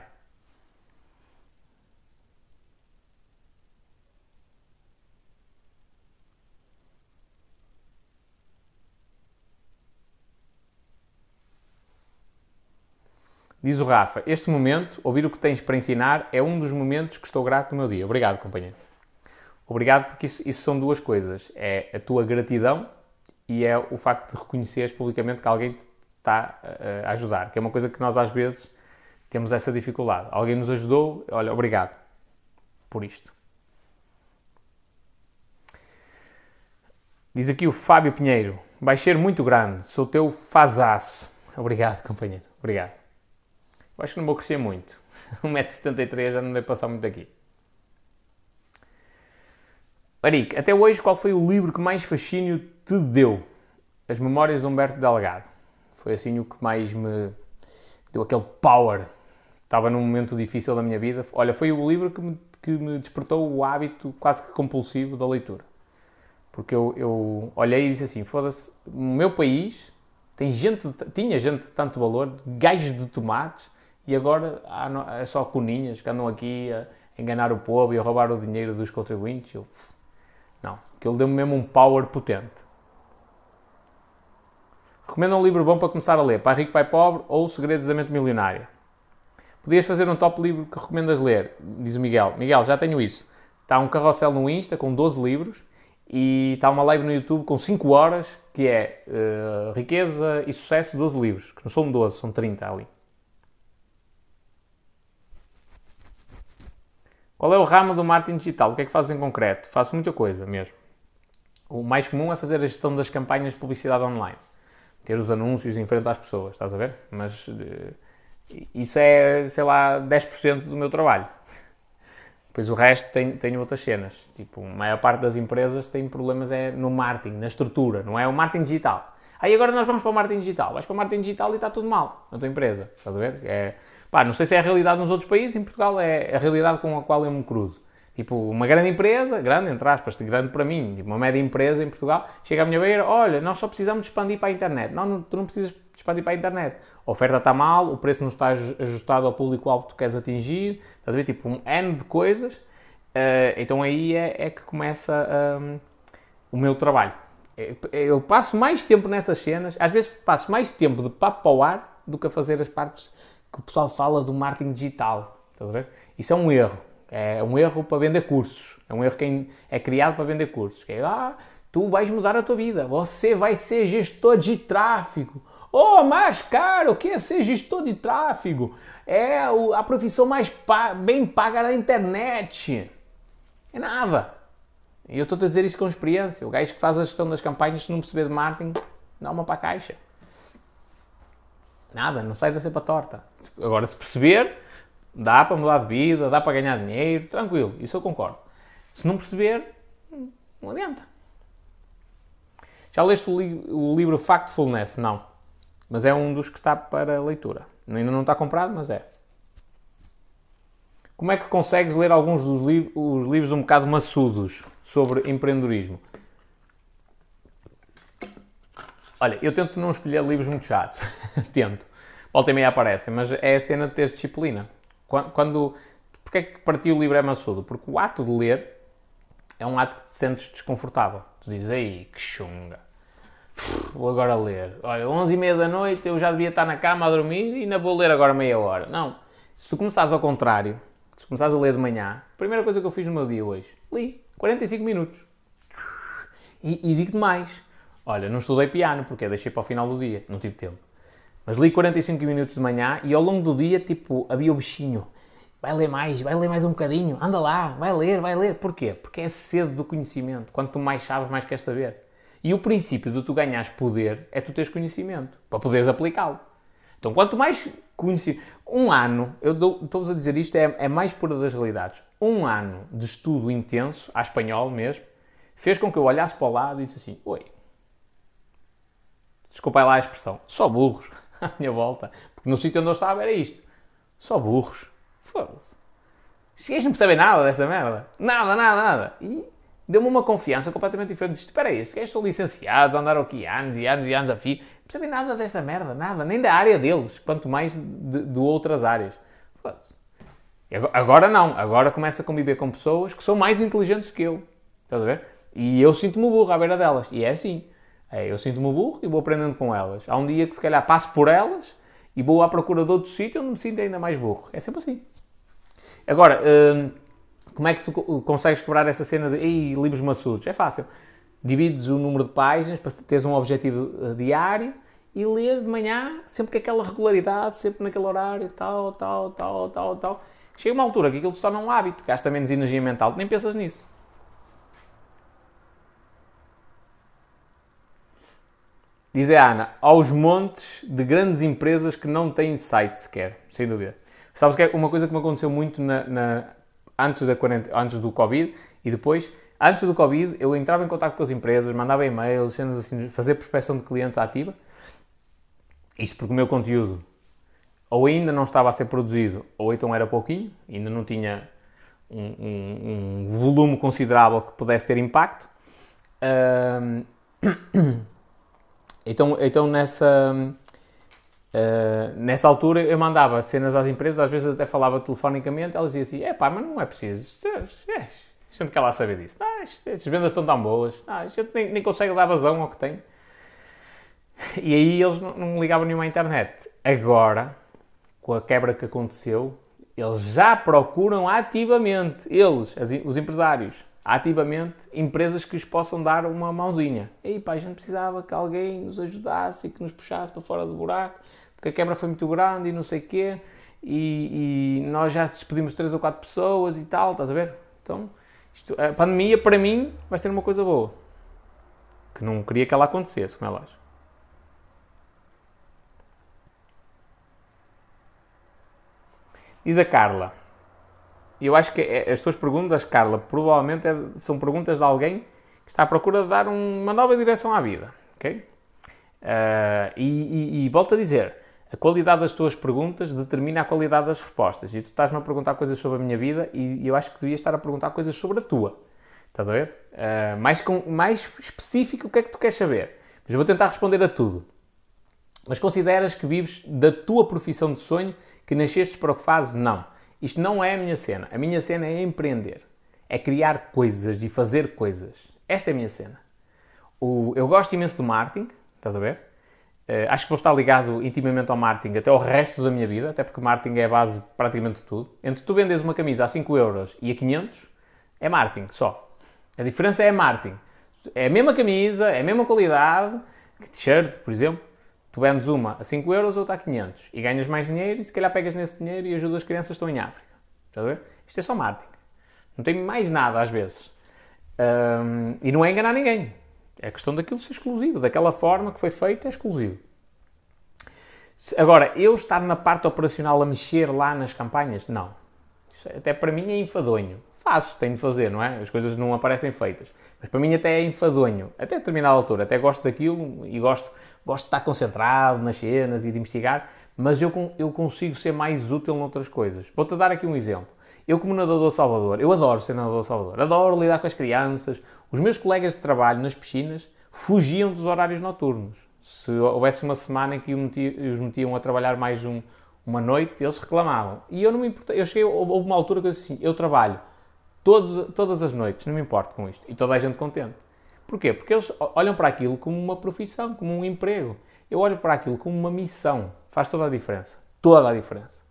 Diz o Rafa, este momento, ouvir o que tens para ensinar, é um dos momentos que estou grato no meu dia. Obrigado, companheiro. Obrigado porque isso, isso são duas coisas. É a tua gratidão e é o facto de reconheceres publicamente que alguém te está a ajudar, que é uma coisa que nós às vezes temos essa dificuldade. Alguém nos ajudou, olha, obrigado por isto. Diz aqui o Fábio Pinheiro, vai ser muito grande, sou teu fazaço. Obrigado, companheiro, obrigado. Eu acho que não vou crescer muito. <laughs> 1,73m já não deve passar muito daqui. Maric, até hoje qual foi o livro que mais fascínio te deu? As Memórias de Humberto Delgado. Foi assim o que mais me deu aquele power. Estava num momento difícil da minha vida. Olha, foi o livro que me, que me despertou o hábito quase que compulsivo da leitura. Porque eu, eu olhei e disse assim: foda-se, no meu país tem gente, tinha gente de tanto valor, gajos de tomates, E agora é só coninhas que andam aqui a enganar o povo e a roubar o dinheiro dos contribuintes. Eu, não, que ele deu-me mesmo um power potente. Recomendo um livro bom para começar a ler, Pai Rico, Pai Pobre ou Segredos da Mente Milionária. Podias fazer um top livro que recomendas ler, diz o Miguel. Miguel, já tenho isso. Está um carrossel no Insta com 12 livros e está uma live no YouTube com 5 horas que é uh, Riqueza e Sucesso, 12 livros. Que não são 12, são 30 ali. Qual é o ramo do marketing digital? O que é que fazes em concreto? Faço muita coisa mesmo. O mais comum é fazer a gestão das campanhas de publicidade online ter os anúncios em frente às pessoas, estás a ver? Mas uh, isso é, sei lá, 10% do meu trabalho. Depois o resto tem, tem outras cenas. Tipo, a maior parte das empresas tem problemas é no marketing, na estrutura, não é o marketing digital. Aí agora nós vamos para o marketing digital. Vais para o marketing digital e está tudo mal na tua empresa. Estás a ver? É, pá, não sei se é a realidade nos outros países, em Portugal é a realidade com a qual eu me cruzo. Tipo, uma grande empresa, grande entre aspas, grande para mim, tipo, uma média empresa em Portugal, chega à minha beira, olha, nós só precisamos expandir para a internet. Não, não tu não precisas expandir para a internet. A oferta está mal, o preço não está ajustado ao público-alvo que tu queres atingir, estás a ver? Tipo, um N de coisas. Uh, então aí é, é que começa um, o meu trabalho. Eu passo mais tempo nessas cenas, às vezes passo mais tempo de papo para o ar do que a fazer as partes que o pessoal fala do marketing digital. Estás a ver? Isso é um erro. É um erro para vender cursos. É um erro que é criado para vender cursos. Que é, ah, tu vais mudar a tua vida. Você vai ser gestor de tráfego. Oh, mais caro, o que é ser gestor de tráfego? É a profissão mais bem paga da internet. É nada. E eu estou a dizer isso com experiência. O gajo que faz a gestão das campanhas, se não perceber de marketing, dá uma para a caixa. Nada, não sai da cepa torta. Agora, se perceber, Dá para mudar de vida, dá para ganhar dinheiro, tranquilo, isso eu concordo. Se não perceber, não adianta. Já leste o, li o livro Factfulness? Não. Mas é um dos que está para leitura. Ainda não está comprado, mas é. Como é que consegues ler alguns dos li os livros um bocado maçudos sobre empreendedorismo? Olha, eu tento não escolher livros muito chatos. <laughs> tento. Volta e meia aparecem, mas é a cena de ter disciplina. Quando, porque é que partiu o livro é maçudo? Porque o ato de ler é um ato que te sentes desconfortável. Tu dizes, aí, que chunga. Vou agora ler. Olha, 11 e meia da noite eu já devia estar na cama a dormir e ainda vou ler agora meia hora. Não. Se tu começares ao contrário, se começares a ler de manhã, a primeira coisa que eu fiz no meu dia hoje, li 45 minutos. E, e digo-te mais. Olha, não estudei piano porque deixei para o final do dia, não tive tempo. Mas li 45 minutos de manhã e ao longo do dia, tipo, havia o bichinho. Vai ler mais, vai ler mais um bocadinho, anda lá, vai ler, vai ler. Porquê? Porque é sede do conhecimento. Quanto mais sabes, mais queres saber. E o princípio de tu ganhares poder é tu teres conhecimento, para poderes aplicá-lo. Então, quanto mais conhecimento... Um ano, eu estou-vos a dizer isto, é, é mais pura das realidades. Um ano de estudo intenso, à espanhol mesmo, fez com que eu olhasse para o lado e disse assim, oi, desculpa lá a expressão, só burros <laughs> à minha volta. Porque no sítio onde eu estava era isto. Só burros. Foda-se. Os não percebem nada desta merda. Nada, nada, nada. E deu-me uma confiança completamente diferente. Espera aí, estes gajos são licenciados, andaram aqui anos e anos e anos a fio. Não percebem nada desta merda, nada. Nem da área deles, quanto mais de, de outras áreas. Foda-se. Agora não. Agora começa a conviver com pessoas que são mais inteligentes que eu. Estás a ver? E eu sinto-me burro à beira delas. E é assim. É, eu sinto-me burro e vou aprendendo com elas. Há um dia que se calhar passo por elas e vou à procura de outro sítio onde me sinto ainda mais burro. É sempre assim. Agora, hum, como é que tu consegues quebrar essa cena de Ei, livros maçudos? É fácil. Divides o número de páginas para teres um objetivo eh, diário e lês de manhã, sempre com aquela regularidade, sempre naquele horário, tal, tal, tal, tal, tal. Chega uma altura que aquilo se torna um hábito, gasta menos energia mental, nem pensas nisso. Diz a Ana, aos montes de grandes empresas que não têm site sequer, sem dúvida. Sabes que é uma coisa que me aconteceu muito na, na, antes, da antes do Covid e depois? Antes do Covid, eu entrava em contato com as empresas, mandava e-mails, assim, fazer prospecção de clientes ativa. Isto porque o meu conteúdo ou ainda não estava a ser produzido, ou então era pouquinho, ainda não tinha um, um, um volume considerável que pudesse ter impacto. Um, Então, então nessa. Uh, nessa altura eu mandava cenas às empresas, às vezes até falava telefonicamente, elas diziam assim, é pá, mas não é preciso, é, é, a gente quer lá saber disso. As vendas estão tão boas, a gente nem, nem consegue dar vazão ao que tem. E aí eles não, não ligavam nenhuma à internet. Agora, com a quebra que aconteceu, eles já procuram ativamente, eles, os empresários, ativamente, empresas que lhes possam dar uma mãozinha. E pá, a gente precisava que alguém nos ajudasse e que nos puxasse para fora do buraco, porque a quebra foi muito grande e não sei o quê, e, e, nós já despedimos três ou quatro pessoas e tal, estás a ver? Então, isto, a pandemia, para mim, vai ser uma coisa boa. Que não queria que ela acontecesse, como é lógico. Diz a Carla. Eu acho que é, as tuas perguntas, Carla, provavelmente é, são perguntas de alguém que está à procura de dar um, uma nova direção à vida. Ok? Uh, e, e, e volto a dizer, a qualidade das tuas perguntas determina a qualidade das respostas. E tu estás-me a perguntar coisas sobre a minha vida e eu acho que devias estar a perguntar coisas sobre a tua. Estás a ver? Uh, mais, com, mais específico, o que é que tu queres saber? Mas eu vou tentar responder a tudo. Mas consideras que vives da tua profissão de sonho que nascestes para o que fazes? Não. Isto não é a minha cena. A minha cena é empreender. É criar coisas e fazer coisas. Esta é a minha cena. O, eu gosto imenso do marketing, estás a ver? Uh, acho que vou estar ligado intimamente ao marketing até o resto da minha vida, até porque marketing é a base de praticamente tudo. Entre tu vendes uma camisa a 5 euros e a 500, é marketing só. A diferença é marketing. É a mesma camisa, é a mesma qualidade que t-shirt, por exemplo, Tu vendes uma a 5 euros, outra a 500 e ganhas mais dinheiro e se calhar pegas nesse dinheiro e ajudas as crianças que estão em África. Estás a ver? Isto é só marketing. Não tem mais nada às vezes. Um, e não é enganar ninguém. É questão daquilo ser exclusivo. Daquela forma que foi feito é exclusivo. Agora, eu estar na parte operacional a mexer lá nas campanhas, não. Isso até para mim é enfadonho. Faço, tenho de fazer, não é? As coisas não aparecem feitas. Mas para mim até é enfadonho. Até determinada altura. Até gosto daquilo e gosto gosto de estar concentrado nas cenas e de investigar, mas eu, eu consigo ser mais útil noutras coisas. Vou-te dar aqui um exemplo. Eu, como nadador Salvador, eu adoro ser nadador Salvador, adoro lidar com as crianças. Os meus colegas de trabalho nas piscinas fugiam dos horários noturnos. Se houvesse uma semana em que os metiam a trabalhar mais um, uma noite, eles reclamavam. E eu não me importei. Eu cheguei, houve uma altura que eu disse assim: eu trabalho todo, todas as noites, não me importo com isto. E toda a gente contente. Porquê? Porque eles olham para aquilo como uma profissão, como um emprego. Eu olho para aquilo como uma missão. Faz toda a diferença. Toda a diferença.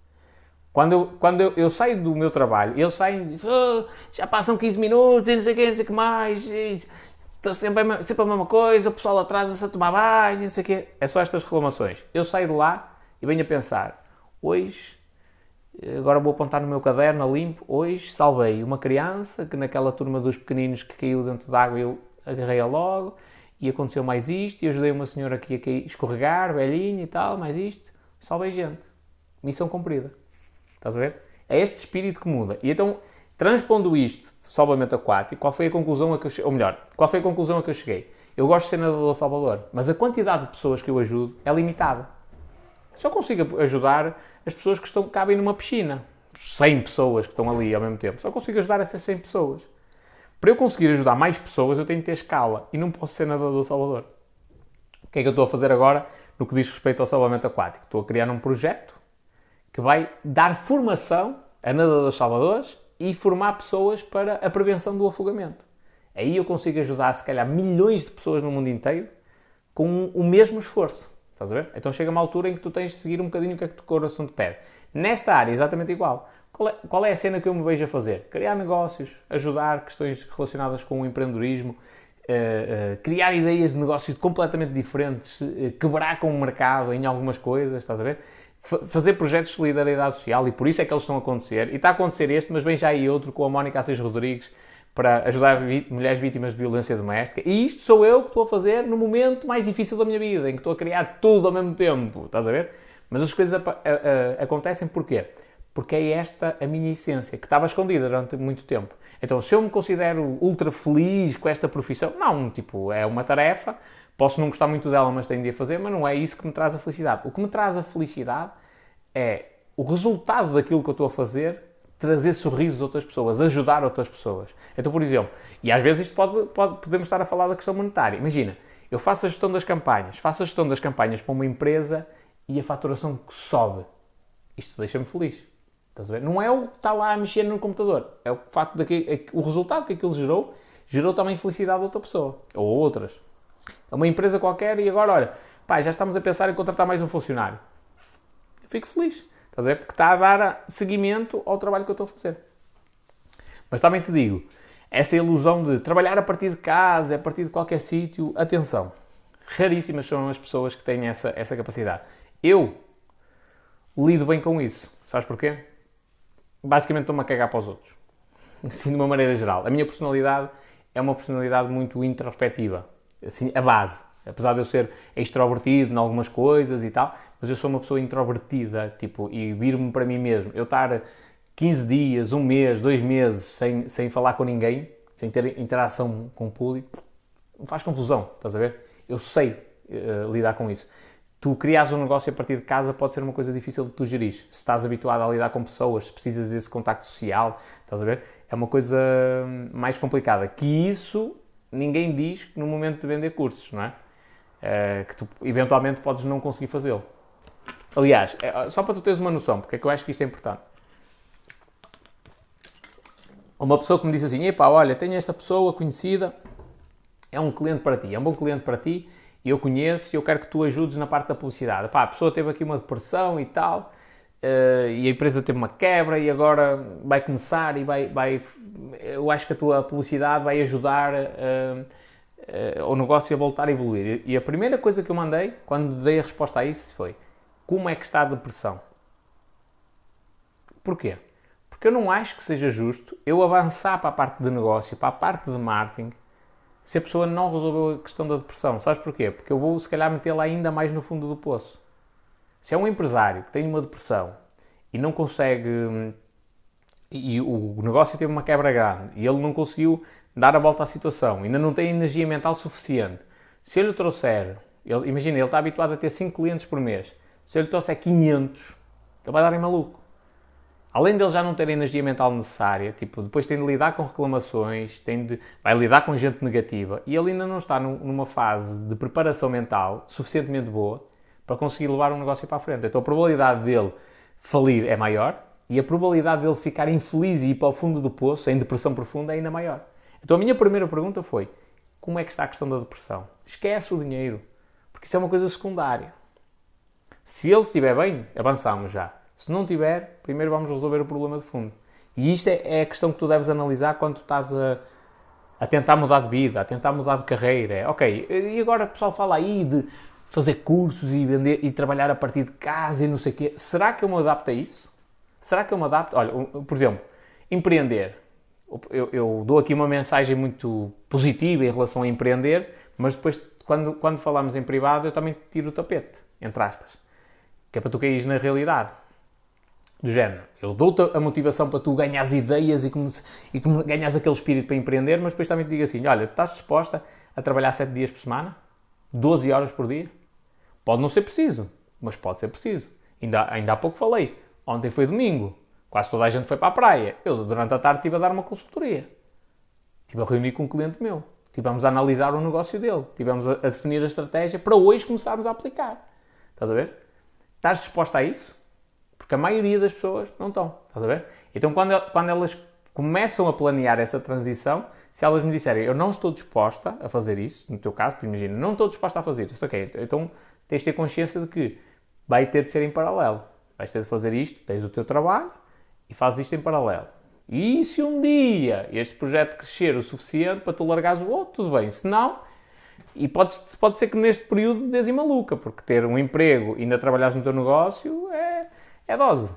Quando eu, quando eu, eu saio do meu trabalho, eles saem e dizem, oh, já passam 15 minutos e não sei o que, não sei o que mais, está sempre, sempre a mesma coisa, o pessoal atrasa-se a tomar banho, não sei o quê. É só estas reclamações. Eu saio de lá e venho a pensar, hoje, agora vou apontar no meu caderno a limpo, hoje salvei uma criança que naquela turma dos pequeninos que caiu dentro d'água eu agarrei-a logo e aconteceu mais isto, e ajudei uma senhora aqui a cair, escorregar, velhinha e tal, mais isto, salvei gente. Missão cumprida. Estás a ver? É este espírito que muda. E então, transpondo isto de salvamento aquático, qual foi a conclusão a que eu cheguei? Ou melhor, qual foi a conclusão a que eu cheguei? Eu gosto de ser nadador Salvador, mas a quantidade de pessoas que eu ajudo é limitada. Só consigo ajudar as pessoas que estão, cabem numa piscina. 100 pessoas que estão ali ao mesmo tempo. Só consigo ajudar essas 100 pessoas. Para eu conseguir ajudar mais pessoas, eu tenho que ter escala e não posso ser nadador salvador. O que é que eu estou a fazer agora no que diz respeito ao salvamento aquático? Estou a criar um projeto que vai dar formação a nadadores salvadores e formar pessoas para a prevenção do afogamento. Aí eu consigo ajudar, se calhar, milhões de pessoas no mundo inteiro com o mesmo esforço. Estás a ver? Então chega uma altura em que tu tens de seguir um bocadinho o que é que o coração te pede. Nesta área, exatamente igual. Qual é, qual é, a cena que eu me vejo a fazer? Criar negócios, ajudar questões relacionadas com o empreendedorismo, uh, uh, criar ideias de negócio completamente diferentes, uh, quebrar com o mercado em algumas coisas, estás a ver? F fazer projetos de solidariedade social e por isso é que eles estão a acontecer. E está a acontecer este, mas vem já aí outro com a Mónica Assis Rodrigues para ajudar mulheres vítimas de violência doméstica. E isto sou eu que estou a fazer no momento mais difícil da minha vida, em que estou a criar tudo ao mesmo tempo, estás a ver? Mas as coisas acontecem porquê? Porque é esta a minha essência, que estava escondida durante muito tempo. Então, se eu me considero ultra feliz com esta profissão, não, tipo, é uma tarefa, posso não gostar muito dela, mas tenho de a fazer, mas não é isso que me traz a felicidade. O que me traz a felicidade é o resultado daquilo que eu estou a fazer, trazer sorrisos a outras pessoas, ajudar outras pessoas. Então, por exemplo, e às vezes isto pode, pode, podemos estar a falar da questão monetária. Imagina, eu faço a gestão das campanhas, faço a gestão das campanhas para uma empresa e a faturação sobe. Isto deixa-me feliz. Estás a ver? Não é o que está lá a mexer no computador, é o facto de que é o resultado que aquilo gerou, gerou também felicidade a outra pessoa, ou a outras. É uma empresa qualquer e agora, olha, pá, já estamos a pensar em contratar mais um funcionário. Eu fico feliz, estás a ver? Porque está a dar seguimento ao trabalho que eu estou a fazer. Mas também te digo, essa ilusão de trabalhar a partir de casa, a partir de qualquer sítio, atenção, raríssimas são as pessoas que têm essa, essa capacidade. Eu lido bem com isso. Sabes porquê? Basicamente estou-me a cagar para os outros. Assim, de uma maneira geral. A minha personalidade é uma personalidade muito introspectiva. Assim, a base. Apesar de eu ser extrovertido em algumas coisas e tal, mas eu sou uma pessoa introvertida, tipo, e vir-me para mim mesmo. Eu estar 15 dias, um mês, dois meses sem, sem falar com ninguém, sem ter interação com o público, faz confusão, estás a ver? Eu sei uh, lidar com isso tu crias um negócio a partir de casa pode ser uma coisa difícil de tu gerir. Se estás habituado a lidar com pessoas, se precisas desse contacto social, estás a ver? É uma coisa mais complicada. Que isso ninguém diz no momento de vender cursos, não é? é que tu eventualmente podes não conseguir fazê-lo. Aliás, é, só para tu teres uma noção, porque é que eu acho que isto é importante. Uma pessoa que me disse assim: Epá, olha, tenho esta pessoa conhecida, é um cliente para ti, é um bom cliente para ti, eu conheço e eu quero que tu ajudes na parte da publicidade. Pá, a pessoa teve aqui uma depressão e tal, uh, e a empresa teve uma quebra e agora vai começar e vai, vai eu acho que a tua publicidade vai ajudar uh, uh, o negócio a voltar a evoluir. E a primeira coisa que eu mandei, quando dei a resposta a isso, foi como é que está a depressão? Porquê? Porque eu não acho que seja justo eu avançar para a parte de negócio, para a parte de marketing, se a pessoa não resolveu a questão da depressão. Sabes porquê? Porque eu vou, se calhar, metê-la ainda mais no fundo do poço. Se é um empresário que tem uma depressão e não consegue. e o negócio teve uma quebra grande e ele não conseguiu dar a volta à situação, ainda não tem energia mental suficiente. Se eu lhe trouxer. Ele, imagina, ele está habituado a ter 5 clientes por mês. Se eu lhe trouxer 500, ele vai dar em maluco além dele já não ter a energia mental necessária, tipo, depois tem de lidar com reclamações, tem de, vai lidar com gente negativa e ele ainda não está numa fase de preparação mental suficientemente boa para conseguir levar um negócio para a frente. Então a probabilidade dele falir é maior e a probabilidade dele ficar infeliz e ir para o fundo do poço, em depressão profunda, é ainda maior. Então a minha primeira pergunta foi: como é que está a questão da depressão? Esquece o dinheiro, porque isso é uma coisa secundária. Se ele estiver bem, avançamos já. Se não tiver, primeiro vamos resolver o problema de fundo. E isto é, é a questão que tu deves analisar quando estás a, a tentar mudar de vida, a tentar mudar de carreira. Ok, e agora o pessoal fala aí de fazer cursos e vender e trabalhar a partir de casa e não sei o quê. Será que eu me adapto a isso? Será que eu me adapto? Olha, por exemplo, empreender. Eu, eu dou aqui uma mensagem muito positiva em relação a empreender, mas depois, quando, quando falamos em privado, eu também tiro o tapete, entre aspas. Que é para tu cair na realidade do género. Eu dou-te a motivação para tu ganhares ideias e, como, e ganhas aquele espírito para empreender, mas depois também te digo assim: olha, estás disposta a trabalhar 7 dias por semana? 12 horas por dia? Pode não ser preciso, mas pode ser preciso. Ainda, ainda há pouco falei. Ontem foi domingo. Quase toda a gente foi para a praia. Eu, durante a tarde, estive a dar uma consultoria. Estive a reunir com um cliente meu. Estivemos a analisar o negócio dele. Estivemos a definir a estratégia para hoje começarmos a aplicar. Estás a ver? Estás disposta a isso? Porque a maioria das pessoas não estão. Estás a ver? Então, quando, quando elas começam a planear essa transição, se elas me disserem eu não estou disposta a fazer isso, no teu caso, imagina, não estou disposta a fazer isso, ok, então tens de ter consciência de que vai ter de ser em paralelo. Vais ter de fazer isto, tens o teu trabalho e fazes isto em paralelo. E se um dia este projeto crescer o suficiente para tu largares o outro, tudo bem. Se não, e pode, pode ser que neste período dês maluca, porque ter um emprego e ainda trabalhares no teu negócio é, é dose.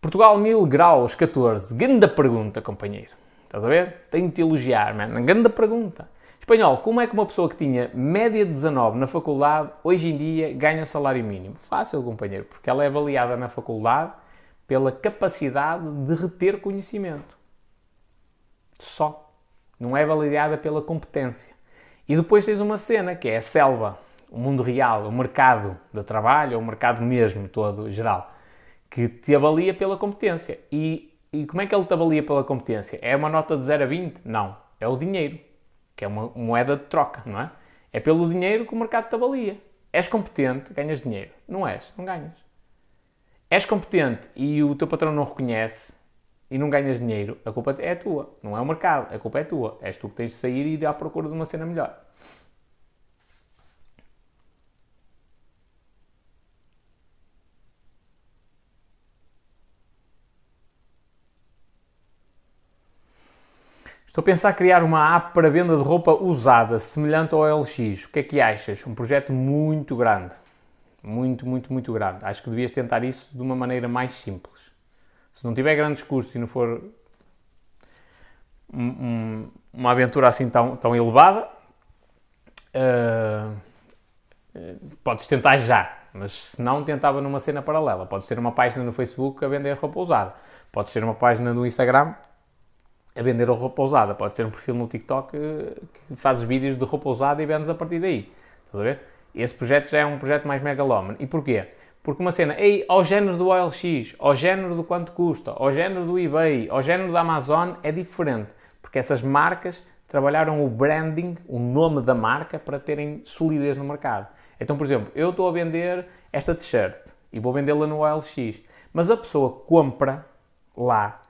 Portugal 1000 graus 14. Grande pergunta, companheiro. Estás a ver? Tenho de te elogiar, mano. Grande pergunta. Espanhol, como é que uma pessoa que tinha média de 19 na faculdade, hoje em dia ganha salário mínimo? Fácil, companheiro, porque ela é avaliada na faculdade pela capacidade de reter conhecimento. Só. Não é avaliada pela competência. E depois tens uma cena que é a selva o mundo real, o mercado de trabalho, o mercado mesmo todo, geral, que te avalia pela competência. E, e como é que ele te avalia pela competência? É uma nota de 0 a 20? Não. É o dinheiro. que é uma moeda de troca, não é? É pelo dinheiro que o mercado te avalia. És competente, ganhas dinheiro. Não és, não ganhas. És competente e o teu patrão não reconhece e não ganhas dinheiro, a culpa é tua. Não é o mercado, a culpa é tua. És tu que tens de sair e ir à procura de uma cena melhor. Estou a pensar criar uma app para venda de roupa usada, semelhante ao LX. O que é que achas? Um projeto muito grande. Muito, muito, muito grande. Acho que devias tentar isso de uma maneira mais simples. Se não tiver grandes custos e não for um, um, uma aventura assim tão, tão elevada, uh, podes tentar já. Mas se não, tentava numa cena paralela. Podes ter uma página no Facebook a vender roupa usada. Podes ter uma página no Instagram a vender roupa usada. Podes ter um perfil no TikTok que fazes vídeos de roupa usada e vendes a partir daí. Estás a ver? Esse projeto já é um projeto mais megalómano. E porquê? Porque uma cena, ei, ao género do OLX, ao género do quanto custa, ao género do eBay, ao género da Amazon, é diferente. Porque essas marcas trabalharam o branding, o nome da marca, para terem solidez no mercado. Então, por exemplo, eu estou a vender esta t-shirt e vou vendê-la no OLX, mas a pessoa compra lá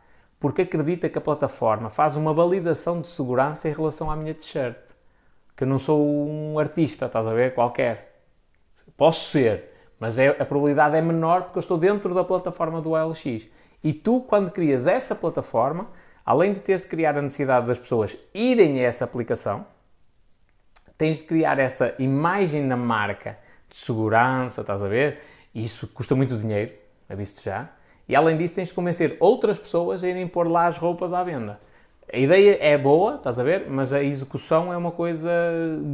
porque acredita que a plataforma faz uma validação de segurança em relação à minha t-shirt. Que eu não sou um artista, estás a ver? Qualquer. Posso ser, mas é, a probabilidade é menor porque eu estou dentro da plataforma do OLX. E tu, quando crias essa plataforma, além de teres de criar a necessidade das pessoas irem a essa aplicação, tens de criar essa imagem na marca de segurança, estás a ver? Isso custa muito dinheiro, aviso já. E além disso, tens de convencer outras pessoas a irem pôr lá as roupas à venda. A ideia é boa, estás a ver, mas a execução é uma coisa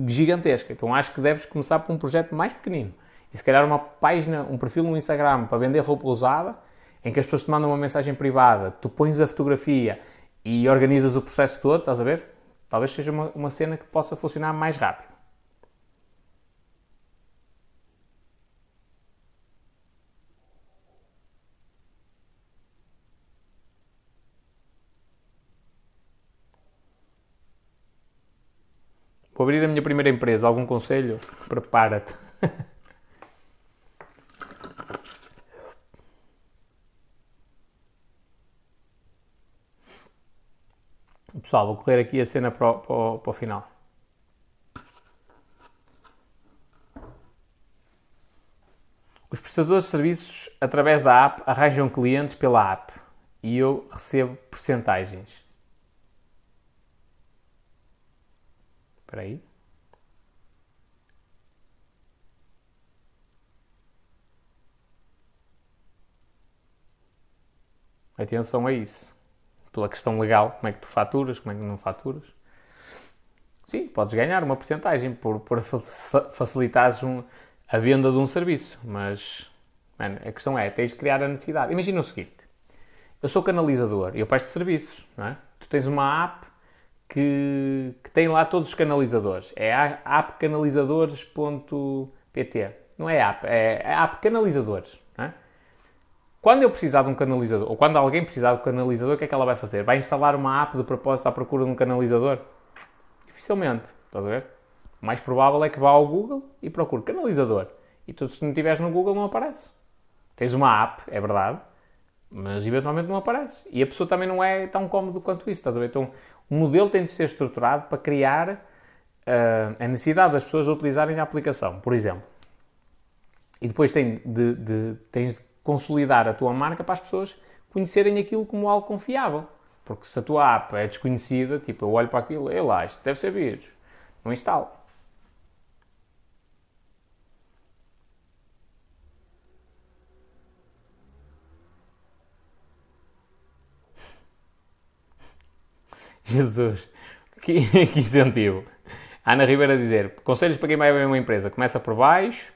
gigantesca. Então acho que deves começar por um projeto mais pequenino. E se calhar uma página, um perfil no Instagram para vender roupa usada, em que as pessoas te mandam uma mensagem privada, tu pões a fotografia e organizas o processo todo, estás a ver? Talvez seja uma, uma cena que possa funcionar mais rápido. Vou abrir a minha primeira empresa. Algum conselho? Prepara-te. <laughs> Pessoal, vou correr aqui a cena para o, para o, para o final. Os prestadores de serviços, através da app, arranjam clientes pela app e eu recebo percentagens. Espera aí. Atenção a isso. Pela questão legal, como é que tu faturas, como é que não faturas. Sim, podes ganhar uma porcentagem por, por facilitares um, a venda de um serviço, mas mano, a questão é, tens de criar a necessidade. Imagina o seguinte, eu sou canalizador e eu presto serviços, não é? Tu tens uma app que, que tem lá todos os canalizadores. É appcanalizadores.pt. Não é app, é, é app canalizadores. É? Quando eu precisar de um canalizador, ou quando alguém precisar de um canalizador, o que é que ela vai fazer? Vai instalar uma app de propósito à procura de um canalizador? Dificilmente. Estás a ver? O mais provável é que vá ao Google e procure canalizador. E tu, se não estiveres no Google, não aparece. Tens uma app, é verdade, mas eventualmente não aparece. E a pessoa também não é tão cómodo quanto isso, estás a ver? Então, o modelo tem de ser estruturado para criar uh, a necessidade das pessoas utilizarem a aplicação, por exemplo. E depois tem de, de, tens de consolidar a tua marca para as pessoas conhecerem aquilo como algo confiável. Porque se a tua app é desconhecida, tipo, eu olho para aquilo, eu lá, isto deve ser vírus, não instalo. Jesus, que, <laughs> que incentivo. Ana Ribeira a dizer, conselhos para quem vai abrir uma empresa, começa por baixo.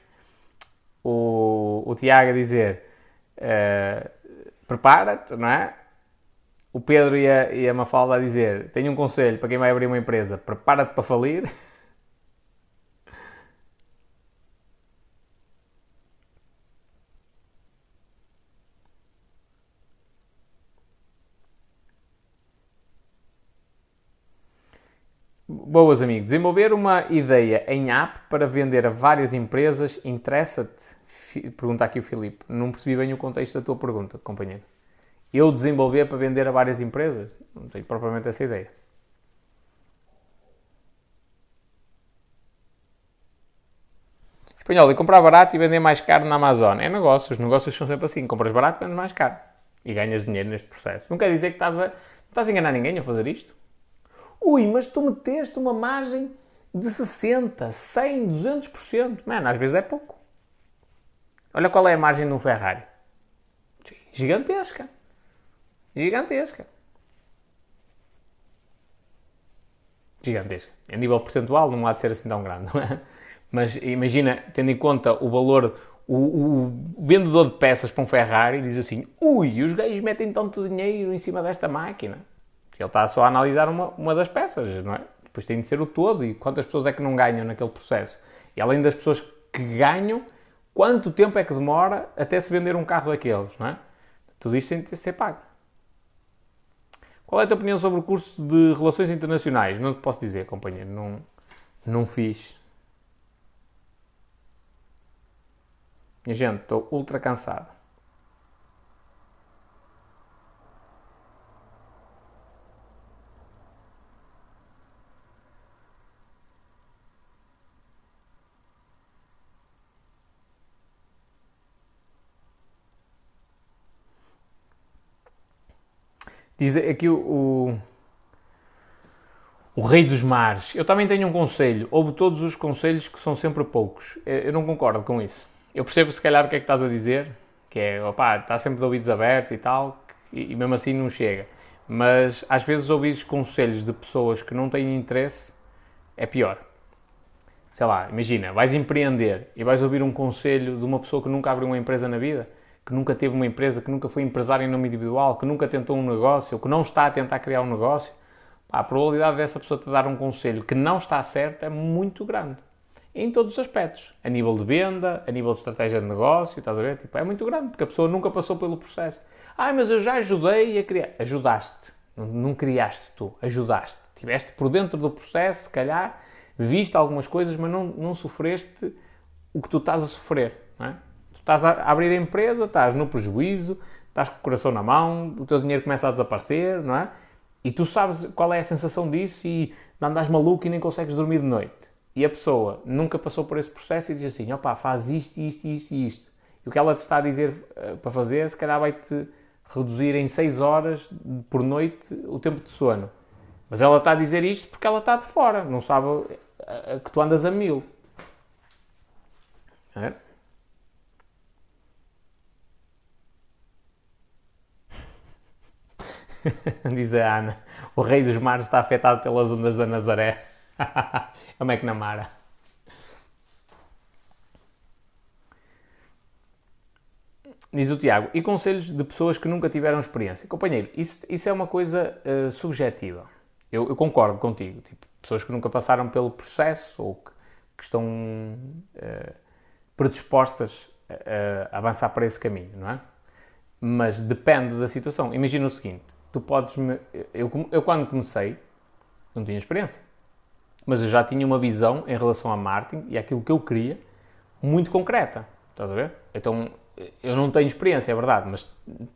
O, o Tiago a dizer, uh, prepara-te, não é? O Pedro e a, e a Mafalda a dizer, tenho um conselho para quem vai abrir uma empresa, prepara-te para falir. <laughs> Boas, amigos. Desenvolver uma ideia em app para vender a várias empresas interessa-te? Pergunta aqui o Filipe. Não percebi bem o contexto da tua pergunta, companheiro. Eu desenvolver para vender a várias empresas? Não tenho propriamente essa ideia. Espanhol, e comprar barato e vender mais caro na Amazon. É negócio, os negócios são sempre assim. Compras barato, vendes mais caro. E ganhas dinheiro neste processo. Não quer dizer que estás a, estás a enganar ninguém a fazer isto. Ui, mas tu meteste uma margem de 60, 100, 200%. Mano, às vezes é pouco. Olha qual é a margem de um Ferrari. Gigantesca. Gigantesca. Gigantesca. A nível percentual não há de ser assim tão grande, não é? Mas imagina, tendo em conta o valor, o, o, vendedor de peças para um Ferrari diz assim: ui, os gajos metem tanto dinheiro em cima desta máquina. Ele está só a analisar uma, uma das peças, não é? Depois tem de ser o todo e quantas pessoas é que não ganham naquele processo. E além das pessoas que ganham, quanto tempo é que demora até se vender um carro daqueles, não é? Tudo isto tem de ser pago. Qual é a tua opinião sobre o curso de Relações Internacionais? Não te posso dizer, companheiro, não, não fiz. Minha gente, estou ultra cansado. Diz aqui o, o, o, rei dos mares. Eu também tenho um conselho. Houve todos os conselhos que são sempre poucos. Eu não concordo com isso. Eu percebo se calhar o que é que estás a dizer, que é, opá, está sempre de ouvidos abertos e tal, e, e mesmo assim não chega. Mas às vezes ouvir conselhos de pessoas que não têm interesse é pior. Sei lá, imagina, vais empreender e vais ouvir um conselho de uma pessoa que nunca abriu uma empresa na vida que nunca teve uma empresa, que nunca foi empresário em nome individual, que nunca tentou um negócio, ou que não está a tentar criar um negócio, a probabilidade dessa pessoa te dar um conselho que não está certo é muito grande. Em todos os aspectos. A nível de venda, a nível de estratégia de negócio, estás a ver? Tipo, é muito grande, porque a pessoa nunca passou pelo processo. Ah, mas eu já ajudei a criar. Ajudaste. Não, não criaste tu, ajudaste. Estiveste por dentro do processo, se calhar, viste algumas coisas, mas não, não sofreste o que tu estás a sofrer. Não é? Estás a abrir a empresa, estás no prejuízo, estás com o coração na mão, o teu dinheiro começa a desaparecer, não é? E tu sabes qual é a sensação disso e andas maluco e nem consegues dormir de noite. E a pessoa nunca passou por esse processo e diz assim: opá, faz isto, isto, isto e isto. E o que ela te está a dizer uh, para fazer, se calhar vai-te reduzir em 6 horas por noite o tempo de sono. Mas ela está a dizer isto porque ela está de fora, não sabe uh, que tu andas a mil. É? <laughs> Diz a Ana. O rei dos mares está afetado pelas ondas da Nazaré. <laughs> é o McNamara. Diz o Tiago. E conselhos de pessoas que nunca tiveram experiência? Companheiro, isso, isso é uma coisa uh, subjetiva. Eu, eu, concordo contigo. Tipo, pessoas que nunca passaram pelo processo ou que, que estão uh, predispostas a, a avançar para esse caminho, não é? Mas depende da situação. Imagina o seguinte: tu podes. Me... Eu, eu, quando comecei, não tinha experiência. Mas eu já tinha uma visão em relação a marketing e aquilo que eu queria muito concreta. Estás a ver? Então, eu não tenho experiência, é verdade, mas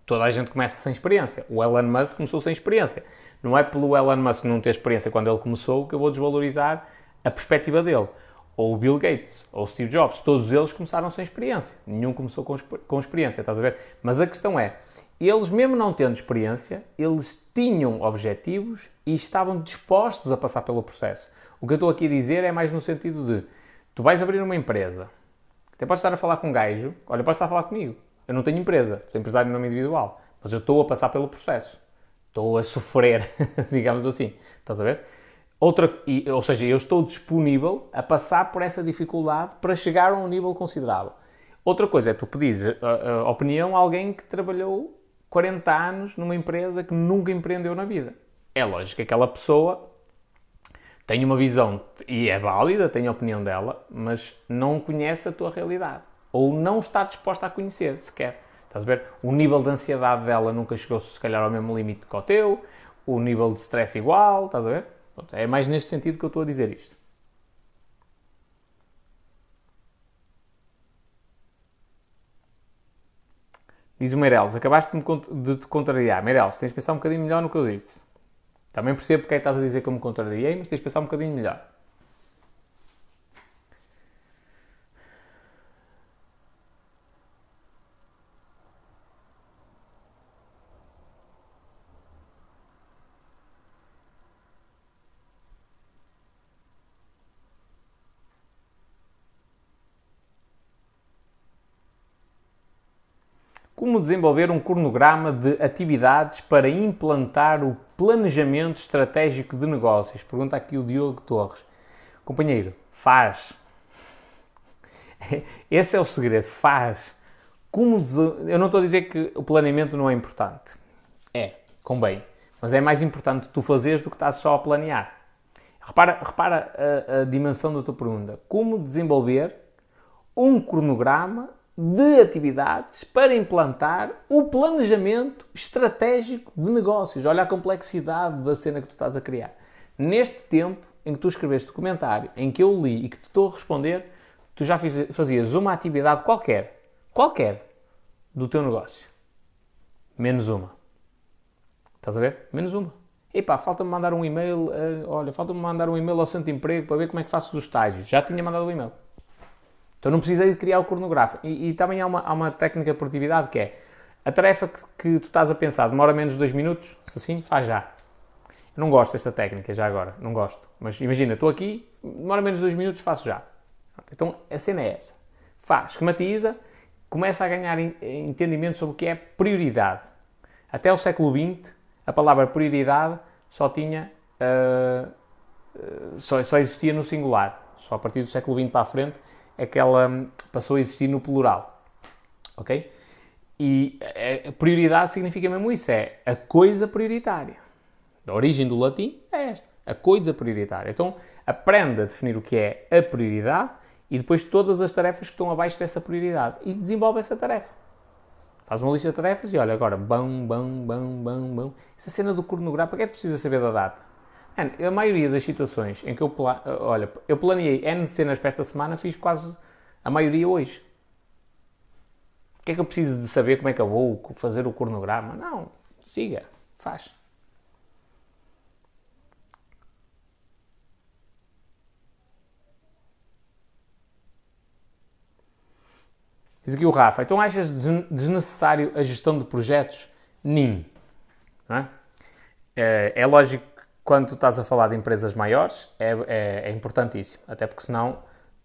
toda a gente começa sem experiência. O Elon Musk começou sem experiência. Não é pelo Elon Musk não ter experiência quando ele começou que eu vou desvalorizar a perspectiva dele. Ou o Bill Gates, ou o Steve Jobs, todos eles começaram sem experiência. Nenhum começou com, com experiência, estás a ver? Mas a questão é, eles, mesmo não tendo experiência, eles tinham objetivos e estavam dispostos a passar pelo processo. O que eu estou aqui a dizer é mais no sentido de tu vais abrir uma empresa, até podes estar a falar com um gajo, olha, podes estar a falar comigo. Eu não tenho empresa, sou empresário em nome individual, mas eu estou a passar pelo processo. Estou a sofrer, <laughs> digamos assim. Estás a ver? Outra, ou seja, eu estou disponível a passar por essa dificuldade para chegar a um nível considerável. Outra coisa é tu pedires a, a opinião a alguém que trabalhou 40 anos numa empresa que nunca empreendeu na vida. É lógico que aquela pessoa tem uma visão e é válida, tem a opinião dela, mas não conhece a tua realidade. Ou não está disposta a conhecer sequer. Estás a ver? O nível de ansiedade dela nunca chegou, se calhar, ao mesmo limite que o teu, o nível de stress igual, estás a ver? É mais neste sentido que eu estou a dizer isto. Diz o Meireles, acabaste de te contrariar. Meireles, tens de pensar um bocadinho melhor no que eu disse. Também percebo porque é que estás a dizer que eu me contrariei, mas tens de pensar um bocadinho melhor. Como desenvolver um cronograma de atividades para implantar o planejamento estratégico de negócios? Pergunta aqui o Diogo Torres. Companheiro, faz. <laughs> Esse é o segredo, faz. Como Eu não estou a dizer que o planeamento não é importante. É, convém. Mas é mais importante tu fazeres do que estás só a planear. Repara, repara a, a dimensão da tua pergunta. Como desenvolver um cronograma de atividades para implantar o planejamento estratégico de negócios. Olha a complexidade da cena que tu estás a criar. Neste tempo em que tu escreveste o comentário, em que eu li e que te estou a responder, tu já fazias uma atividade qualquer, qualquer, do teu negócio. Menos uma. Estás a ver? Menos uma. Epá, falta-me mandar um e-mail, uh, olha, falta-me mandar um e-mail ao Santo Emprego para ver como é que faço os estágios. Já tinha mandado o e-mail. Então não precisei de criar o cronográfico. E, e também há uma, há uma, técnica de produtividade que é a tarefa que, que, tu estás a pensar demora menos de 2 minutos, se assim, faz já. Eu não gosto dessa técnica já agora, não gosto. Mas imagina, estou aqui, demora menos de 2 minutos, faço já. Então a cena é essa. Faz, esquematiza, começa a ganhar entendimento sobre o que é prioridade. Até o século XX, a palavra prioridade só tinha. Uh, uh, só, só existia no singular. Só a partir do século XX para a frente é que ela passou a existir no plural. Ok? E a prioridade significa mesmo isso, é a coisa prioritária. A origem do latim é esta, a coisa prioritária. Então, aprende a definir o que é a prioridade e depois todas as tarefas que estão abaixo dessa prioridade e desenvolve essa tarefa. Faz uma lista de tarefas e olha agora, bão, bão, bão, bão, bão. Essa cena do cronograma, para que é que precisa saber da data? Man, a maioria das situações em que eu, pla... olha, eu planeei N cenas para esta semana, fiz quase a maioria hoje. O que é que eu preciso de saber como é que eu vou fazer o cronograma? Não, siga, faz. Diz aqui o Rafa, então achas desnecessário a gestão de projetos? NIM. É? é? É, lógico quando tu estás a falar de empresas maiores, é, é, é, importantíssimo. Até porque senão,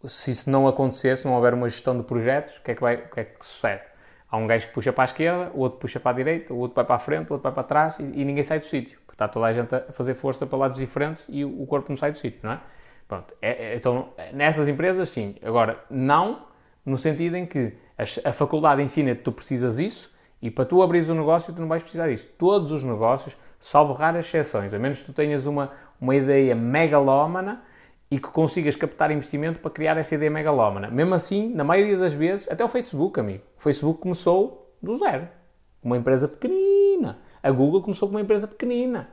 se isso não acontecer, se não houver uma gestão de projetos, o que é que, vai, o que, é que sucede? Há um gajo que puxa para a esquerda, o outro puxa para a direita, o outro vai para a frente, o outro vai para trás e, e ninguém sai do sítio. Está toda a gente a fazer força para lados diferentes e o, o corpo não sai do sítio, não é? Pronto. É, é, então, nessas empresas, sim. Agora, não no sentido em que a, a faculdade ensina-te que tu precisas isso e para tu abrir um negócio tu não vais precisar disso. Todos os negócios salvo raras exceções, a menos que tu tenhas uma, uma ideia megalómana e que consigas captar investimento para criar essa ideia megalómana. Mesmo assim, na maioria das vezes, até o Facebook, amigo. O Facebook começou do zero. Uma empresa pequenina. A Google começou com uma empresa pequenina.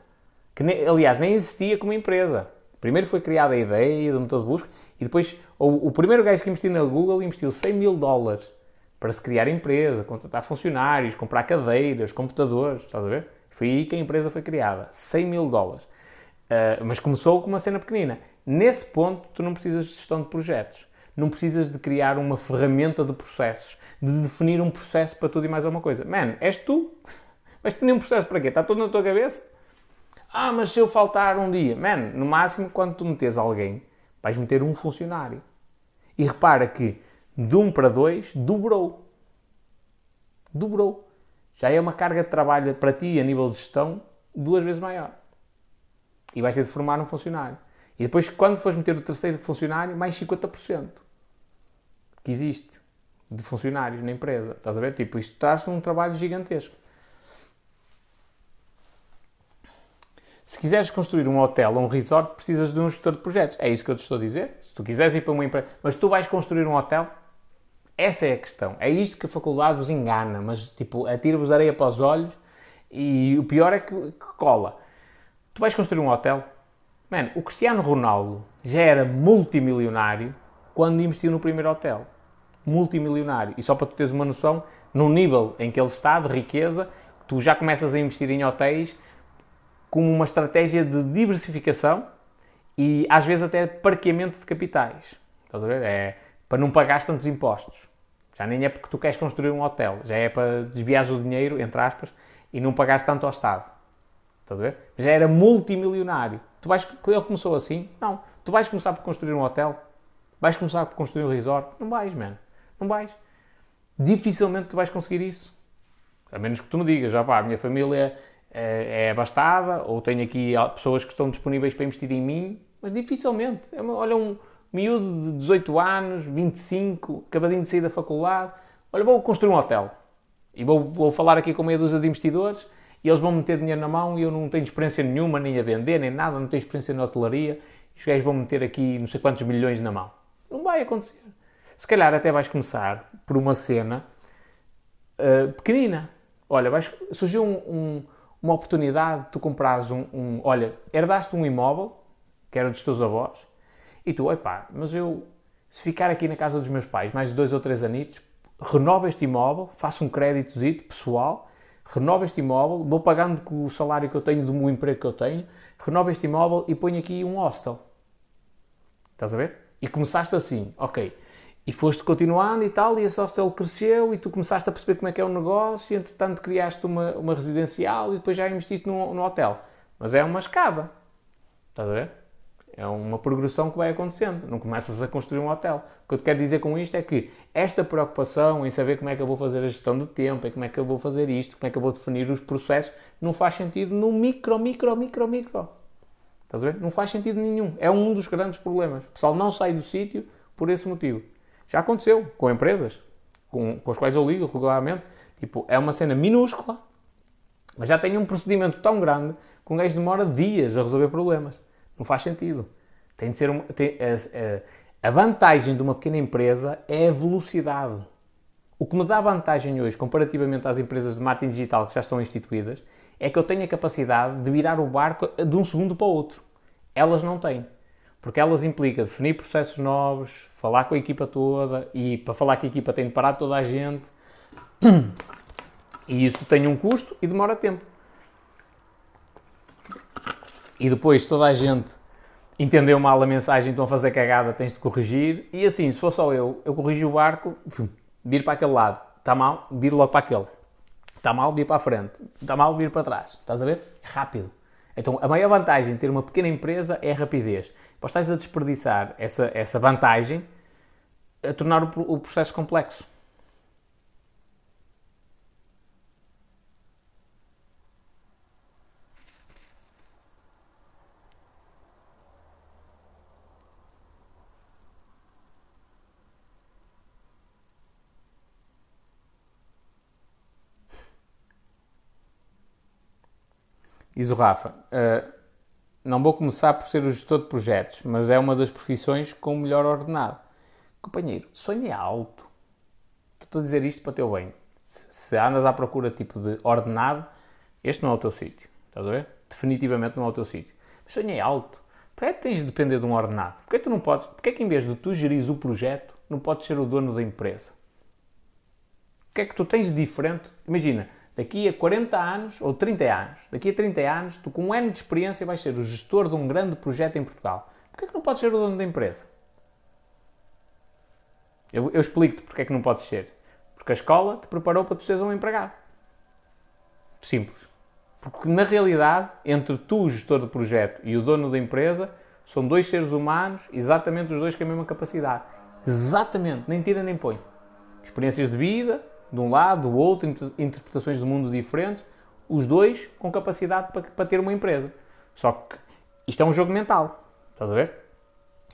Que, aliás, nem existia como empresa. Primeiro foi criada a ideia do motor de busca e depois o, o primeiro gajo que investiu na Google investiu 100 mil dólares para se criar empresa, contratar funcionários, comprar cadeiras, computadores, estás a ver? Foi aí que a empresa foi criada. 100 mil dólares. Uh, mas começou com uma cena pequenina. Nesse ponto, tu não precisas de gestão de projetos. Não precisas de criar uma ferramenta de processos. De definir um processo para tudo e mais alguma coisa. Man, és tu. <laughs> Vais definir um processo para quê? Está tudo na tua cabeça? Ah, mas se eu faltar um dia. Man, no máximo, quando tu metes alguém, vais meter um funcionário. E repara que de um para dois, dobrou. Dobrou já é uma carga de trabalho para ti a nível de gestão duas vezes maior. E vais ter de formar um funcionário. E depois, quando fores meter o terceiro funcionário, mais 50% que existe de funcionários na empresa. Estás a ver? Tipo, isto traz um trabalho gigantesco. Se quiseres construir um hotel ou um resort, precisas de um gestor de projetos. É isso que eu te estou a dizer. Se tu quiseres ir para uma empresa, mas tu vais construir um hotel, essa é a questão. É isto que a faculdade vos engana, mas tipo, atira-vos areia para os olhos e o pior é que, que cola. Tu vais construir um hotel, Mano, o Cristiano Ronaldo já era multimilionário quando investiu no primeiro hotel. Multimilionário. E só para tu teres uma noção, no nível em que ele está de riqueza, tu já começas a investir em hotéis como uma estratégia de diversificação e às vezes até parqueamento de capitais. Estás a ver? É para não pagar tantos impostos. Já nem é porque tu queres construir um hotel, já é para desviar o dinheiro, entre aspas, e não pagares tanto ao Estado. Estás a ver? Já era multimilionário. Tu vais, ele começou assim? Não. Tu vais começar por construir um hotel? Vais começar por construir um resort? Não vais, mano. Não vais. Dificilmente tu vais conseguir isso. A menos que tu me digas, já pá, a minha família é, é abastada, ou tenho aqui pessoas que estão disponíveis para investir em mim, mas dificilmente. É olha, um miúdo de 18 anos, 25, acabadinho de sair da faculdade, olha, vou construir um hotel. E vou, vou falar aqui com meia dúzia de investidores e eles vão meter dinheiro na mão e eu não tenho experiência nenhuma, nem a vender, nem nada, não tenho experiência na hotelaria. Os gajos vão meter aqui não sei quantos milhões na mão. Não vai acontecer. Se calhar até vais começar por uma cena uh, pequenina. Olha, vais, surgiu um, um, uma oportunidade de tu comprares um, um, Olha, herdaste um imóvel, que era dos teus avós, e tu, epá, mas eu, se ficar aqui na casa dos meus pais mais dois ou três anitos, renovo este imóvel, faço um créditozito pessoal, renovo este imóvel, vou pagando com o salário que eu tenho do meu emprego que eu tenho, renovo este imóvel e ponho aqui um hostel. Estás a ver? E começaste assim, ok, e foste continuando e tal, e esse hostel cresceu e tu começaste a perceber como é que é o negócio, e entretanto criaste uma, uma residencial e depois já investiste no, no hotel. Mas é uma escada. Estás a ver? É uma progressão que vai acontecendo. Não começas a construir um hotel. O que eu te quero dizer com isto é que esta preocupação em saber como é que eu vou fazer a gestão do tempo, como é que eu vou fazer isto, como é que eu vou definir os processos, não faz sentido no micro, micro, micro, micro. Estás a ver? Não faz sentido nenhum. É um dos grandes problemas. O pessoal não sai do sítio por esse motivo. Já aconteceu com empresas com, com as quais eu ligo regularmente. Tipo, é uma cena minúscula, mas já tem um procedimento tão grande que um gajo demora dias a resolver problemas. Não faz sentido. Tem de ser uma, tem, a, a, a vantagem de uma pequena empresa é a velocidade. O que me dá vantagem hoje, comparativamente às empresas de marketing digital que já estão instituídas, é que eu tenho a capacidade de virar o barco de um segundo para o outro. Elas não têm. Porque elas implicam definir processos novos, falar com a equipa toda e para falar com a equipa tem de parar toda a gente. <clears throat> E isso tem um custo e demora tempo. E depois toda a gente entendeu mal a mensagem, estão a fazer cagada, tens de corrigir. E assim, se for só eu, eu corrijo o barco, viro para aquele lado. Está mal, viro logo para aquele. Está mal, viro para a frente. Está mal, viro para trás. Estás a ver? É rápido. Então, a maior vantagem de ter uma pequena empresa é a rapidez. Pois estás a desperdiçar essa, essa vantagem a tornar o, o processo complexo. Diz o Rafa, uh, não vou começar por ser o gestor de projetos, mas é uma das profissões com o melhor ordenado. Companheiro, sonho é alto. Estou a dizer isto para teu bem. Se andas à procura tipo de ordenado, este não é o teu sítio. Estás a ver? Definitivamente não é o teu sítio. É alto. Porquê é que tens de depender de um ordenado? Porquê é que tu não podes? Porquê é que em vez de tu gerir o projeto, não podes ser o dono da empresa? O que é que tu tens de diferente? Imagina, daqui a 40 anos ou 30 anos, daqui a 30 anos, tu com um ano de experiência vais ser o gestor de um grande projeto em Portugal. Porquê é que não podes ser o dono da empresa? Eu, eu explico-te porque é que não podes ser. Porque a escola te preparou para tu seres um empregado. Simples. Porque na realidade, entre tu, o gestor do projeto, e o dono da empresa, são dois seres humanos, exatamente os dois com a mesma capacidade. Exatamente, nem tira nem põe. Experiências de vida, de um lado, do outro, interpretações do mundo diferentes, os dois com capacidade para, para ter uma empresa. Só que isto é um jogo mental. Estás a ver?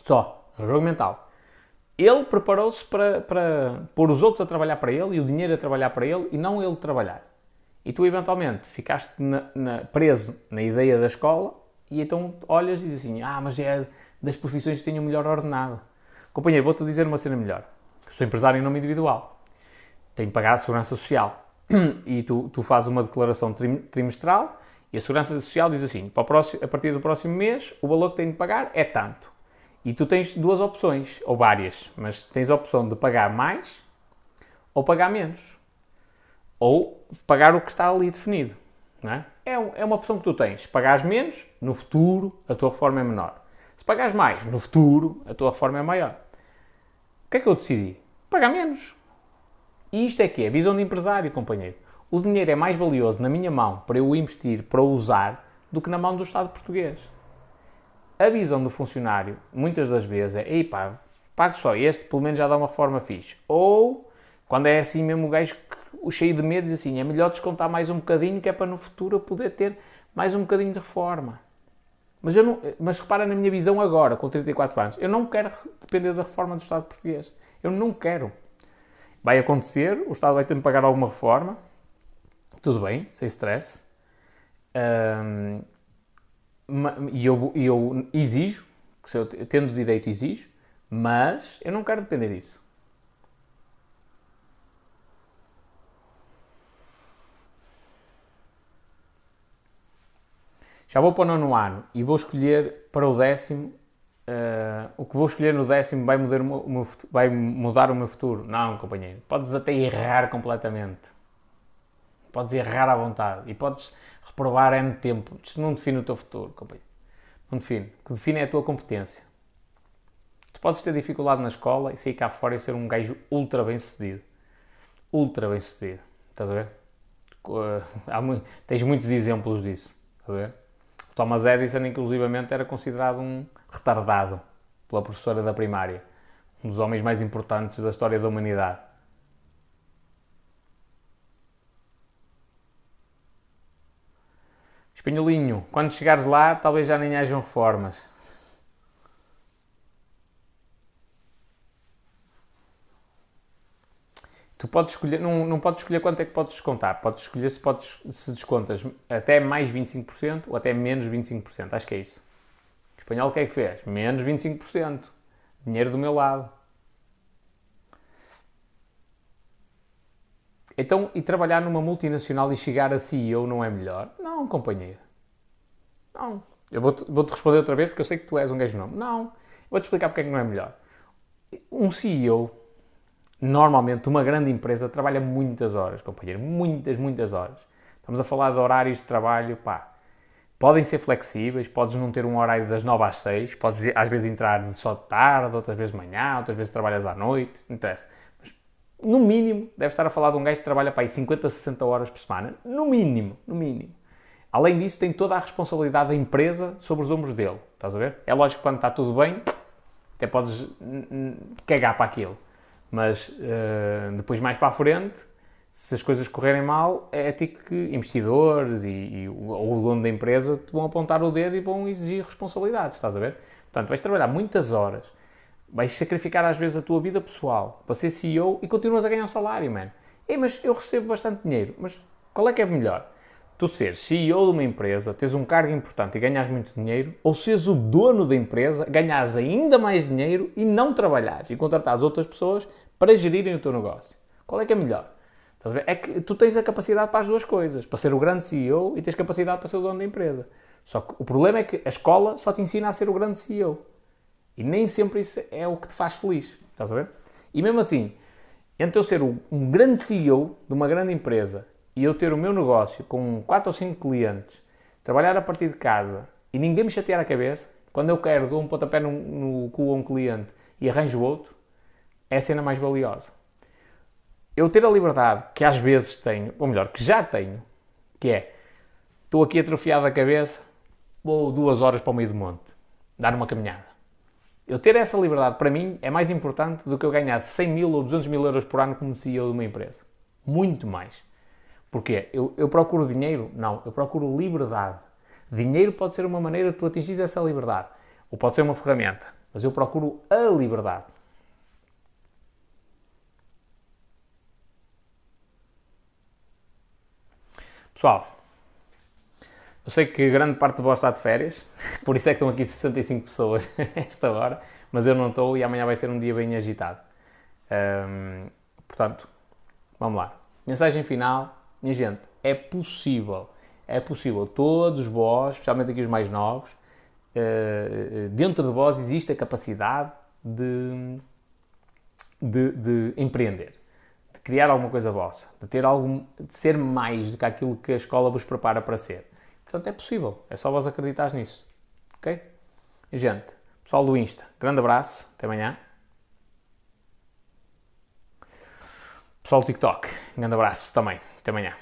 Só. É um jogo mental. Ele preparou-se para, para pôr os outros a trabalhar para ele e o dinheiro a trabalhar para ele e não ele trabalhar. E tu, eventualmente, ficaste na, na, preso na ideia da escola e então olhas e dizes assim: Ah, mas é das profissões que têm o melhor ordenado. Companheiro, vou-te dizer uma cena melhor. Sou empresário em nome individual tem que pagar a segurança social. E tu, tu fazes uma declaração trimestral E a Segurança Social diz assim: próximo, a partir do próximo mês, o valor que tem de pagar é tanto. E tu tens duas opções, ou várias, mas tens a opção de pagar mais ou pagar menos. Ou pagar o que está ali definido. Não é? É, é uma opção que tu tens. Se pagares menos, no futuro a tua reforma é menor. Se pagares mais, no futuro a tua reforma é maior. O que é que eu decidi? Pagar menos. E isto é que é visão de empresário, companheiro. O dinheiro é mais valioso na minha mão para eu investir, para usar, do que na mão do Estado português. A visão do funcionário, muitas das vezes, é: ei pá, pago só este, pelo menos já dá uma reforma fixe. Ou, quando é assim mesmo o gajo cheio de medo, diz assim: é melhor descontar mais um bocadinho, que é para no futuro eu poder ter mais um bocadinho de reforma. Mas, eu não, mas repara na minha visão agora, com 34 anos, eu não quero depender da reforma do Estado português. Eu não quero. Vai acontecer, o Estado vai ter de pagar alguma reforma, tudo bem, sem stress. Um, e eu, eu exijo, que se eu tendo direito exijo, mas eu não quero depender disso. Já vou para o nono ano e vou escolher para o décimo. Uh, o que vou escolher no décimo vai mudar, o meu, vai mudar o meu futuro? Não, companheiro. Podes até errar completamente. Podes errar à vontade. E podes reprovar N tempo. Isto não define o teu futuro, companheiro. Não define. O que define é a tua competência. Tu podes ter dificuldade na escola e sair cá fora e ser um gajo ultra bem sucedido. Ultra bem sucedido. Estás a ver? Uh, tens muitos exemplos disso. Estás a ver? Thomas Edison, inclusivamente, era considerado um retardado pela professora da primária. Um dos homens mais importantes da história da humanidade. Espanholinho, quando chegares lá, talvez já nem hajam reformas. Tu podes escolher, não, não podes escolher quanto é que podes descontar. Podes escolher se, podes, se descontas até mais 25% ou até menos 25%. Acho que é isso. O espanhol o que é que fez? Menos 25%. Dinheiro do meu lado. Então, e trabalhar numa multinacional e chegar a CEO não é melhor? Não, companheiro. Não. Eu vou-te vou -te responder outra vez porque eu sei que tu és um gajo nome. Não. Vou-te explicar porque é que não é melhor. Um CEO normalmente uma grande empresa trabalha muitas horas, companheiro, muitas, muitas horas. Estamos a falar de horários de trabalho, pá, podem ser flexíveis, podes não ter um horário das 9 às 6, podes às vezes entrar só de tarde, outras vezes de manhã, outras vezes trabalhas à noite, não interessa. Mas, no mínimo, deve estar a falar de um gajo que trabalha para aí 50, 60 horas por semana, no mínimo, no mínimo. Além disso, tem toda a responsabilidade da empresa sobre os ombros dele, estás a ver? É lógico que quando está tudo bem, até podes cagar para aquilo. Mas uh, depois, mais para a frente, se as coisas correrem mal, é ético que investidores e, e, ou o dono da empresa te vão apontar o dedo e vão exigir responsabilidades, estás a ver? Portanto, vais trabalhar muitas horas, vais sacrificar às vezes a tua vida pessoal para ser CEO e continuas a ganhar um salário, man. Ei, mas eu recebo bastante dinheiro, mas qual é que é melhor? Tu seres CEO de uma empresa, teres um cargo importante e ganhas muito dinheiro, ou seres o dono da empresa, ganhares ainda mais dinheiro e não trabalhares e contratares outras pessoas para gerirem o teu negócio. Qual é que é melhor? É que tu tens a capacidade para as duas coisas, para ser o grande CEO e tens capacidade para ser o dono da empresa. Só que o problema é que a escola só te ensina a ser o grande CEO. E nem sempre isso é o que te faz feliz. Estás a ver? E mesmo assim, entre eu ser um grande CEO de uma grande empresa e eu ter o meu negócio com 4 ou 5 clientes, trabalhar a partir de casa e ninguém me chatear a cabeça, quando eu quero dou um pontapé no, no cu a um cliente e arranjo outro, é a cena mais valiosa. Eu ter a liberdade que às vezes tenho, ou melhor, que já tenho, que é estou aqui atrofiado a cabeça, vou duas horas para o meio do monte, dar uma caminhada. Eu ter essa liberdade, para mim, é mais importante do que eu ganhar 100 mil ou 200 mil euros por ano como CEO de uma empresa. Muito mais. Porquê? Eu, eu procuro dinheiro? Não, eu procuro liberdade. Dinheiro pode ser uma maneira de tu atingir essa liberdade. Ou pode ser uma ferramenta. Mas eu procuro a liberdade. Pessoal, eu sei que grande parte de vós está de férias, <laughs> por isso é que estão aqui 65 pessoas <laughs> esta hora, mas eu não estou e amanhã vai ser um dia bem agitado. portanto, vamos lá. Mensagem final, minha gente, é possível. É possível. Todos vós, especialmente aqui os mais novos, uh, dentro de vós existe a capacidade de, de, de, empreender, de criar alguma coisa vossa, de ter algum, de ser mais do que aquilo que a escola vos prepara para ser. Portanto, é possível. É só vós acreditar nisso. Ok? Gente, pessoal do Insta, grande abraço. Até amanhã. Pessoal do TikTok, grande abraço também. Até amanhã.